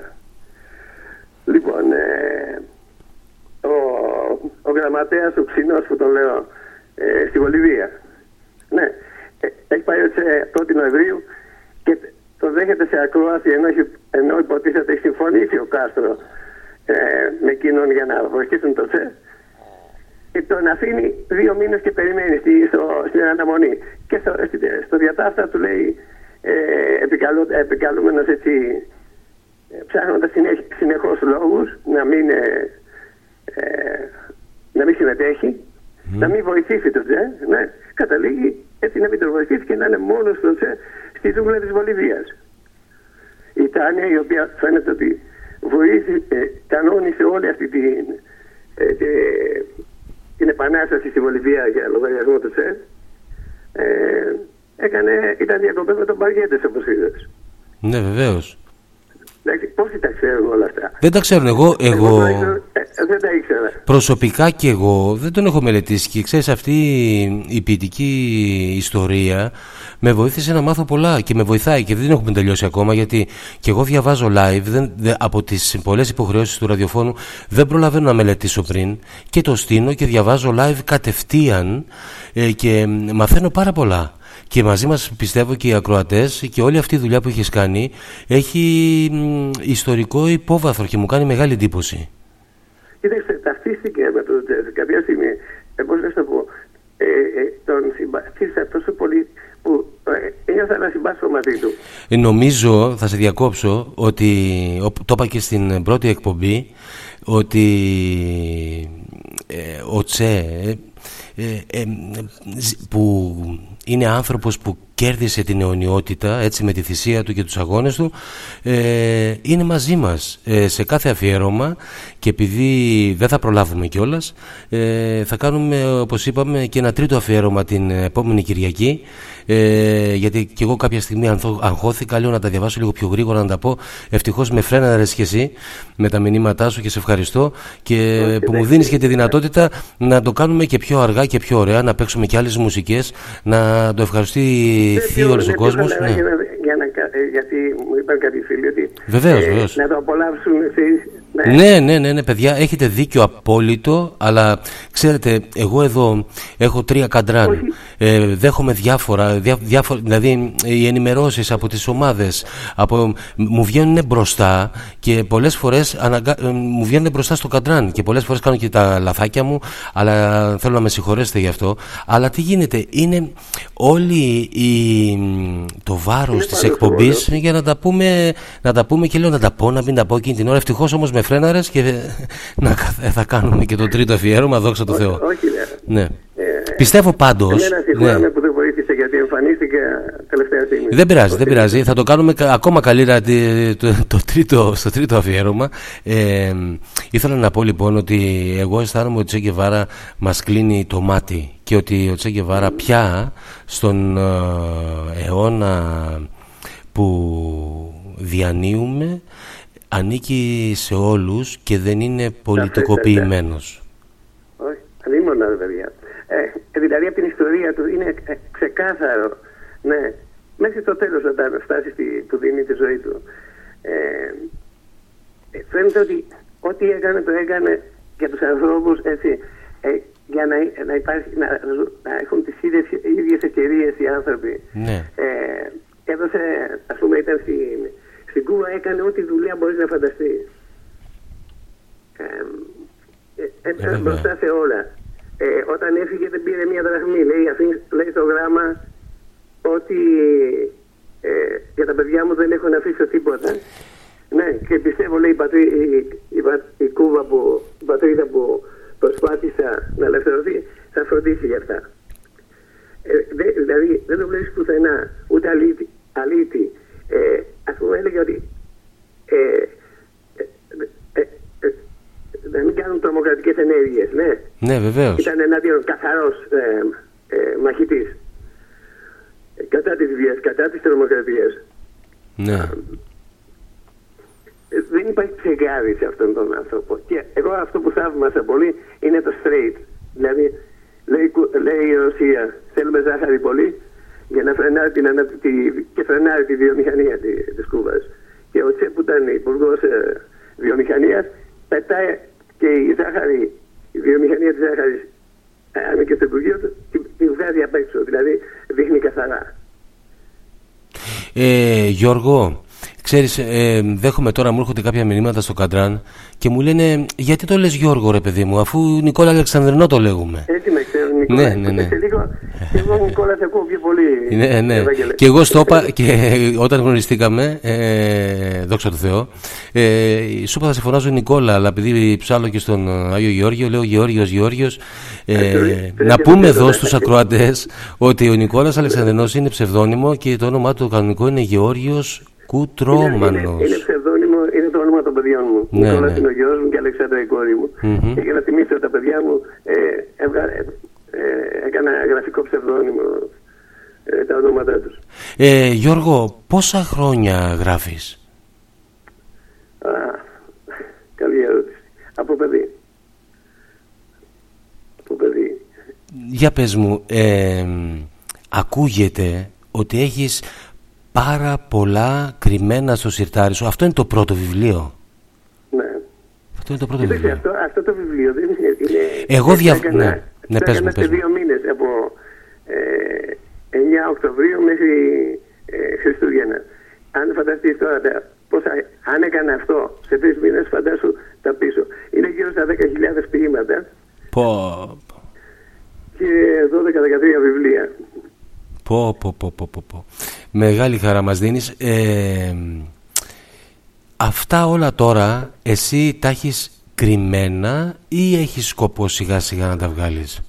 Λοιπόν, ε, ο, ο γραμματέας, ο Ξινός που τον λέω, ε, στη Βολιβία. Ναι, ε, έχει πάει ο Τσε 1η Νοεμβρίου και το δέχεται σε ακρόαση ενώ, έχει, ενώ υποτίθεται έχει συμφωνήσει ο Κάστρο ε, με εκείνον για να βοηθήσουν το Τσε και τον αφήνει δύο μήνες και περιμένει στη, στο, στην αναμονή. Και στο, στη- στο διατάφτα του λέει ε, επικαλώ, επικαλούμενος έτσι ε, ψάχνοντας συνέχ, συνεχώς λόγους να μην, ε, ε, να μην συμμετέχει, να μην βοηθήσει τον Τσε, ναι, καταλήγει έτσι να μην τον βοηθήσει και να είναι μόνος τον Τσε στη ζούγκλα της Βολιβίας. Η Τάνια η οποία φαίνεται ότι βοήθησε, ε, κανόνισε όλη αυτή την, ε, τε- την επανάσταση στη Βολιβία για λογαριασμό του ΤΣΕ ε, έκανε, ήταν διακοπές με τον Μπαργέντες όπως είδες. Ναι, βεβαίως. Εντάξει, πόσοι τα ξέρουν όλα αυτά; Δεν τα ξέρουν. Εγώ, εγώ το ήξερα, ε, δεν τα ήξερα. προσωπικά και εγώ δεν τον έχω μελετήσει και ξέρεις αυτή η ποιητική ιστορία με βοήθησε να μάθω πολλά και με βοηθάει και δεν την έχουμε τελειώσει ακόμα γιατί και εγώ διαβάζω live δεν, δεν- από τις πολλές υποχρεώσεις του ραδιοφώνου δεν προλαβαίνω να μελετήσω πριν και το στείνω και διαβάζω live κατευθείαν ε, και μ, μαθαίνω πάρα πολλά. Και μαζί μας πιστεύω και οι ακροατές και όλη αυτή η δουλειά που έχεις κάνει έχει μ, ιστορικό υπόβαθρο και μου κάνει μεγάλη εντύπωση. Κοίταξε, ταυτίστηκε με τον Τζέζ κάποια στιγμή. Ε, πώς να σου το πω, ε, ε, τον συμπαθήσα τόσο πολύ που ε, ένιωθα να συμπάσχω μαζί του. Ε, Νομίζω, θα σε διακόψω, ότι οπ- το είπα και στην πρώτη εκπομπή, ότι ε, ο Τσε ε, ε, ε, ζ- που είναι άνθρωπος που κέρδισε την αιωνιότητα έτσι με τη θυσία του και τους αγώνες του ε, είναι μαζί μας ε, σε κάθε αφιέρωμα και επειδή δεν θα προλάβουμε κιόλας ε, θα κάνουμε όπως είπαμε και ένα τρίτο αφιέρωμα την επόμενη Κυριακή ε, γιατί και εγώ κάποια στιγμή ανθώ- αγχώθηκα λέω να τα διαβάσω λίγο πιο γρήγορα να τα πω ευτυχώς με φρέναρες και εσύ με τα μηνύματά σου και σε ευχαριστώ και που μου δίνεις και τη δυνατότητα να το κάνουμε και πιο αργά και πιο ωραία να παίξουμε και άλλες μουσικές να το ευχαριστηθεί όλος ο Ναι, πιο κόσμος χαλαρά ναι. για να- για να κα- ε, γιατί μου είπαν κάποιοι φίλοι ότι Βεβαίως, βεβαίως. να το απολαύσουν εσείς. Ναι. Ναι, ναι, ναι, ναι, παιδιά, έχετε δίκιο απόλυτο, αλλά ξέρετε, εγώ εδώ έχω τρία καντράν. Ε, δέχομαι διάφορα, διά, διάφορα, δηλαδή οι ενημερώσεις από τις ομάδες από, μου βγαίνουν μπροστά και πολλές φορές αναγκα, ε, μου βγαίνουν μπροστά στο καντράν και πολλές φορές κάνω και τα λαθάκια μου, αλλά θέλω να με συγχωρέσετε γι' αυτό. Αλλά τι γίνεται, είναι όλη η, το βάρος της εκπομπής για να τα, πούμε, να τα πούμε και λέω να τα πω, να μην τα πω εκείνη την ώρα. Ευτυχώς όμως με φρέναρες και να, θα κάνουμε και το τρίτο αφιέρωμα, δόξα τω Θεώ. Όχι, ναι. Ναι. Πιστεύω πάντως. Εμένα συγχωράμε Ναι. που δεν βοήθησε γιατί εμφανίστηκε τελευταία στιγμή. Δεν πειράζει, δεν πειράζει. Θα το κάνουμε κα- ακόμα καλύτερα τη- το, το τρίτο, στο τρίτο αφιέρωμα. Ε, ήθελα να πω λοιπόν ότι εγώ αισθάνομαι ότι ο Τσέ Γκεβάρα μας κλείνει το μάτι και ότι ο Τσέ Γκεβάρα πια στον ε, αιώνα που διανύουμε ανήκει σε όλους και δεν είναι πολιτικοποιημένος. Όχι, αλίμονα ρε παιδιά. Ε, δηλαδή από την ιστορία του είναι ε, ξεκάθαρο. Ναι, μέχρι στο τέλος όταν φτάσει στη, που δίνει τη ζωή του. Ε, ε, φαίνεται ότι ό,τι έκανε το έκανε για τους ανθρώπους έτσι, ε, για να, να, υπάρχει, να, να έχουν τις ίδιες, ίδιες ευκαιρίες οι άνθρωποι. Ναι. Ε, έδωσε, ας πούμε, ήταν στην, στην Κούβα, έκανε ό,τι δουλειά μπορείς να φανταστείς. Ε, ε, ε, βέβαια. μπροστά σε όλα. Ε, όταν έφυγε δεν πήρε μία δραχμή. Λέει, αφήνει, λέει στο γράμμα ότι ε, για τα παιδιά μου δεν έχω να αφήσω τίποτα. Ναι, και πιστεύω, λέει, η, πατρί, η, η, πα- η Κούβα που, η πατρίδα που προσπάθησα να ελευθερωθεί, θα φροντίσει γι' αυτά. Ε, δε, δηλαδή, δεν το βλέπεις πουθενά, ούτε αλήτη. αλήτη. Ε, ας πούμε, έλεγε ότι ε, ε, ε, ε, να μην κάνουν τρομοκρατικές ενέργειες, ναι. Ναι, βεβαίως. Ήταν εναντίον καθαρός ε, ε, μαχητής. Ε, Κατά της βίας, κατά της τρομοκρατίας. Ναι. Ε, Δεν υπάρχει ψεγάδι σε αυτόν τον άνθρωπο. Και εγώ αυτό που θαύμασα πολύ είναι το straight. Δηλαδή, λέει, κου- λέει η Ρωσία, θέλουμε ζάχαρη πολύ, για να φρενάρει την, ανα... τη... και φρενάρει τη βιομηχανία τη- της Κούβας. Και ο Τσέ που ήταν υπουργός ε, βιομηχανίας πετάει και η ζάχαρη, η βιομηχανία της ζάχαρης αν είναι και στο Υπουργείο του, τη, τη βγάζει απ' έξω. Δηλαδή δείχνει καθαρά. Ε, Γιώργο, ξέρεις, ε, δέχομαι τώρα μου έρχονται κάποια μηνύματα στο Καντράν και μου λένε γιατί το λες Γιώργο ρε παιδί μου αφού Νικόλα Αλεξανδρινό το λέγουμε. Έτσι με ξέρουν, Νικόλα. Ναι, ναι, ναι. Σε λίγο, και εγώ Νικόλα σε ακούω πιο πολύ. Ναι, ναι. Ευαγγελέ. Και εγώ στο είπα και όταν γνωριστήκαμε, ε, δόξα τω Θεώ, ε, σου είπα θα σε φωνάζω Νικόλα, αλλά επειδή ψάλω και στον Άγιο Γεώργιο, λέω Γεώργιος, Γεώργιος. Ε, να πούμε εδώ στους ακροατές ότι ο Νικόλας Αλεξανδρινός είναι ψευδόνυμο και το όνομά του κανονικό είναι Γεώργιος Κουτρόμανος. Είναι, είναι ψευδόνυμο, είναι το όνομα των παιδιών μου. Ναι, Νικόλας ναι. είναι ο γιος μου και Αλεξάνδρα η κόρη μου. Μμμ. Και για να τιμήσω τα παιδιά μου, ε, έβγα- ε, ε, έκανα γραφικό ψευδόνυμο ε, τα ονόματά τους. Ε, Γιώργο, πόσα χρόνια γράφεις; Α, καλή ερώτηση. Από παιδί. Από παιδί. Για πες μου, ε, ακούγεται ότι έχεις πάρα πολλά κρυμμένα στο σιρτάρι σου. Αυτό είναι το πρώτο βιβλίο; Ναι. Αυτό είναι το πρώτο Κοίταξε, βιβλίο. αυτό, αυτό το βιβλίο δεν είναι... είναι Εγώ το δια- έκανα- ναι, ναι, το πες έκανα μου, πες σε μου. δύο μήνες από ε, 9 Οκτωβρίου μέχρι ε, Χριστούγεννα. Αν φανταστείς τώρα τα, πόσα, αν έκανα αυτό σε τρεις μήνες φαντάσου τα πίσω. Είναι γύρω στα 10.000 ποίηματα Πω, και 12-13 βιβλία. πω, πω, πω, πω, πω, πω. Μεγάλη χαρά μας δίνεις. Ε, αυτά όλα τώρα εσύ τα έχεις κρυμμένα ή έχεις σκοπό σιγά σιγά να τα βγάλεις;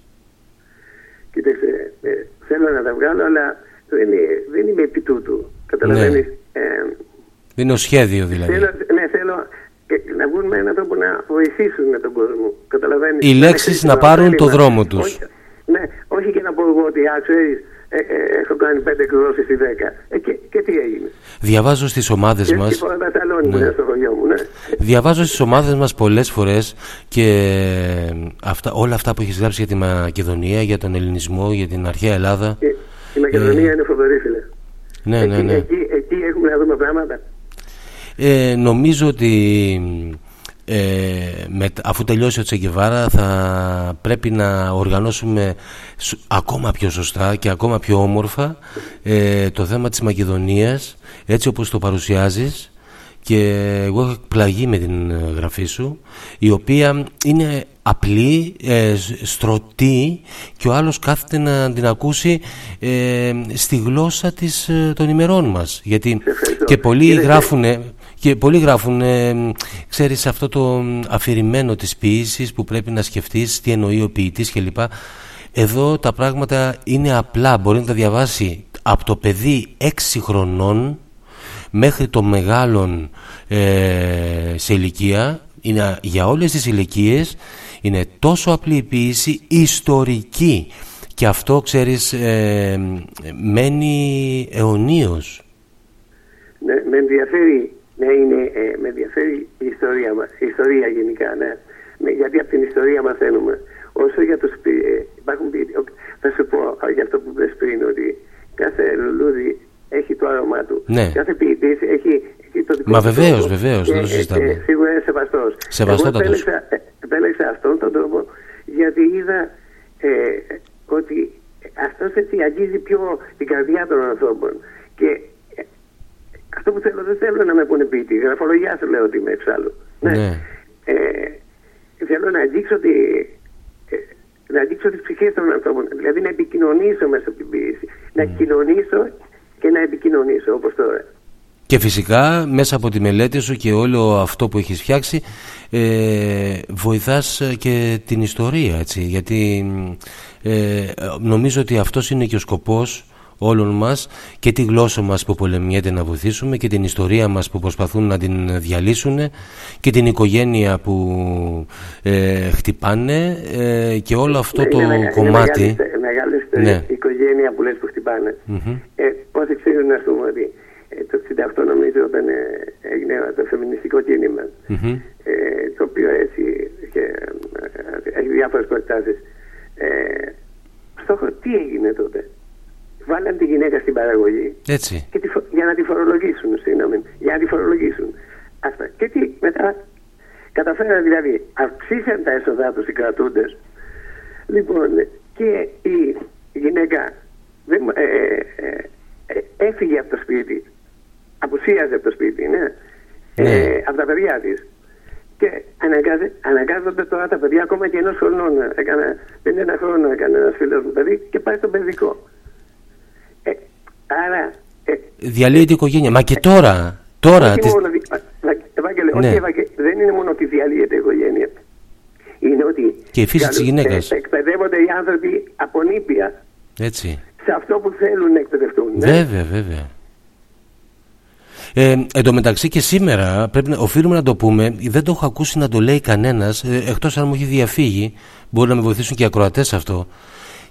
Κοίταξε, ε, θέλω να τα βγάλω αλλά δεν, είναι, δεν είμαι επί τούτου. Καταλαβαίνεις. Ε, Δεν είναι ο σχέδιο δηλαδή. Θέλω, ναι, θέλω και να βγουν με έναν τρόπο να βοηθήσουν τον κόσμο. Καταλαβαίνεις. Οι Να λέξεις χρήσιμο να πάρουν το ωφέλιμα. δρόμο τους. Όχι, ναι, όχι και να πω εγώ ότι α, ξέρεις, ε, ε, έχω κάνει πέντε εκδόσεις ή δέκα. Ε, και, και τι έγινε. Διαβάζω στις ομάδες Και μας... φορά τα σαλόνι που Ναι. είναι στο χωριό μου. Ναι. Διαβάζω στις ομάδες μας πολλές φορές και αυτά, όλα αυτά που έχεις γράψει για τη Μακεδονία, για τον ελληνισμό, για την αρχαία Ελλάδα. Και η Μακεδονία Ε, είναι φοβερή φίλε. Ναι, ναι, Εκεί, ναι. εκεί, εκεί έχουμε να δούμε πράγματα. Ε, νομίζω ότι ε, με, αφού τελειώσει ο Τσεγκεβάρα θα πρέπει να οργανώσουμε σ- ακόμα πιο σωστά και ακόμα πιο όμορφα ε, το θέμα της Μακεδονίας έτσι όπως το παρουσιάζεις και εγώ έχω εκπλαγεί με την ε, γραφή σου η οποία είναι απλή, ε, σ- στρωτή και ο άλλος κάθεται να την ακούσει ε, στη γλώσσα της, ε, των ημερών μας γιατί και πολλοί Κοίταξε. γράφουν και πολλοί γράφουν, ε, μ, ξέρεις αυτό το μ, αφηρημένο της ποίησης που πρέπει να σκεφτείς τι εννοεί ο ποιητής κλπ. Εδώ τα πράγματα είναι απλά, μπορεί να τα διαβάσει από το παιδί 6 χρονών μέχρι το μεγάλον ε, σε ηλικία, είναι για όλες τις ηλικίες είναι τόσο απλή η ποίηση, ιστορική και αυτό ξέρεις ε, μένει αιωνίως. Ναι, με ενδιαφέρει να είναι, ε, με ενδιαφέρει η ιστορία μας, η ιστορία γενικά, ναι. Ναι, γιατί από την ιστορία μαθαίνουμε. Όσο για τους ποι, ε, υπάρχουν ποιητές, ο- θα σου πω ε, για αυτό που είπες πριν, ότι κάθε λουλούδι έχει το άρωμά του. Ναι. Κάθε ποιητής έχει, έχει το δικό Μα του βεβαίως, τρόπο βεβαίως, και, δεν το ε, συζητάμε. ε, σίγουρα είναι σεβαστός. Σεβαστότατος. Εγώ επέλεξα, ε, επέλεξα αυτόν τον τρόπο γιατί είδα ε, ότι αυτός έτσι αγγίζει πιο την καρδιά των ανθρώπων. Και ε, αυτό που θέλω, δεν θέλω να με πούνε ποιητή. Γραφολογιά σου λέω ότι είμαι εξάλλου. Ναι. Ε, θέλω να αγγίξω, τη, ε, να αγγίξω τις ψυχές των ανθρώπων. Δηλαδή να επικοινωνήσω μέσα από την ποιήση. Να κοινωνήσω και να επικοινωνήσω όπως τώρα. Και φυσικά μέσα από τη μελέτη σου και όλο αυτό που έχεις φτιάξει ε, βοηθάς ε, και την ιστορία έτσι γιατί ε, νομίζω ότι αυτός είναι και ο σκοπός όλων μας και τη γλώσσα μας που πολεμιέται να βοηθήσουμε και την ιστορία μας που προσπαθούν να την διαλύσουν και την οικογένεια που ε, χτυπάνε ε, και όλο αυτό Ναι, το είναι μεγα- κομμάτι Είναι μεγάλη, μεγάλη Ναι. οικογένεια που λες που χτυπάνε. Μμμ. Ε, όσοι ξέρουν να πούμε ότι ε, το 68 νομίζω όταν ε, έγινε το φεμινιστικό κίνημα Μμμ. ε, το οποίο έτσι και, ε, έχει διάφορες προεκτάσεις ε, στόχο τι έγινε τότε; Βάλαν τη γυναίκα στην παραγωγή Έτσι. και τη φο- για να τη φορολογήσουν, συγγνώμη, για να τη φορολογήσουν. Αυτά. Και τι μετά καταφέραν δηλαδή, αυξήσαν τα έσοδά τους οι κρατούντες. Λοιπόν, και η γυναίκα δεν, μου- ε, ε, ε, ε, έφυγε από το σπίτι, απουσίαζε από το σπίτι, ναι, ε, από τα παιδιά της. Και αναγκάζε, αναγκάζονται τώρα τα παιδιά ακόμα και ενός χρονών. Έκανα, δεν ένα χρόνο έκανε ένας φίλος μου παιδί και πάει στο παιδικό. Ε, άρα, ε, Διαλύεται η οικογένεια. Μα και τώρα. Τώρα. όχι τις- μόνο, δι- Βα- Ευάγγελε, Ναι. όχι, Ευάγγελε, δεν είναι μόνο ότι διαλύεται η οικογένεια. Είναι ότι Και η φύση της καλου- γυναίκας. ε, εκπαιδεύονται οι άνθρωποι από νήπια Έτσι. σε αυτό που θέλουν να εκπαιδευτούν. ναι. Βέβαια, βέβαια. Ε, εν τω μεταξύ και σήμερα πρέπει να, οφείλουμε να το πούμε, δεν το έχω ακούσει να το λέει κανένας, ε, εκτός αν μου έχει διαφύγει, μπορεί να με βοηθήσουν και οι ακροατές σε αυτό.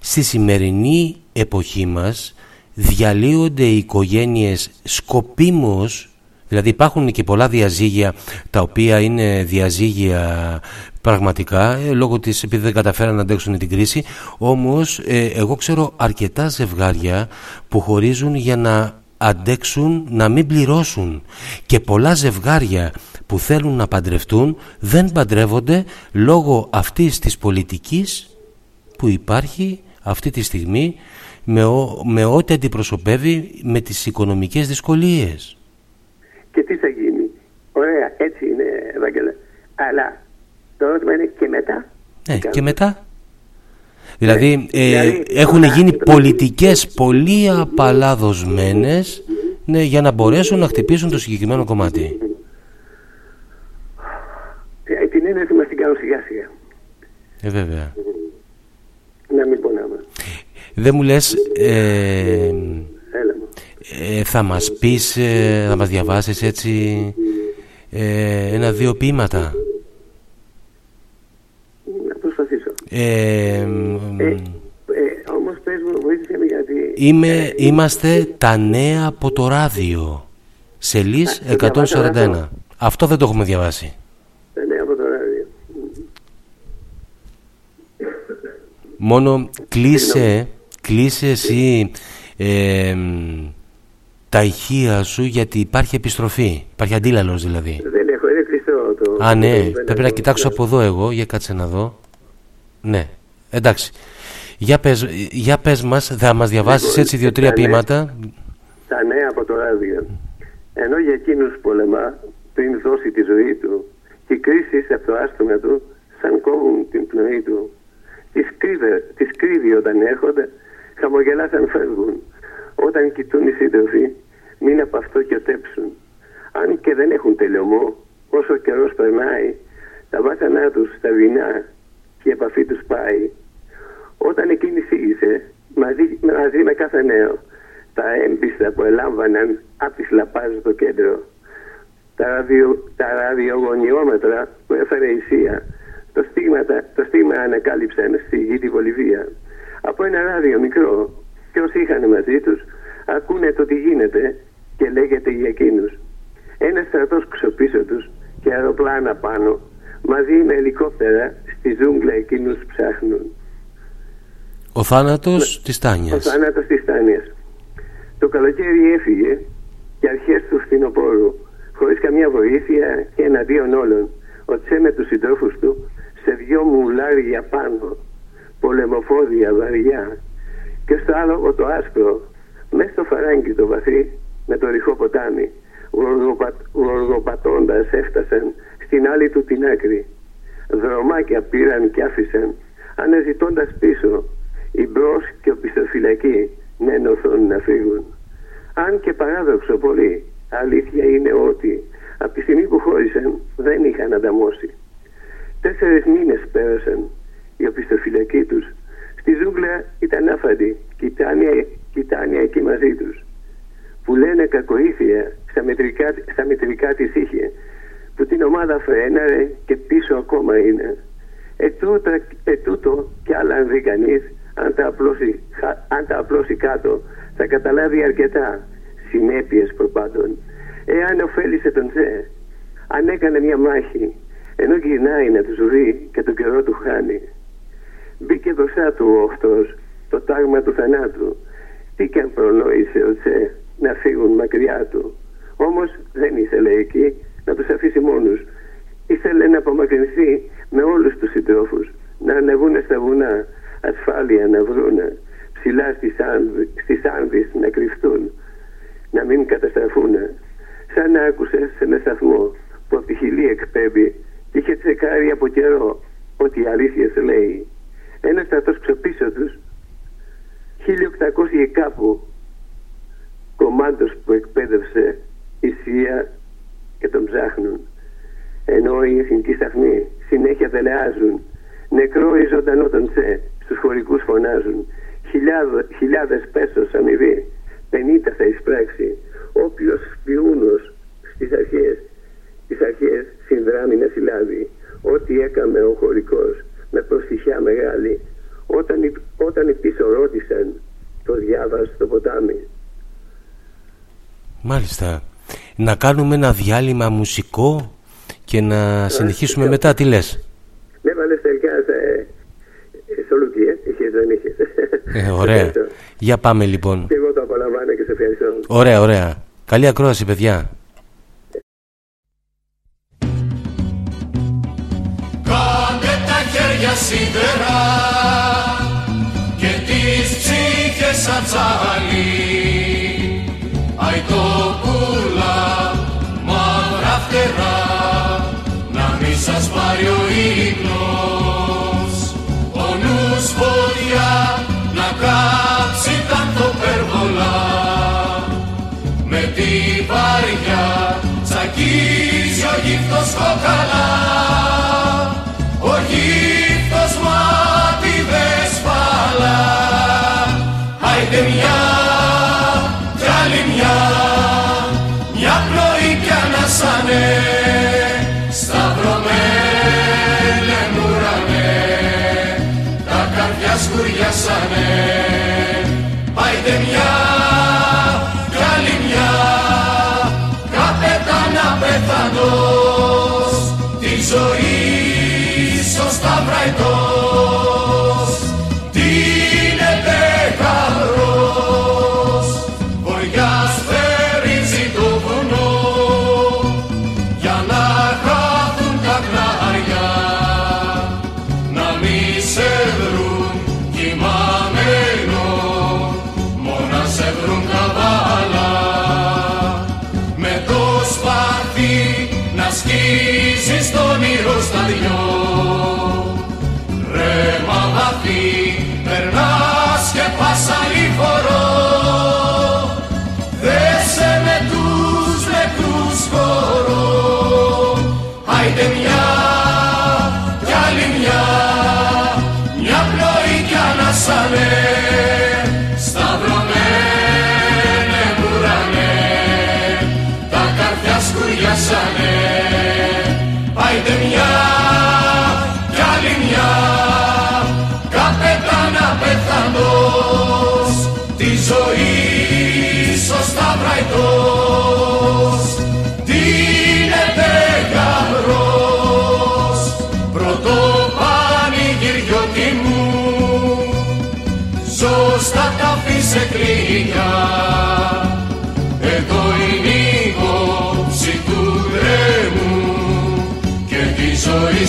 Στη σημερινή εποχή μας διαλύονται οι οικογένειες σκοπίμως, δηλαδή υπάρχουν και πολλά διαζύγια τα οποία είναι διαζύγια πραγματικά ε, λόγω της επειδή δεν καταφέραν να αντέξουν την κρίση όμως ε, εγώ ξέρω αρκετά ζευγάρια που χωρίζουν για να αντέξουν να μην πληρώσουν. Και πολλά ζευγάρια που θέλουν να παντρευτούν δεν παντρεύονται λόγω αυτής της πολιτικής που υπάρχει αυτή τη στιγμή με, ο- με ό,τι αντιπροσωπεύει με τις οικονομικές δυσκολίες. Και τι θα γίνει. Ωραία, έτσι είναι, Ευάγγελε. Αλλά το ερώτημα είναι και μετά. Ναι, και μετά. Δηλαδή, ε, δηλαδή, έχουν γίνει πολιτικές πολύ απαλάδοσμένες ναι, για να μπορέσουν να χτυπήσουν το συγκεκριμένο κομμάτι. Ε, την έννοια μας την κάνουν σιγά σιγά. Ε, βέβαια. Να μην πονάμε. Δεν μου λες, ε, Έλα μου. ε, θα μας πεις, ε, θα μας διαβάσεις έτσι ε, ένα-δύο ποίηματα; Να προσπαθήσω. Ε, μ, Ε, όμως πες μου, βοήθησε με γιατί... είμαι, είμαστε τα νέα από το ράδιο. Σελής 141. Αυτό δεν το έχουμε διαβάσει. Ε, Ναι, από το ράδιο. Μόνο κλείσε, κλείσε εσύ ε, μ, τα ηχεία σου γιατί υπάρχει επιστροφή. Υπάρχει αντίλαλος δηλαδή. Δεν έχω, είναι κλειστό το... Α, ναι, το- πρέπει να κοιτάξω από εδώ εγώ, για κάτσε να δω. Ναι, εντάξει. Για πες, για πες μας, θα μας διαβάσεις Λοιπόν, έτσι δύο-τρία ναι. ποίηματα; Τα νέα από το ράδιο. Ενώ για εκείνους πολεμά πριν δώσει τη ζωή του και οι κρίσεις από το άστομα του σαν κόβουν την πνοή του. Τις, κρύβε, τις κρύβει όταν έρχονται, χαμογελά σαν φεύγουν. Όταν κοιτούν οι σύντροφοι, μην από αυτό κοιοτέψουν. Αν και δεν έχουν τελειωμό, όσο καιρός περνάει, τα βάσανά τους στα δεινά και η επαφή τους πάει. Όταν εκείνη σήγησε, μαζί, μαζί με κάθε νέο, τα έμπιστα που ελάμβαναν από τη Σλαπάζ στο κέντρο, τα, ραδιο, τα ραδιογωνιόμετρα που έφερε η Σία, το στίγμα, το στίγμα ανακάλυψαν στη γη τη Βολιβία. Από ένα ράδιο μικρό και όσοι είχαν μαζί τους ακούνε το τι γίνεται και λέγεται για εκείνους. Ένα στρατός ξοπίσω τους και αεροπλάνα πάνω μαζί με ελικόπτερα στη ζούγκλα εκείνους ψάχνουν. Ο θάνατος της Ο Τάνιας. θάνατος της Τάνιας. Το καλοκαίρι έφυγε και αρχές του φθινοπόρου χωρίς καμιά βοήθεια και εναντίον όλων. Ο Τσε με τους συντρόφους του σε δυο μουλάρια πάνω, πολεμοφόδια βαριά και στο άλογο το άσπρο, μέσα στο φαράγγι το βαθύ με το ρηχό ποτάμι, γοργοπα... γοργοπατώντας έφτασαν στην άλλη του την άκρη. Δρομάκια πήραν και άφησαν, αναζητώντας πίσω, η μπρος και ο πιστοφυλακή να ενωθούν να φύγουν. Αν και παράδοξο πολύ, αλήθεια είναι ότι από τη στιγμή που χώρισαν δεν είχαν ανταμώσει. Τέσσερις μήνες πέρασαν οι οπισθοφυλακοί τους. Στη ζούγκλα ήταν άφαντοι και η Τάνια, και η Τάνια εκεί μαζί τους. Που λένε κακοήθεια στα μετρικά, στα μετρικά της είχε. Που την ομάδα φρέναρε και πίσω ακόμα είναι. Ετούτα, ετούτο κι άλλα αν δει κανείς, αν τα, απλώσει, χα- αν τα απλώσει κάτω, θα καταλάβει αρκετά συνέπειες προπάντων. Εάν ωφέλησε τον Τζε, αν έκανε μια μάχη, ενώ γυρνάει να τους βρει και τον καιρό του χάνει. Μπήκε μπροστά του ο αυτός το τάγμα του θανάτου. Τι και αν προνόησε ο Τσε να φύγουν μακριά του. Όμως δεν ήθελε εκεί να τους αφήσει μόνους. Ήθελε να απομακρυνθεί να κάνουμε ένα διάλειμμα μουσικό και να συνεχίσουμε μετά. Τι λες; Ναι, βαλέ τελικά σε τι είχε, δεν είχε. Ωραία. Για πάμε λοιπόν. Και εγώ το απολαμβάνω και σε ευχαριστώ. Ωραία, ωραία. Καλή ακρόαση παιδιά.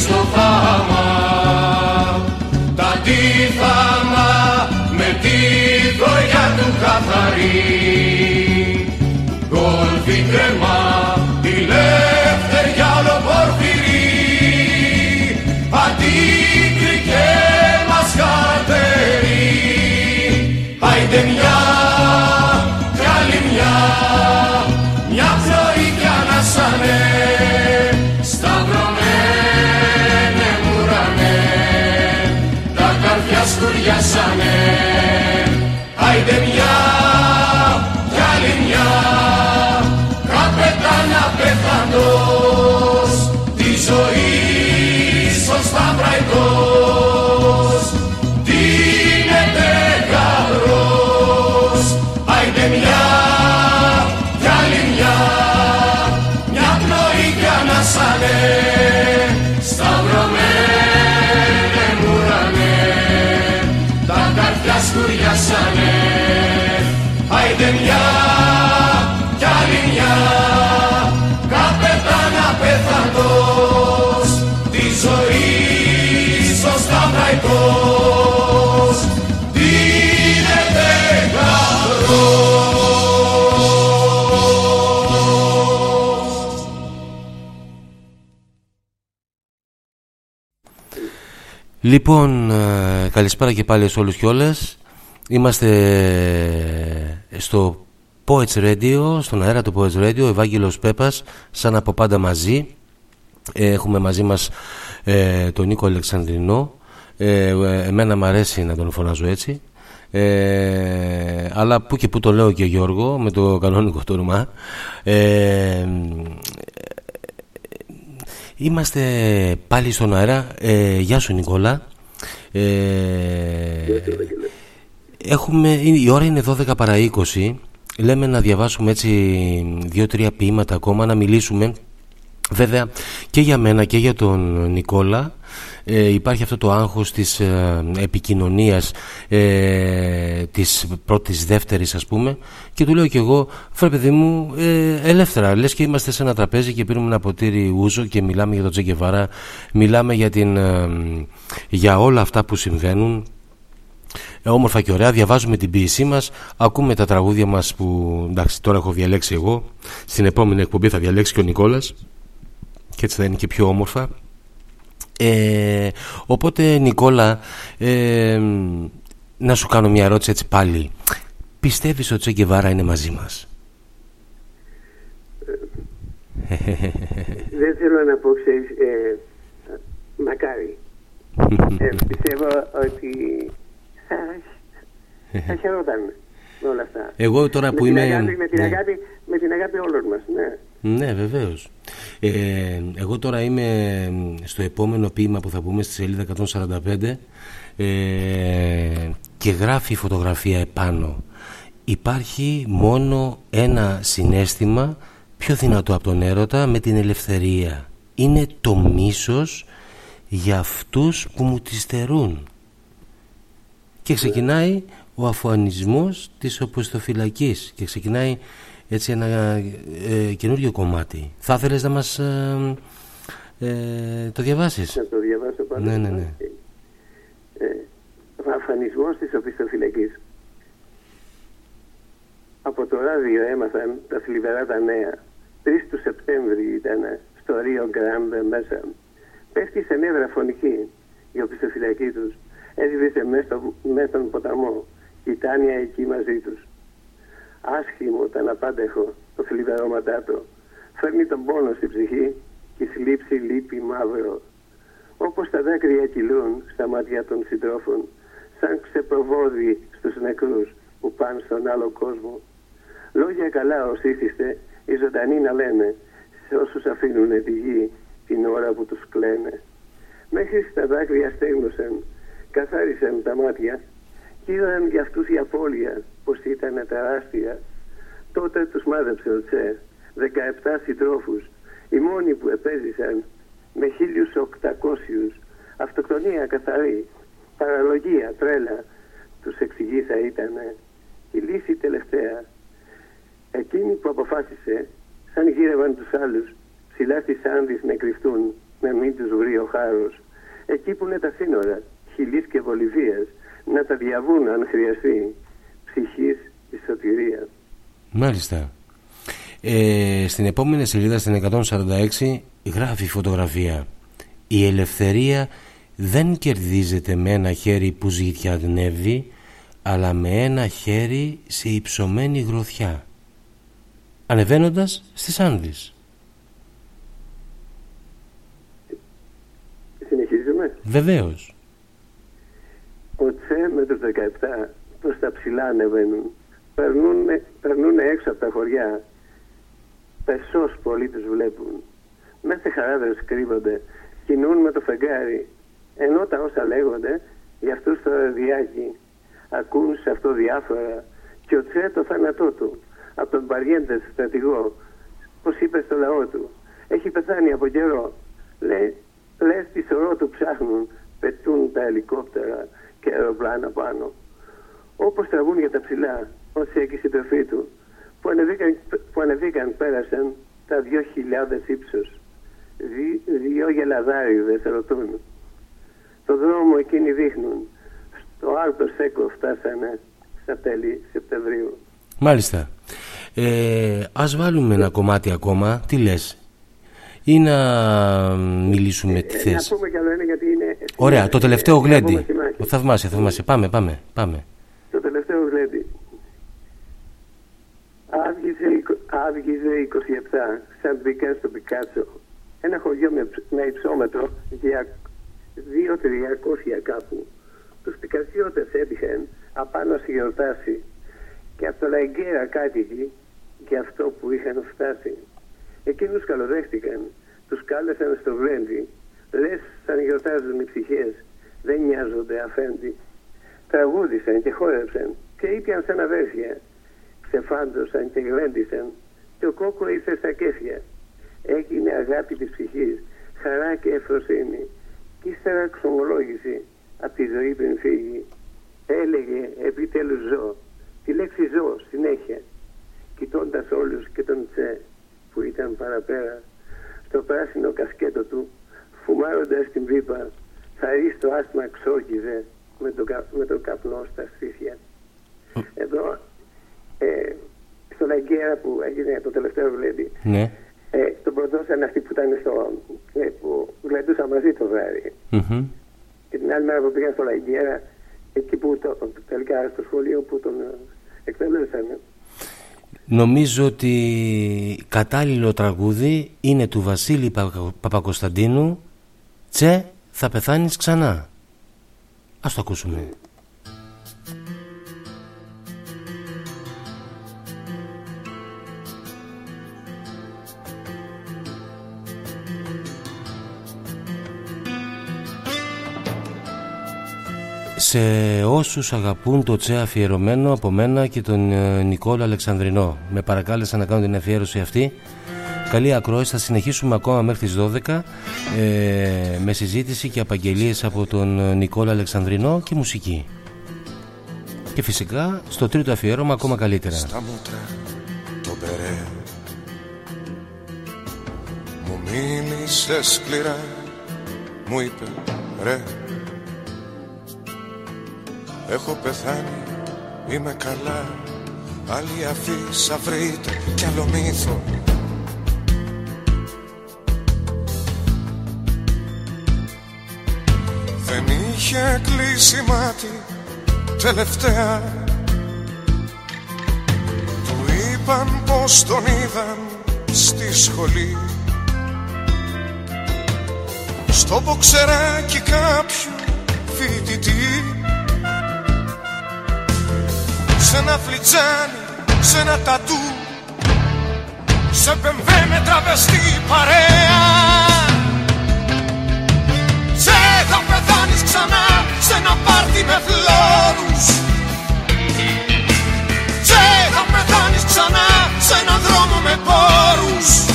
στο θάμα. Τα τίθαμα με τη δωρειά του καθαρή. Κόλφι κρεμά τη λευτεριά ολοπορφυρή αντίκρι και μας καρτερή Άιντε μια κι άλλη μια μια πνοή κι ανασανέ Λοιπόν, ε, καλησπέρα και πάλι σε όλους και όλες. Είμαστε στο Poets Radio, στον αέρα του Poets Radio, Ευάγγελος Πέπας, σαν από πάντα μαζί. Ε, έχουμε μαζί μας ε, τον Νίκο Αλεξανδρινό. Ε, εμένα μου αρέσει να τον φωνάζω έτσι. Ε, αλλά που και που το λέω και Γιώργο με το κανόνικο του όνομά ε, Είμαστε πάλι στον αέρα. Ε, γεια σου Νικόλα. Ε, έχουμε, η ώρα είναι 12 παρά 20. Λέμε να διαβάσουμε έτσι δύο-τρία ποίηματα ακόμα, να μιλήσουμε. Βέβαια και για μένα και για τον Νικόλα ε, υπάρχει αυτό το άγχος της ε, επικοινωνίας ε, της πρώτης δεύτερης ας πούμε και του λέω και εγώ φέρε παιδί μου ε, ελεύθερα λες και είμαστε σε ένα τραπέζι και πίνουμε ένα ποτήρι ούζο και μιλάμε για τον Τζεκεβάρα μιλάμε για, την, ε, για όλα αυτά που συμβαίνουν όμορφα και ωραία, διαβάζουμε την ποίησή μας ακούμε τα τραγούδια μας που εντάξει τώρα έχω διαλέξει εγώ στην επόμενη εκπομπή θα διαλέξει και ο Νικόλας και έτσι θα είναι και πιο όμορφα ε, οπότε Νικόλα ε, να σου κάνω μια ερώτηση έτσι πάλι. Πιστεύεις ότι ο Τσέγκεβάρα είναι μαζί μας; Δεν θέλω να πω ξέρεις ε, μακάρι. Ε, πιστεύω ότι θα, θα χαιρόταν με όλα αυτά. Εγώ τώρα που είμαι με, την ναι. αγάπη, με την αγάπη όλων μας ναι. Ναι, βεβαίως. Ε, εγώ τώρα είμαι στο επόμενο ποίημα που θα πούμε στη σελίδα 145 ε, και γράφει η φωτογραφία επάνω. Υπάρχει μόνο ένα συνέστημα πιο δυνατό από τον έρωτα με την ελευθερία. Είναι το μίσος για αυτούς που μου τη στερούν. Και ξεκινάει ο αφουανισμός της οπισθοφυλακής και ξεκινάει έτσι ένα ε, καινούριο κομμάτι. Θα ήθελες να μας ε, ε, το διαβάσεις; Να το διαβάσω πάνω. Ναι, ναι, ναι. Ε, αφανισμός της οπισθοφυλακής. Από το ράδιο έμαθαν τα θλιβερά τα νέα. 3 του Σεπτέμβρη ήταν στο Ρίο Γκράμπε μέσα. Πέφτει σε νεύρα φωνική η οπισθοφυλακή τους. Έδιβησε μέσα στον ποταμό. Κοιτάνια εκεί μαζί τους άσχημο, τα αναπάντεχο, το θλιβερό μαντάτο. Φέρνει τον πόνο στη ψυχή και η θλίψη λύπη μαύρο. Όπως τα δάκρυα κυλούν στα μάτια των συντρόφων, σαν ξεπροβόδι στους νεκρούς που πάνε στον άλλο κόσμο. Λόγια καλά ως ήθιστε, οι ζωντανοί να λένε σε όσους αφήνουν τη γη την ώρα που τους κλαίνε. Μέχρι στα δάκρυα στέγνωσαν, καθάρισαν τα μάτια και είδαν για αυτούς η απώλεια πως ήταν τεράστια. Τότε τους μάδεψε ο Τσε, 17 συντρόφους, οι μόνοι που επέζησαν με 1800 αυτοκτονία καθαρή, παραλογία, τρέλα, τους εξηγεί θα ήταν η λύση τελευταία. Εκείνοι που αποφάσισε, σαν γύρευαν τους άλλους, ψηλά στις άνδεις να κρυφτούν, να μην τους βρει ο χάρος. Εκεί που είναι τα σύνορα, Χιλής και Βολιβίας, να τα διαβούν αν χρειαστεί ψυχής η σωτηρία. Μάλιστα. Ε, στην επόμενη σελίδα στην 146 γράφει φωτογραφία «Η ελευθερία δεν κερδίζεται με ένα χέρι που ζητιανεύει αλλά με ένα χέρι σε υψωμένη γροθιά ανεβαίνοντας στις Άνδης». Συνεχίζουμε; Βεβαίως. Ο Τσε με τους 17 προς τα ψηλά ανεβαίνουν. Περνούν, περνούν έξω από τα χωριά. Πεσός πολλοί τους βλέπουν. Μέσα σε χαράδρες κρύβονται. Κινούν με το φεγγάρι. Ενώ τα όσα λέγονται για αυτούς το διάκι. Ακούν σε αυτό διάφορα. Και ο Τσε το θάνατό του. Από τον Παριέντες στρατηγό. Πώς είπε στο λαό του. Έχει πεθάνει από καιρό. Λέει, λες τη σωρό του ψάχνουν. Πετούν τα ελικόπτερα και αεροπλάνα πάνω όπως τραβούν για τα ψηλά, όσοι έχει συντροφή του, που ανεβήκαν, που ανεβήκαν πέρασαν τα δυο χιλιάδες ύψος. Δυ, δυο γελαδάριδες ρωτούν. Το δρόμο εκείνοι δείχνουν. Στο Άρτο Σέκο φτάσανε στα τέλη Σεπτεμβρίου. Μάλιστα. Ε, ας βάλουμε ένα κομμάτι ακόμα. Τι λες; Ή να μιλήσουμε ε, τι θες; Να πούμε κι άλλο ένα γιατί είναι... Ωραία, το τελευταίο γλέντι. Ο θαυμάσια, θαυμάσια. Πάμε, πάμε, πάμε. Το τελευταίο γλέντι. Άβγιζε, εικο- άβγιζε 27, σαν μπήκα στο Πικάτσο. Ένα χωριό με, ψ- με υψόμετρο για 2-300 κάπου. Τους πικατσιώτες έτυχαν απάνω στη γιορτάση και από το Λαϊγκέρα κάτοικοι για αυτό που είχαν φτάσει. Εκείνους καλοδέχτηκαν, τους κάλεσαν στο βρέντι, λες σαν γιορτάζουν οι ψυχές, δεν νοιάζονται αφέντη. Τραγούδισαν και χόρεψαν και ήπιαν σαν αδέρφια. Ξεφάντωσαν και γλέντισαν και ο κόκο ήρθε στα κέφια. Έγινε αγάπη της ψυχής, χαρά και ευφροσύνη και ύστερα ξομολόγηση από τη ζωή πριν φύγει. Έλεγε επιτέλους ζω, τη λέξη ζω συνέχεια, κοιτώντας όλους και τον Τσε που ήταν παραπέρα, στο πράσινο κασκέτο του, φουμάροντας την πίπα, θα ρίξεις το άσμα ξόκιζε με τον, κα- με τον καπνό στα στήθια. Εδώ, ε, στο Λαγκέρα που έγινε το τελευταίο γλέντι, Ναι. Ε, τον προδώσαν αυτοί που ήταν στο, ε, που γλεντούσαν μαζί το βράδυ. Μμμ. Και την άλλη μέρα που πήγαν στο Λαγκέρα, εκεί που το, τελικά στο σχολείο που τον ε, εκτελέσαν. Νομίζω ότι κατάλληλο τραγούδι είναι του Βασίλη Παπα- Παπακοσταντίνου «Τσε, θα πεθάνεις ξανά». Ας το ακούσουμε. Σε όσους αγαπούν το τσε αφιερωμένο από μένα και τον ε, Νικόλα Αλεξανδρινό. Με παρακάλεσα να κάνω την αφιέρωση αυτή. Καλή ακρόαση, θα συνεχίσουμε ακόμα μέχρι τις 12 ε, με συζήτηση και απαγγελίες από τον ε, Νικόλα Αλεξανδρινό και μουσική. Και φυσικά στο τρίτο αφιέρωμα ακόμα καλύτερα. Στα μούτρα το μπερέ Μου μίλησες σκληρά Μου είπε ρε Έχω πεθάνει Είμαι καλά. Άλλη αφήσα βρείτε κι άλλο μύθο. Δεν είχε κλείσει μάτι Τελευταία. Του είπαν πως τον είδαν στη σχολή. Στο μποξεράκι κάποιου φοιτητή Σε ένα φλιτζάνι, σε ένα τατού. Σε πεμβέ με τραβεστή παρέα. Σε θα πεθάνεις ξανά σε ένα πάρτι με φλόρους. Και θα πεθάνεις ξανά σε έναν δρόμο με πόρους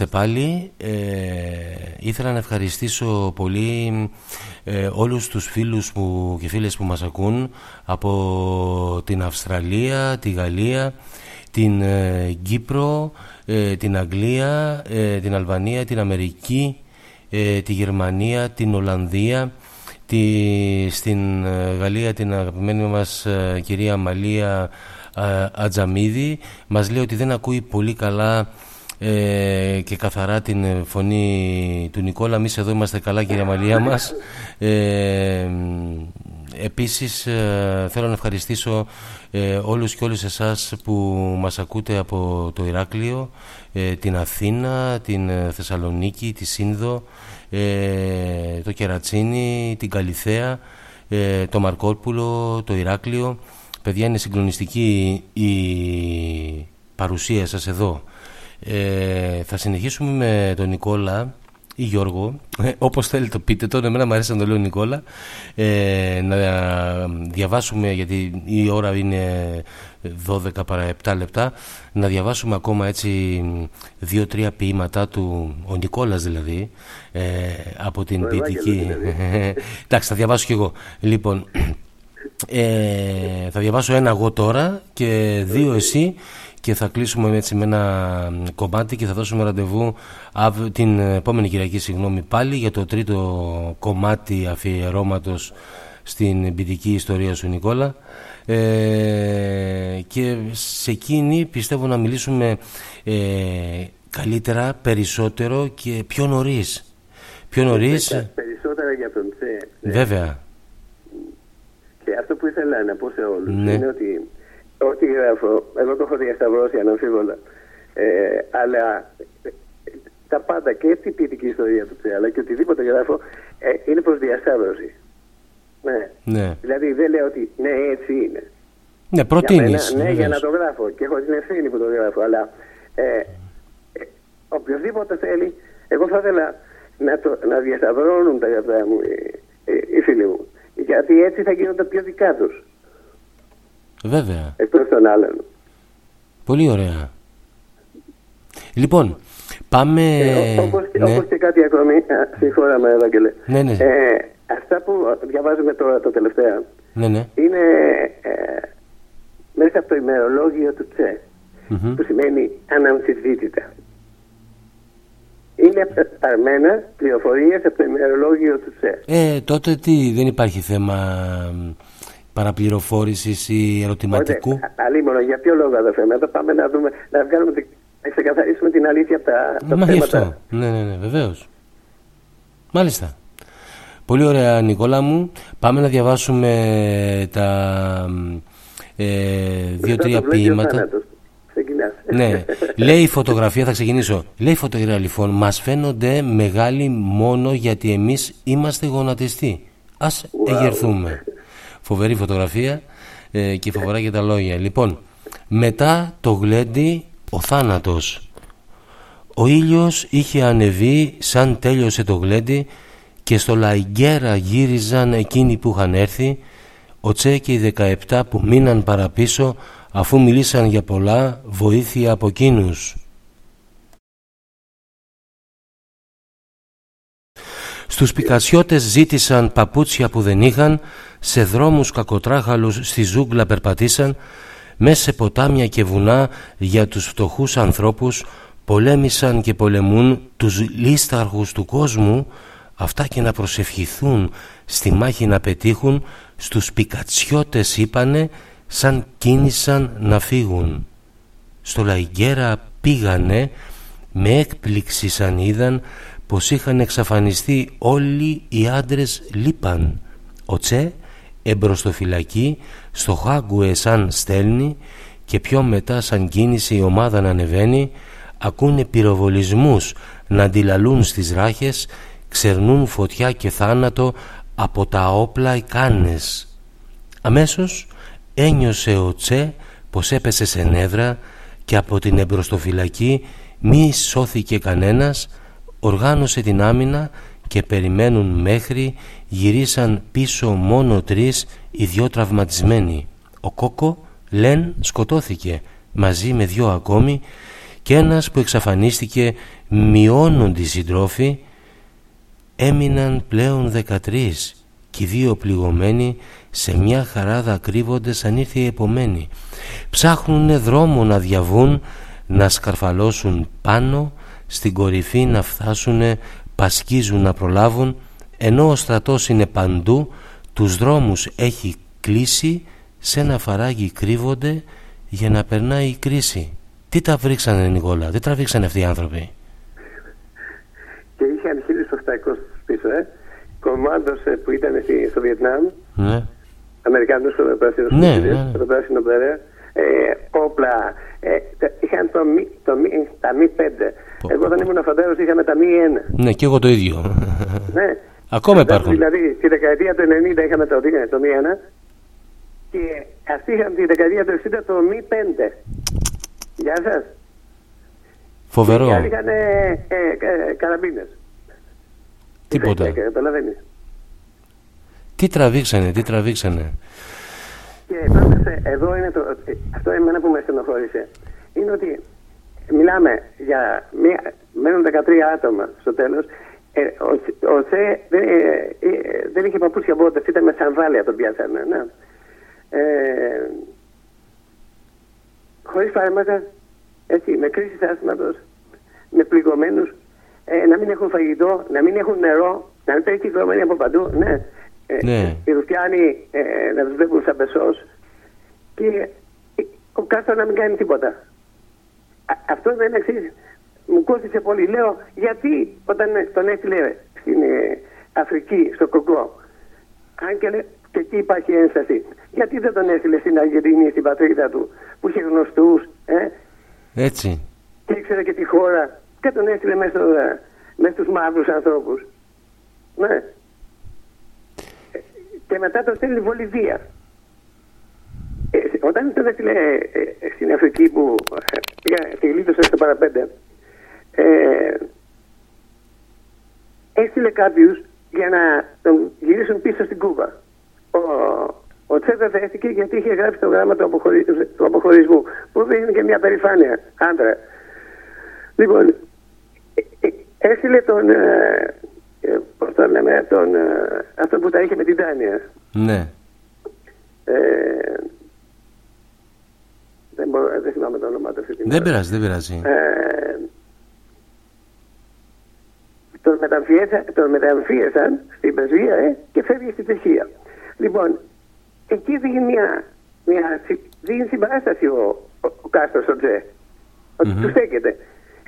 είμαστε πάλι. Ε, ήθελα να ευχαριστήσω πολύ ε, όλους τους φίλους που, και φίλες που μας ακούν από την Αυστραλία, τη Γαλλία, την ε, Κύπρο, ε, την Αγγλία, την Αλβανία, την Αμερική, τη Γερμανία, την Ολλανδία, τη, στην Γαλλία την αγαπημένη μας κυρία Μαλία Ατζαμίδη μας λέει ότι δεν ακούει πολύ καλά ε, και καθαρά την φωνή του Νικόλα. Εμείς εδώ είμαστε καλά κυρία Μαλία μας. Ε, επίσης ε, θέλω να ευχαριστήσω ε, όλους και όλες εσάς που μας ακούτε από το Ηράκλειο, ε, την Αθήνα, την Θεσσαλονίκη, τη Σύνδο, το Κερατσίνι, την Καλιθέα, το Μαρκόπουλο, το Ηράκλειο Παιδιά είναι συγκλονιστική η παρουσία σας εδώ. Ε, θα συνεχίσουμε με τον Νικόλα ή Γιώργο, ε, όπως θέλετε το πείτε τώρα, εμένα μου αρέσει να το λέω Νικόλα, ε, να διαβάσουμε, γιατί η ώρα είναι 12 παρα 7 λεπτά, να διαβάσουμε ακόμα έτσι δύο-τρία ποίηματά του, ο Νικόλας δηλαδή, ε, από την ποιητική... Δηλαδή. Εντάξει, θα διαβάσω κι εγώ. Λοιπόν, ε, θα διαβάσω ένα εγώ τώρα και δύο εσύ και θα κλείσουμε έτσι με ένα κομμάτι και θα δώσουμε ραντεβού την επόμενη Κυριακή συγγνώμη πάλι για το τρίτο κομμάτι αφιερώματος στην ποιητική ιστορία σου Νικόλα. Ε, και σε εκείνη πιστεύω να μιλήσουμε ε, καλύτερα, περισσότερο και πιο νωρίς. Πιο νωρίς. Περισσότερα για τον Τσε βέβαια. Και αυτό που ήθελα να πω σε όλους ναι. είναι ότι ό,τι γράφω, εγώ το έχω διασταυρώσει αναμφίβολα. Ε, αλλά τα πάντα και την ποιητική ιστορία του Τσε, αλλά και οτιδήποτε γράφω ε, είναι προς διασταύρωση. Ναι. ναι. Δηλαδή δεν λέω ότι ναι, έτσι είναι. Ναι, προτείνεις. Ναι, για να το γράφω και έχω την ευθύνη που το γράφω. Αλλά ε, ε, οποιοδήποτε θέλει, εγώ θα ήθελα να, το, να διασταυρώνουν τα γραφτά μου οι, οι, οι φίλοι μου. Γιατί έτσι θα γίνονται πιο δικά τους. Βέβαια. Εκτός των άλλων. Πολύ ωραία. Λοιπόν, πάμε... Ε, όπως, ναι. όπως και κάτι ακόμη, συγχώρα με Ευαγγελέ. Ναι, ναι. Ε, αυτά που διαβάζουμε τώρα το τελευταία ναι, ναι. είναι ε, μέσα από το ημερολόγιο του Τσε, mm-hmm. που σημαίνει αναμφισβήτητα είναι αρμένα πληροφορίες από το ημερολόγιο του ΣΕ. Ε, τότε τι, δεν υπάρχει θέμα παραπληροφόρησης ή ερωτηματικού; Αλλή μόνο, για ποιο λόγο αδερφέ, να πάμε να δούμε, να βγάλουμε, να ξεκαθαρίσουμε την αλήθεια από τα, τα Μα αυτό, ναι, ναι, ναι, βεβαίως. Μάλιστα. Πολύ ωραία Νικόλα μου. Πάμε να διαβάσουμε τα ε, δύο-τρία ποίηματα. Ναι, λέει η φωτογραφία, θα ξεκινήσω. Λέει η φωτογραφία λοιπόν, μας φαίνονται μεγάλοι μόνο γιατί εμείς είμαστε γονατιστοί. Α wow. εγερθούμε. Φοβερή φωτογραφία ε, και φοβερά και τα λόγια. Λοιπόν, μετά το γλέντι ο θάνατος. Ο ήλιος είχε ανεβεί σαν τέλειωσε το γλέντι και στο Λαϊγκέρα γύριζαν εκείνοι που είχαν έρθει ο Τσέ και οι 17 που μείναν παραπίσω αφού μιλήσαν για πολλά βοήθεια από εκείνους. Στους πικασιώτες ζήτησαν παπούτσια που δεν είχαν, σε δρόμους κακοτράχαλους στη ζούγκλα περπατήσαν, μέσα σε ποτάμια και βουνά για τους φτωχούς ανθρώπους πολέμησαν και πολεμούν τους λίσταρχους του κόσμου, αυτά και να προσευχηθούν στη μάχη να πετύχουν, στους πικατσιώτες είπανε σαν κίνησαν να φύγουν. Στο Λαϊγκέρα πήγανε με έκπληξη σαν είδαν πως είχαν εξαφανιστεί όλοι οι άντρες λείπαν. Ο Τσε εμπροστοφυλακή στο Χάγκουε σαν στέλνει και πιο μετά σαν κίνηση η ομάδα να ανεβαίνει ακούνε πυροβολισμούς να αντιλαλούν στις ράχες ξερνούν φωτιά και θάνατο από τα όπλα οι κάνες. Αμέσως ένιωσε ο Τσε πως έπεσε σε νεύρα και από την εμπροστοφυλακή μη σώθηκε κανένας οργάνωσε την άμυνα και περιμένουν μέχρι γυρίσαν πίσω μόνο τρεις οι δυο τραυματισμένοι. Ο Κόκο Λεν σκοτώθηκε μαζί με δυο ακόμη και ένας που εξαφανίστηκε μειώνονται οι συντρόφοι έμειναν πλέον 13 και οι δύο πληγωμένοι σε μια χαράδα κρύβονται σαν ήρθε η επομένη ψάχνουνε δρόμο να διαβούν να σκαρφαλώσουν πάνω στην κορυφή να φτάσουνε πασκίζουν να προλάβουν ενώ ο στρατός είναι παντού τους δρόμους έχει κλείσει σε ένα φαράγγι κρύβονται για να περνάει η κρίση τι τα βρίξανε Νικόλα, τι τραβήξανε αυτοί οι άνθρωποι; Και είχαν 1800 πίσω, ε. Κομμάντος ε, που ήταν στη- στο Βιετνάμ, ναι. Αμερικανούς στο πράσινο Ναι, σκουπίδι, ναι. στο πράσινο πέρα, ε, όπλα, ε, τα- είχαν το, μη, το μη, τα μη 5. Εγώ όταν ήμουν φαντάρος είχαμε τα μη 1. ναι και εγώ το ίδιο Ναι. Ακόμα υπάρχουν Δηλαδή, στη δεκαετία του 90 είχαμε το, το μη 1 και αυτοί είχαν τη δεκαετία του 60 το μη 5. Γεια σας. φοβερό Και οι άλλοι είχαν ε, ε, ε, καραμπίνες. τίποτα Ε, καταλαβαίνεις. τι τραβήξανε, τι τραβήξανε Και πάντως, ε, εδώ είναι το, ε, αυτό εμένα που με στενοχώρησε. Είναι ότι μιλάμε για μία, μένουν 13 άτομα στο τέλος. Ε, ο, ο Θε δεν, ε, ε, δεν είχε παπούτσια μπότες, ήταν με σανδάλια τον πιάσανε. Ναι. Ε, χωρίς φάρμακα, έτσι, με κρίση άσθηματος, με πληγωμένους, ε, να μην έχουν φαγητό, να μην έχουν νερό, να μην παίρνει κυκλωμένοι από παντού. Ναι. Ε, Ναι. Οι Ρουφιάνοι ε, να τους βλέπουν σαν πεσός και ε, ο Κάστρο να μην κάνει τίποτα. Α, αυτό δεν εξής. Μου κόστησε πολύ. Λέω γιατί όταν τον έστειλε στην ε, Αφρική, στο Κογκό, αν και, λέ- και εκεί υπάρχει ένσταση, γιατί δεν τον έστειλε στην Αργεντινή, στην πατρίδα του, που είχε γνωστούς, ε, έτσι και ήξερε και τη χώρα και τον έστειλε μέσα, στο, ε, μέσα στους μαύρους ανθρώπους. Ναι. Ε, Και μετά τον στέλνει Βολιβία. Ε, όταν τον έστειλε ε, ε, στην Αφρική που ε, πήγα στη γλίτωσα στο παραπέντε, ε, έστειλε κάποιους για να τον γυρίσουν πίσω στην Κούβα. Ο, ο Τσε δεν δέχτηκε γιατί είχε γράψει το γράμμα του, αποχωρι... του αποχωρισμού, που δείχνει και μια περηφάνεια άντρα. Λοιπόν, ε, ε, έστειλε τον, ε, ε, πώς το λέμε, τον, ε, αυτό που τα είχε με την Τάνια. ναι Ε, δεν, μπορώ, δεν θυμάμαι το όνομα του αυτή την δεν ώρα. πειράζει, δεν πειράζει Ε, τον, μεταμφίεσαν, τον μεταμφίεσαν στην πρεσβεία ε, και φεύγει στη Τσεχία. Λοιπόν, εκεί δίνει μια, μια συ- δίνει συμπαράσταση ο, ο, ο Κάστρο στον Τζε. Ότι του στέκεται.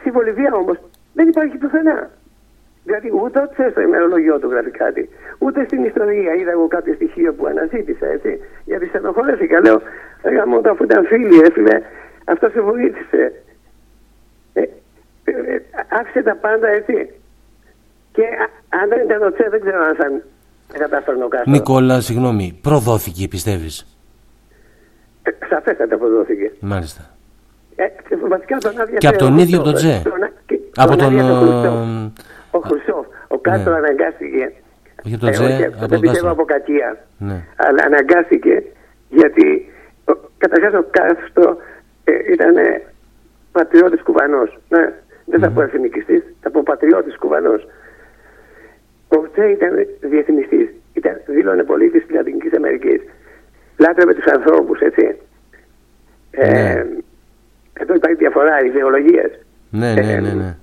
Στη Βολιβία όμως δεν υπάρχει πουθενά. Δηλαδή ούτε ο Τσε στο ημερολογιό του γράφει κάτι, ούτε στην ιστορία είδα εγώ κάποιο στοιχείο που αναζήτησα, έτσι. Γιατί στενοχωρέθηκα. Λέω, έγα μου αφού ήταν φίλοι, έφυγε, αυτό σε βοήθησε. Ε, ε, ε, άφησε τα πάντα έτσι. Και α- αν δεν ήταν ο Τσε, δεν ξέρω αν θα κατάφερνε ο Κάστρο. Νικόλα, συγγνώμη, προδόθηκε πιστεύεις; Ε, Σαφέστατα προδόθηκε. Μάλιστα Ε, και βασικά τον άδεια Και από τον ίδιο τον Τσε. Από τον... άδειασε ο Χρουστσόφ. ε, Ο Χρουστσόφ. Ο Κάστρο αναγκάστηκε. Όχι από τον Ε, Τσε, όχι, από δεν τον πιστεύω Κάστρο από κακία. ναι. Αλλά αναγκάστηκε γιατί καταρχάς ο Κάστρο ε, ήταν ε, πατριώτης κουβανός. Ναι. Δεν θα πω εθνικιστής, θα πω πατριώτης κουβανός. Ο Τσε ήταν διεθνιστής. Ήταν, δήλωνε πολίτης της Λατινικής Αμερικής. Λάτρευε τους ανθρώπους, έτσι. Ε, εδώ υπάρχει διαφορά ιδεολογίες. ναι, ναι, ναι, ναι.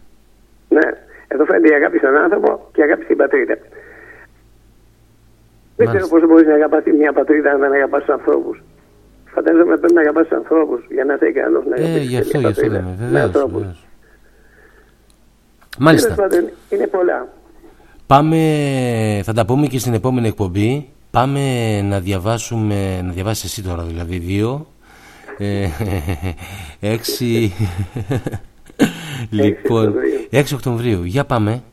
Ναι. Εδώ φαίνεται η αγάπη στον άνθρωπο και η αγάπη στην πατρίδα. Δεν ξέρω Μάλιστα. πώς μπορείς να αγαπάς μια πατρίδα αν δεν αγαπάς τους ανθρώπους. Φαντάζομαι πρέπει να αγαπάς τους ανθρώπους για να είσαι ικανός να Ε, αγαπήσεις γι' αυτό, γι' αυτό πατρίδα. λέμε, Με βεβαίως, ανθρώπους. βεβαίως. Μάλιστα. Τέλος πάντων, Είναι πολλά. Πάμε, θα τα πούμε και στην επόμενη εκπομπή. Πάμε να διαβάσουμε, να διαβάσεις εσύ τώρα δηλαδή δύο. Ε, έξι... λοιπόν, 6 Οκτωβρίου. Για πάμε.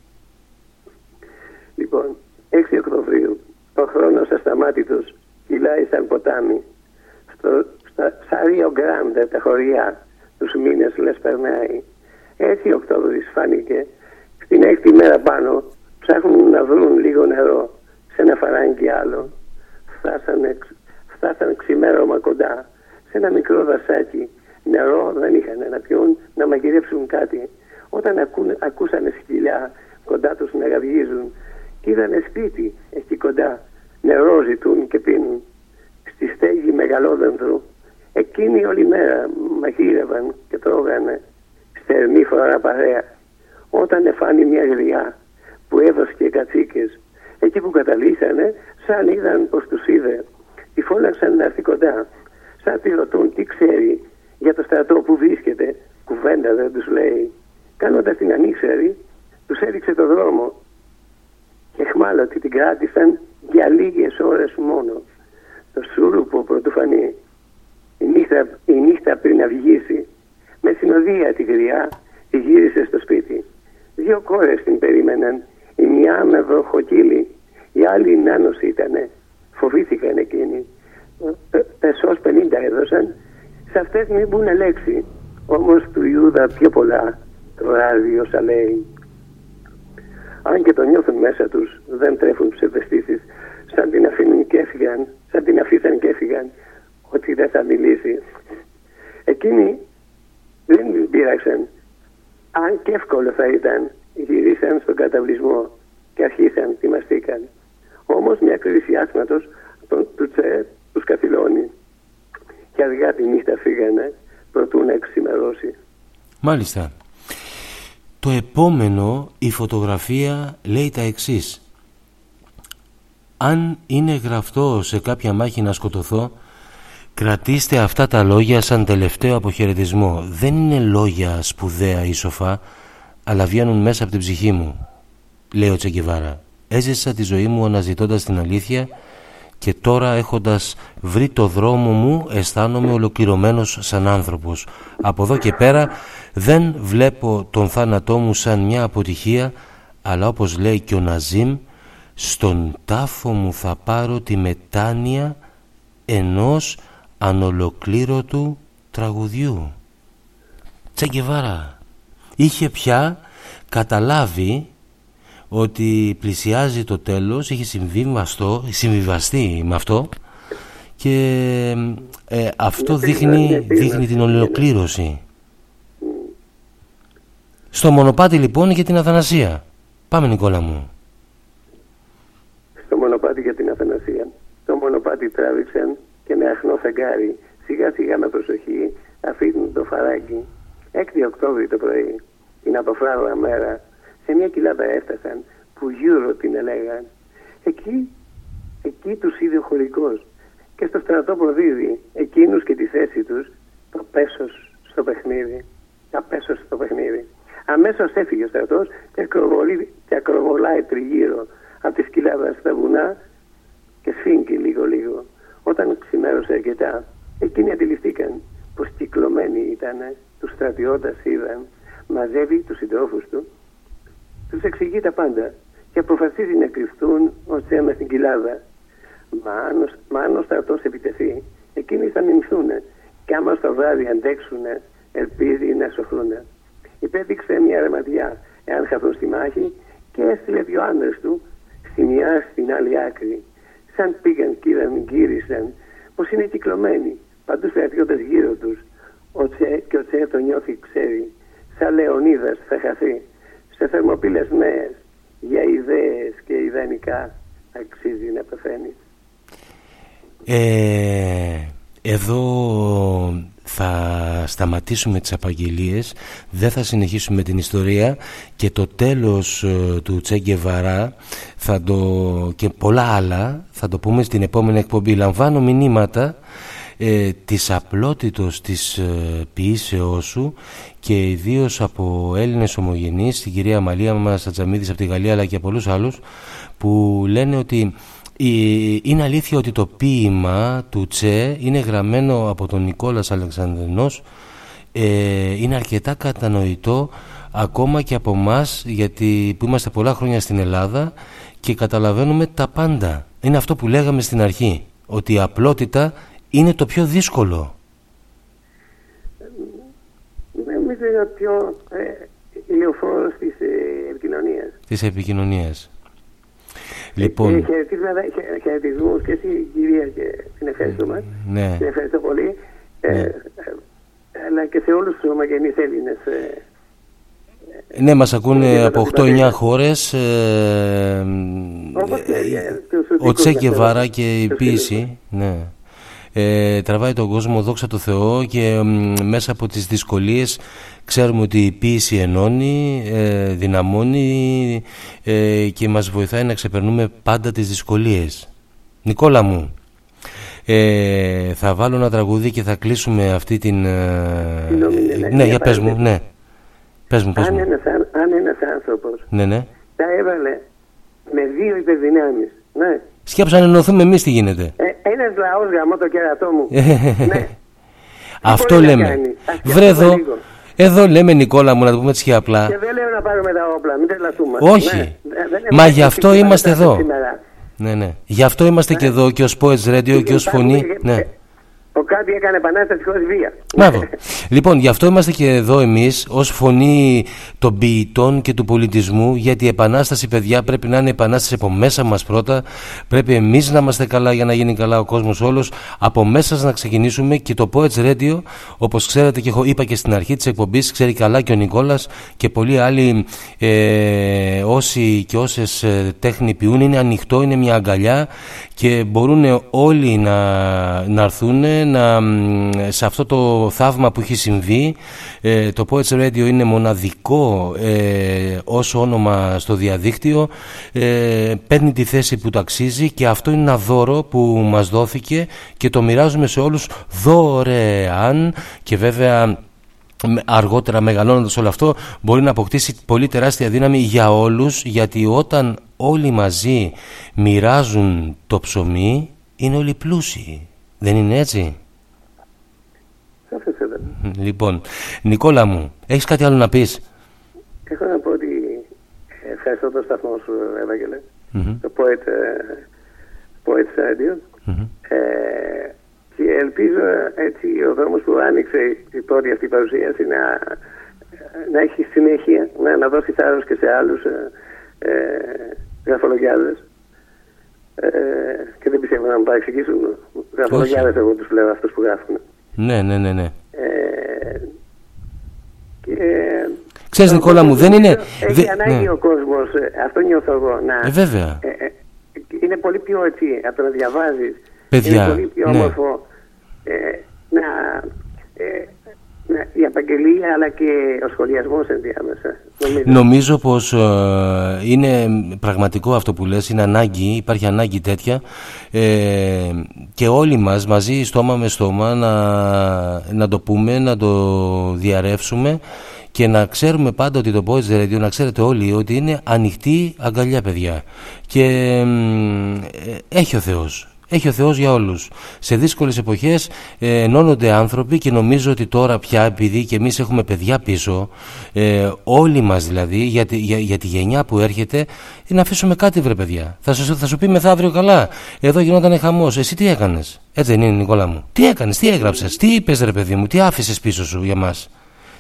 Λοιπόν, 6 Οκτωβρίου, ο χρόνος ασταμάτητος κυλάει σαν ποτάμι. Στο, στα, στα Ρίο Γκράντε, τα χωριά, τους μήνες λες περνάει. Έτσι Οκτώβρης φάνηκε. Στην έκτη μέρα πάνω ψάχνουν να βρουν λίγο νερό σε ένα φαράγγι άλλο. Φτάσανε, φτάσανε ξημέρωμα κοντά σε ένα μικρό δασάκι Νερό δεν είχαν να πιούν, να μαγειρεύσουν κάτι. Όταν ακούν, ακούσανε σκυλιά κοντά τους να γαυγίζουν και είδανε σπίτι εκεί κοντά, νερό ζητούν και πίνουν. Στη στέγη μεγαλόδεντρου, εκείνοι όλη μέρα μαγείρευαν και τρώγανε στερμή φορά παρέα. Όταν εφάνει μια γριά που έδωσε κατσίκες, εκεί που καταλήξανε, σαν είδαν πως τους είδε, τη φώναξαν να έρθει κοντά. Σαν τη ρωτούν τι ξέρει για το στρατό που βρίσκεται, κουβέντα δεν τους λέει. Κάνοντας την ανήξερη, τους έδειξε το δρόμο. Εχμάλωτοι την κράτησαν για λίγες ώρες μόνο. Το σούρουπο πρωτοφανή. Η νύχτα, η νύχτα πριν αυγήσει, με συνοδεία τη γριά, τη γύρισε στο σπίτι. Δύο κόρες την περίμεναν. Η μια με βροχοκύλι, η άλλη νάνος ήτανε. Φοβήθηκαν εκείνοι. Πεσός πενήντα έδωσαν. Σε αυτές μην πούνε λέξη. Όμως του Ιούδα πιο πολλά το ράδι όσα λέει. Αν και το νιώθουν μέσα τους, δεν τρέφουν ψευδεστήσεις. Σαν την αφήνουν και έφυγαν, σαν την αφήσαν και έφυγαν, ότι δεν θα μιλήσει. Εκείνοι δεν την πείραξαν. Αν και εύκολο θα ήταν, γυρίσαν στον καταβλισμό και αρχίσαν, θυμαστήκαν. Όμως μια κρίση άσματος του Τσε τους καθυλώνει. Και αργά τη νύχτα φύγανε, προτού να εξημερώσει. Μάλιστα. Το επόμενο, η φωτογραφία λέει τα εξής. Αν είναι γραφτό σε κάποια μάχη να σκοτωθώ, κρατήστε αυτά τα λόγια σαν τελευταίο αποχαιρετισμό. Δεν είναι λόγια σπουδαία ή σοφά, αλλά βγαίνουν μέσα από την ψυχή μου, λέει ο Τσεκεβάρα. Έζησα τη ζωή μου αναζητώντας την αλήθεια και τώρα έχοντας βρει το δρόμο μου αισθάνομαι ολοκληρωμένος σαν άνθρωπος. Από εδώ και πέρα δεν βλέπω τον θάνατό μου σαν μια αποτυχία αλλά όπως λέει και ο Ναζίμ στον τάφο μου θα πάρω τη μετάνοια ενός ανολοκλήρωτου τραγουδιού. Τσεκεβάρα είχε πια καταλάβει ότι πλησιάζει το τέλος, είχε συμβιβαστώ, συμβιβαστεί με αυτό και ε, αυτό δείχνει, δείχνει την ολοκλήρωση. Στο μονοπάτι λοιπόν για την Αθανασία. Πάμε Νικόλα μου. Στο μονοπάτι για την Αθανασία. Το μονοπάτι τράβηξαν και με αχνό φεγγάρι σιγά σιγά με προσοχή αφήνουν το φαράκι. 6 Οκτώβρη το πρωί, την αποφράγωνα μέρα, σε μια κοιλάδα έφτασαν που γύρω την έλεγαν. Εκεί, εκεί τους είδε ο χωρικός και στο στρατό προδίδει εκείνους και τη θέση τους το πέσος στο παιχνίδι. Τα πέσος στο παιχνίδι. Αμέσως έφυγε ο στρατός και, και ακροβολάει τριγύρω από τη σκυλάδα στα βουνά και σφίγγει λίγο λίγο. Όταν ξημέρωσε αρκετά, εκείνοι αντιληφθήκαν πως κυκλωμένοι ήταν, τους στρατιώτες είδαν, μαζεύει τους συντρόφους του, τους εξηγεί τα πάντα και αποφασίζει να κρυφτούν ως αίμα στην κοιλάδα. Μα αν, ο, μα αν ο στρατός επιτεθεί, εκείνοι θα μιμηθούν και άμα στο βράδυ αντέξουν, ελπίζει να σωθούν. Υπέδειξε μια ρεματιά εάν χαθούν στη μάχη και έστειλε δύο άντρες του στη μια στην άλλη άκρη. Σαν πήγαν και είδαν, γύρισαν πως είναι κυκλωμένοι, παντού στρατιώτες γύρω τους. Ο Τσε, και ο Τσε το νιώθει, ξέρει. Σαν Λεωνίδας θα χαθεί σε θερμοπύλες νέες για ιδέες και ιδανικά αξίζει να πεθαίνει. Ε, εδώ θα σταματήσουμε τις απαγγελίες δεν θα συνεχίσουμε την ιστορία και το τέλος ε, του Τσέγκεβαρά θα το, και πολλά άλλα θα το πούμε στην επόμενη εκπομπή λαμβάνω μηνύματα ε, της απλότητος της ε, ποιήσεώς σου και ιδίως από Έλληνες ομογενείς την κυρία Μαλία μας Ατζαμίδης από τη Γαλλία αλλά και πολλούς άλλους που λένε ότι είναι αλήθεια ότι το ποίημα του Τσε είναι γραμμένο από τον Νικόλας Αλεξανδρινός. Ε, είναι αρκετά κατανοητό ακόμα και από εμάς γιατί που είμαστε πολλά χρόνια στην Ελλάδα και καταλαβαίνουμε τα πάντα. Είναι αυτό που λέγαμε στην αρχή ότι η απλότητα είναι το πιο δύσκολο Νομίζω είναι ο πιο ε, ηλιοφόρος της ε, επικοινωνίας της επικοινωνίας Λοιπόν. Ε, χαιρετισμούς και εσύ κυρία και την ευχαριστούμε. Ναι. Την ευχαριστώ πολύ. Ε, ναι. Ε, αλλά και σε όλους τους ομογενείς Έλληνες. ε, Ναι, μας ακούνε από 8-9 χώρες. ε, Όπως και, ε, τους ο δικούς Τσε μας, Γκεβάρα ε, και η τους ποίηση. Ναι. Ε, τραβάει τον κόσμο δόξα τω Θεώ και μ, μέσα από τις δυσκολίες ξέρουμε ότι η ποίηση ενώνει, ε, δυναμώνει ε, και μας βοηθάει να ξεπερνούμε πάντα τις δυσκολίες. Νικόλα μου, ε, θα βάλω ένα τραγούδι και θα κλείσουμε αυτή την... ε, Συγγνώμη, ναι, ναι, ναι, μια για πες μου, παρένθεση. ναι. Πες μου, πες αν, μου. ένας, αν, αν ένας άνθρωπος Ναι, ναι. τα έβαλε με δύο υπερδυνάμεις, ναι, Σκέψα να ενωθούμε εμείς τι γίνεται. ε, ένας λαός γαμώ το κέρατό μου, ναι, Αυτό μπορεί να λέμε. κάνει. Ας Βρε εδώ, σκεφτούμε λίγο. εδώ λέμε Νικόλα μου να το πούμε έτσι και απλά. και δεν λέω να πάρουμε τα όπλα, μην τρελαθούμε. Όχι. Ναι, δεν- δεν Μα έχουμε γι' αυτό φυσική είμαστε παράσταση εδώ. σήμερα. Ναι, ναι. Γι' αυτό είμαστε και εδώ και ως Poets Radio και ως φωνή. Ναι. Ο Κάτι έκανε επανάσταση χωρίς βία. Μπράβο. λοιπόν, γι' αυτό είμαστε και εδώ εμείς ως φωνή των ποιητών και του πολιτισμού γιατί η επανάσταση παιδιά πρέπει να είναι επανάσταση από μέσα μας πρώτα πρέπει εμείς να είμαστε καλά για να γίνει καλά ο κόσμος όλος από μέσα να ξεκινήσουμε και το Poets Radio όπως ξέρετε και έχω είπα και στην αρχή της εκπομπής ξέρει καλά και ο Νικόλας και πολλοί άλλοι ε, όσοι και όσες ε, τέχνη ποιούν είναι ανοιχτό, είναι μια αγκαλιά και μπορούν όλοι να, να έρθουν να, μ, σε αυτό το θαύμα που έχει συμβεί ε, το Poets Radio είναι μοναδικό ε, ως όνομα στο διαδίκτυο ε, παίρνει τη θέση που το αξίζει και αυτό είναι ένα δώρο που μας δόθηκε και το μοιράζουμε σε όλους δωρεάν και βέβαια με- αργότερα μεγαλώνοντας όλο αυτό μπορεί να αποκτήσει πολύ τεράστια δύναμη για όλους γιατί όταν όλοι μαζί μοιράζουν το ψωμί είναι όλοι πλούσιοι δεν είναι έτσι; Σαφές εδώ. λοιπόν Νικόλα μου έχεις κάτι άλλο να πεις; Έχω να πω ότι ε, ευχαριστώ το σταθμό σου, Ευαγγελέ. Μμμ. Το Poet, ε, Poet Radio. Μμμ. Ε, και ελπίζω έτσι ο δρόμος που άνοιξε η πρώτη αυτή παρουσίαση να, να έχει συνέχεια, να, να δώσει θάρρος και σε άλλους ε, ε, γραφολογιάδες. Ε, και δεν πιστεύω να μου παρεξηγήσουν. Γραφολογιάδες εγώ τους λέω αυτούς που γράφουν. ναι ναι ναι ναι Ε, και Ξέρεις Νικόλα μου δεν είναι έχει δε- ανάγκη ναι. ο κόσμος, ε, αυτό νιώθω εγώ, να... Ε, βέβαια. ε, ε, είναι πολύ πιο έτσι, από το να διαβάζεις, Παιδιά, είναι πολύ πιο ναι. όμορφο ε, να, ε, να, η απαγγελία αλλά και ο σχολιασμός ενδιάμεσα. Νομίζω. Νομίζω πως ε, είναι πραγματικό αυτό που λες, είναι ανάγκη, υπάρχει ανάγκη τέτοια ε, και όλοι μας μαζί στόμα με στόμα να, να το πούμε, να το διαρρεύσουμε και να ξέρουμε πάντα ότι το Boys Radio, να ξέρετε όλοι ότι είναι ανοιχτή αγκαλιά παιδιά και μ, ε, έχει ο Θεός. Έχει ο Θεός για όλους. Σε δύσκολες εποχές ε, ενώνονται άνθρωποι και νομίζω ότι τώρα πια επειδή και εμείς έχουμε παιδιά πίσω ε, όλοι μας δηλαδή για τη, για, για τη γενιά που έρχεται να αφήσουμε κάτι βρε παιδιά. Θα σου, θα σου πει μεθαύριο καλά. Εδώ γινόταν χαμός. Εσύ τι έκανες; Έτσι δεν είναι Νικόλα μου. Τι έκανες, τι έγραψες, τι είπες ρε παιδί μου, τι άφησες πίσω σου για μας;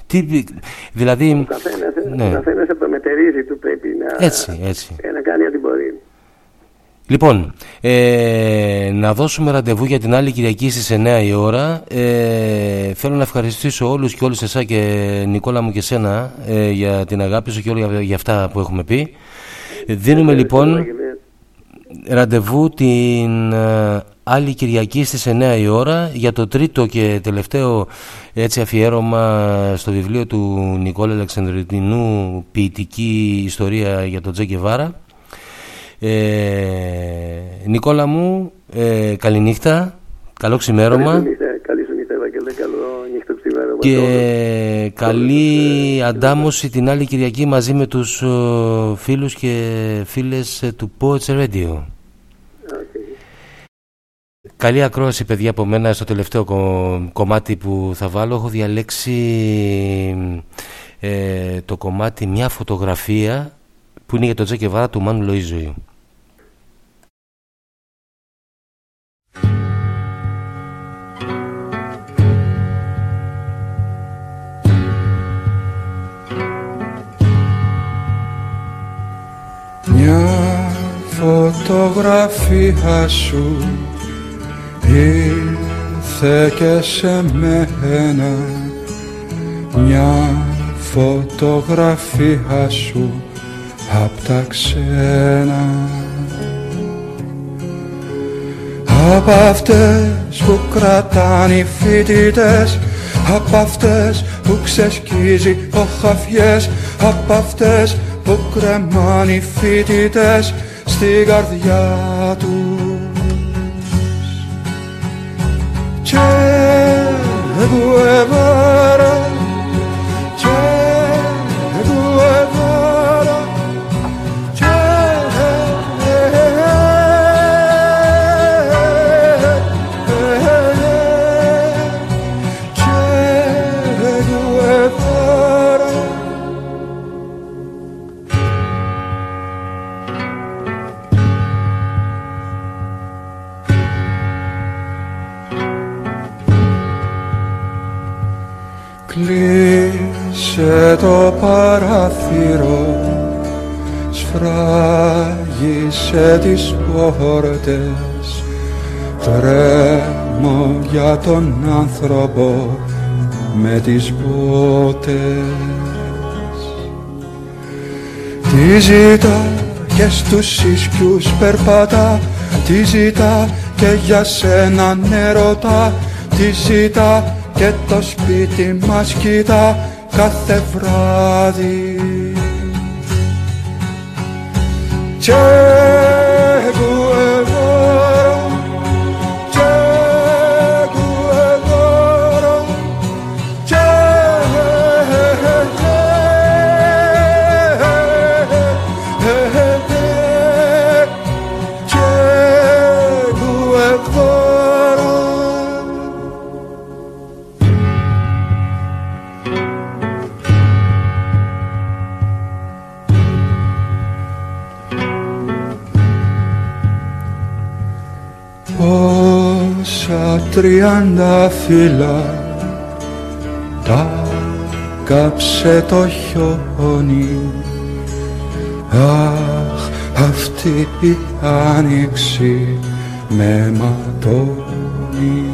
Τι, δηλαδή... Ο καθένας, ε, ναι. ο καθένας από το μετερίζει του πρέπει να, Έτσι, έτσι. ε, να κάνει ό,τι μπορεί. Λοιπόν, ε, να δώσουμε ραντεβού για την άλλη Κυριακή στις 9 η ώρα. Ε, θέλω να ευχαριστήσω όλους και όλους εσά και Νικόλα μου και σένα ε, για την αγάπη σου και όλα για, για αυτά που έχουμε πει. Ε, Δίνουμε λοιπόν ραντεβού την ε, άλλη Κυριακή στις 9 η ώρα για το τρίτο και τελευταίο έτσι αφιέρωμα στο βιβλίο του Νικόλα Αλεξανδριτινού ποιητική ιστορία για τον Τζέκε Βάρα. Ε, Νικόλα μου, ε, καληνύχτα, καλό ξημέρωμα Καλή σου νύχτα, καλή σου νύχτα, Ευαγγελέ, καλό νύχτα ξημέρωμα. και καλή αντάμωση την άλλη Κυριακή μαζί με τους ε, φίλους και φίλες ε, του Poets Radio. Καλή ακρόαση παιδιά από μένα στο τελευταίο κο- κομμάτι που θα βάλω. Έχω διαλέξει ε, το κομμάτι μια φωτογραφία που είναι για τον Τζέκε Βάρα του Μάνου Λοΐζου. Φωτογραφία σου. Ήρθε και σε μένα μια φωτογραφία σου. Απ' τα ξένα Απ' αυτές που κρατάνε οι φοιτητές Απ' αυτές που ξεσκίζει ο χαφιές Απ' αυτές που κρεμάνε οι φοιτητές Στην καρδιά τους. Che Guevara πόρτες Τρέμω για τον άνθρωπο με τις μπότες Τι ζητά και στους ίσκιους περπατά. Τι ζητά και για σένα νερωτά. Τι ζητά και το σπίτι μας κοιτά κάθε βράδυ. Che τριάντα φύλλα. Τα κάψε το χιόνι. Αχ, αυτή η άνοιξη με ματώνει.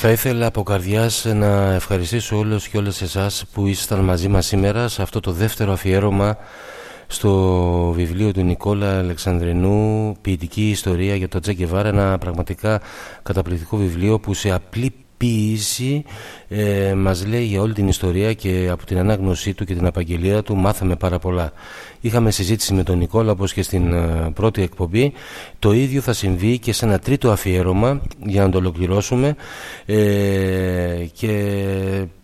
Θα ήθελα από καρδιάς να ευχαριστήσω όλους και όλες εσάς που ήσασταν μαζί μας σήμερα σε αυτό το δεύτερο αφιέρωμα στο βιβλίο του Νικόλα Αλεξανδρινού «Ποιητική ιστορία για τον Τζέκεβάρα» ένα πραγματικά καταπληκτικό βιβλίο που σε απλή ποίηση ε, μας λέει για όλη την ιστορία και από την ανάγνωσή του και την απαγγελία του μάθαμε πάρα πολλά. Είχαμε συζήτηση με τον Νικόλα όπως και στην ε, πρώτη εκπομπή. Το ίδιο θα συμβεί και σε ένα τρίτο αφιέρωμα για να το ολοκληρώσουμε ε, και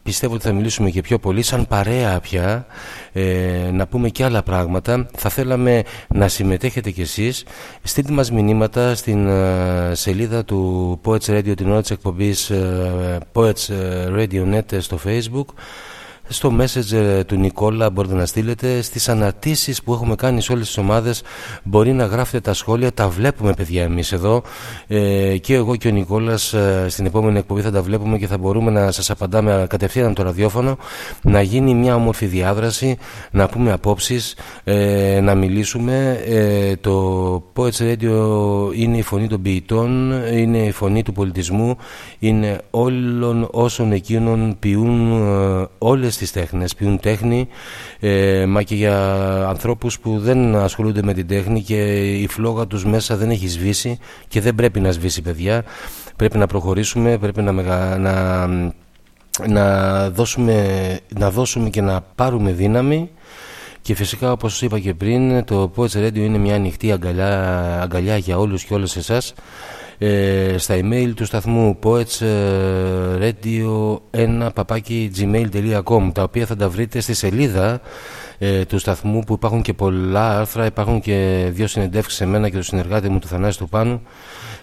πιστεύω ότι θα μιλήσουμε και πιο πολύ σαν παρέα πια ε, να πούμε και άλλα πράγματα. Θα θέλαμε να συμμετέχετε κι εσείς. Στείλτε μας μηνύματα στην ε, σελίδα του Poets Radio την ώρα της εκπομπής ε, Poets Radio Net στο Facebook στο messenger του Νικόλα μπορείτε να στείλετε. Στις αναρτήσεις που έχουμε κάνει σε όλες τις ομάδες μπορεί να γράφετε τα σχόλια. Τα βλέπουμε παιδιά εμείς εδώ. Ε, και εγώ και ο Νικόλας ε, στην επόμενη εκπομπή θα τα βλέπουμε και θα μπορούμε να σας απαντάμε κατευθείαν το ραδιόφωνο. Να γίνει μια όμορφη διάδραση να πούμε απόψεις ε, να μιλήσουμε. Ε, το Poets Radio είναι η φωνή των ποιητών είναι η φωνή του πολιτισμού είναι όλων όσων εκείνων ποιούν ε, όλες τις τέχνες, ποιούν τέχνη ε, μα και για ανθρώπους που δεν ασχολούνται με την τέχνη και η φλόγα τους μέσα δεν έχει σβήσει και δεν πρέπει να σβήσει παιδιά. Πρέπει να προχωρήσουμε πρέπει να, μεγα, να, να, δώσουμε, να δώσουμε και να πάρουμε δύναμη. Και φυσικά όπως είπα και πριν το Poets Radio είναι μια ανοιχτή αγκαλιά, αγκαλιά για όλους και όλες εσάς ε, στα email του σταθμού poetsradio1 gmail.com τα οποία θα τα βρείτε στη σελίδα ε, του σταθμού που υπάρχουν και πολλά άρθρα υπάρχουν και δύο συνεντεύξεις σε μένα και το συνεργάτη μου του Θανάση του Πάνου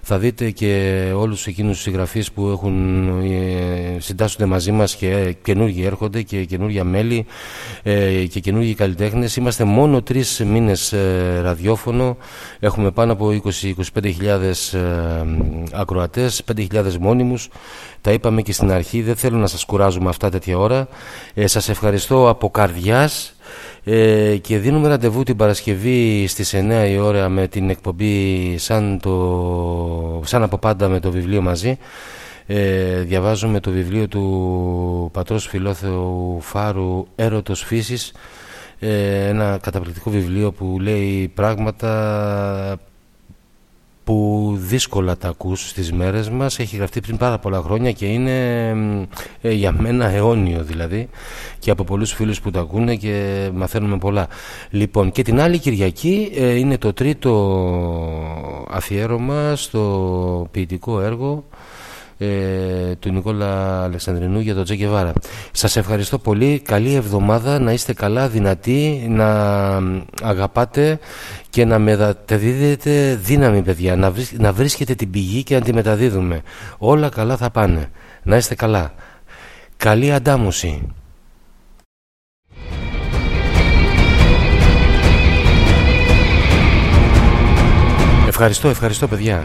θα δείτε και όλους εκείνους τους συγγραφείς που έχουν ε, συντάσσονται μαζί μας και καινούργοι έρχονται και καινούργια μέλη ε, και καινούργιοι καλλιτέχνες. Είμαστε μόνο τρεις μήνες ε, ραδιόφωνο, έχουμε πάνω από 20-25 χιλιάδες ακροατές, 5.000 μόνιμους. Τα είπαμε και στην αρχή, δεν θέλω να σας κουράζουμε αυτά τέτοια ώρα. Ε, σας ευχαριστώ από καρδιάς ε, και δίνουμε ραντεβού την Παρασκευή στις 9 η ώρα με την εκπομπή σαν, το, σαν από πάντα με το βιβλίο μαζί. Ε, διαβάζουμε το βιβλίο του πατρός Φιλόθεου Φάρου «Έρωτος φύσης» ε, ένα καταπληκτικό βιβλίο που λέει πράγματα που δύσκολα τα ακούς στις μέρες μας. Έχει γραφτεί πριν πάρα πολλά χρόνια και είναι ε, για μένα αιώνιο δηλαδή. Και από πολλούς φίλους που τα ακούνε και μαθαίνουμε πολλά. Λοιπόν και την άλλη Κυριακή ε, είναι το τρίτο αφιέρωμα στο ποιητικό έργο ε, του Νικόλα Αλεξανδρινού για τον Τζέκεβάρα. Σας ευχαριστώ πολύ, καλή εβδομάδα, να είστε καλά, δυνατοί, να αγαπάτε και να μεταδίδετε δύναμη παιδιά, να, να βρίσκετε την πηγή και να τη μεταδίδουμε. Όλα καλά θα πάνε. Να είστε καλά. Καλή αντάμωση. Ευχαριστώ, ευχαριστώ παιδιά.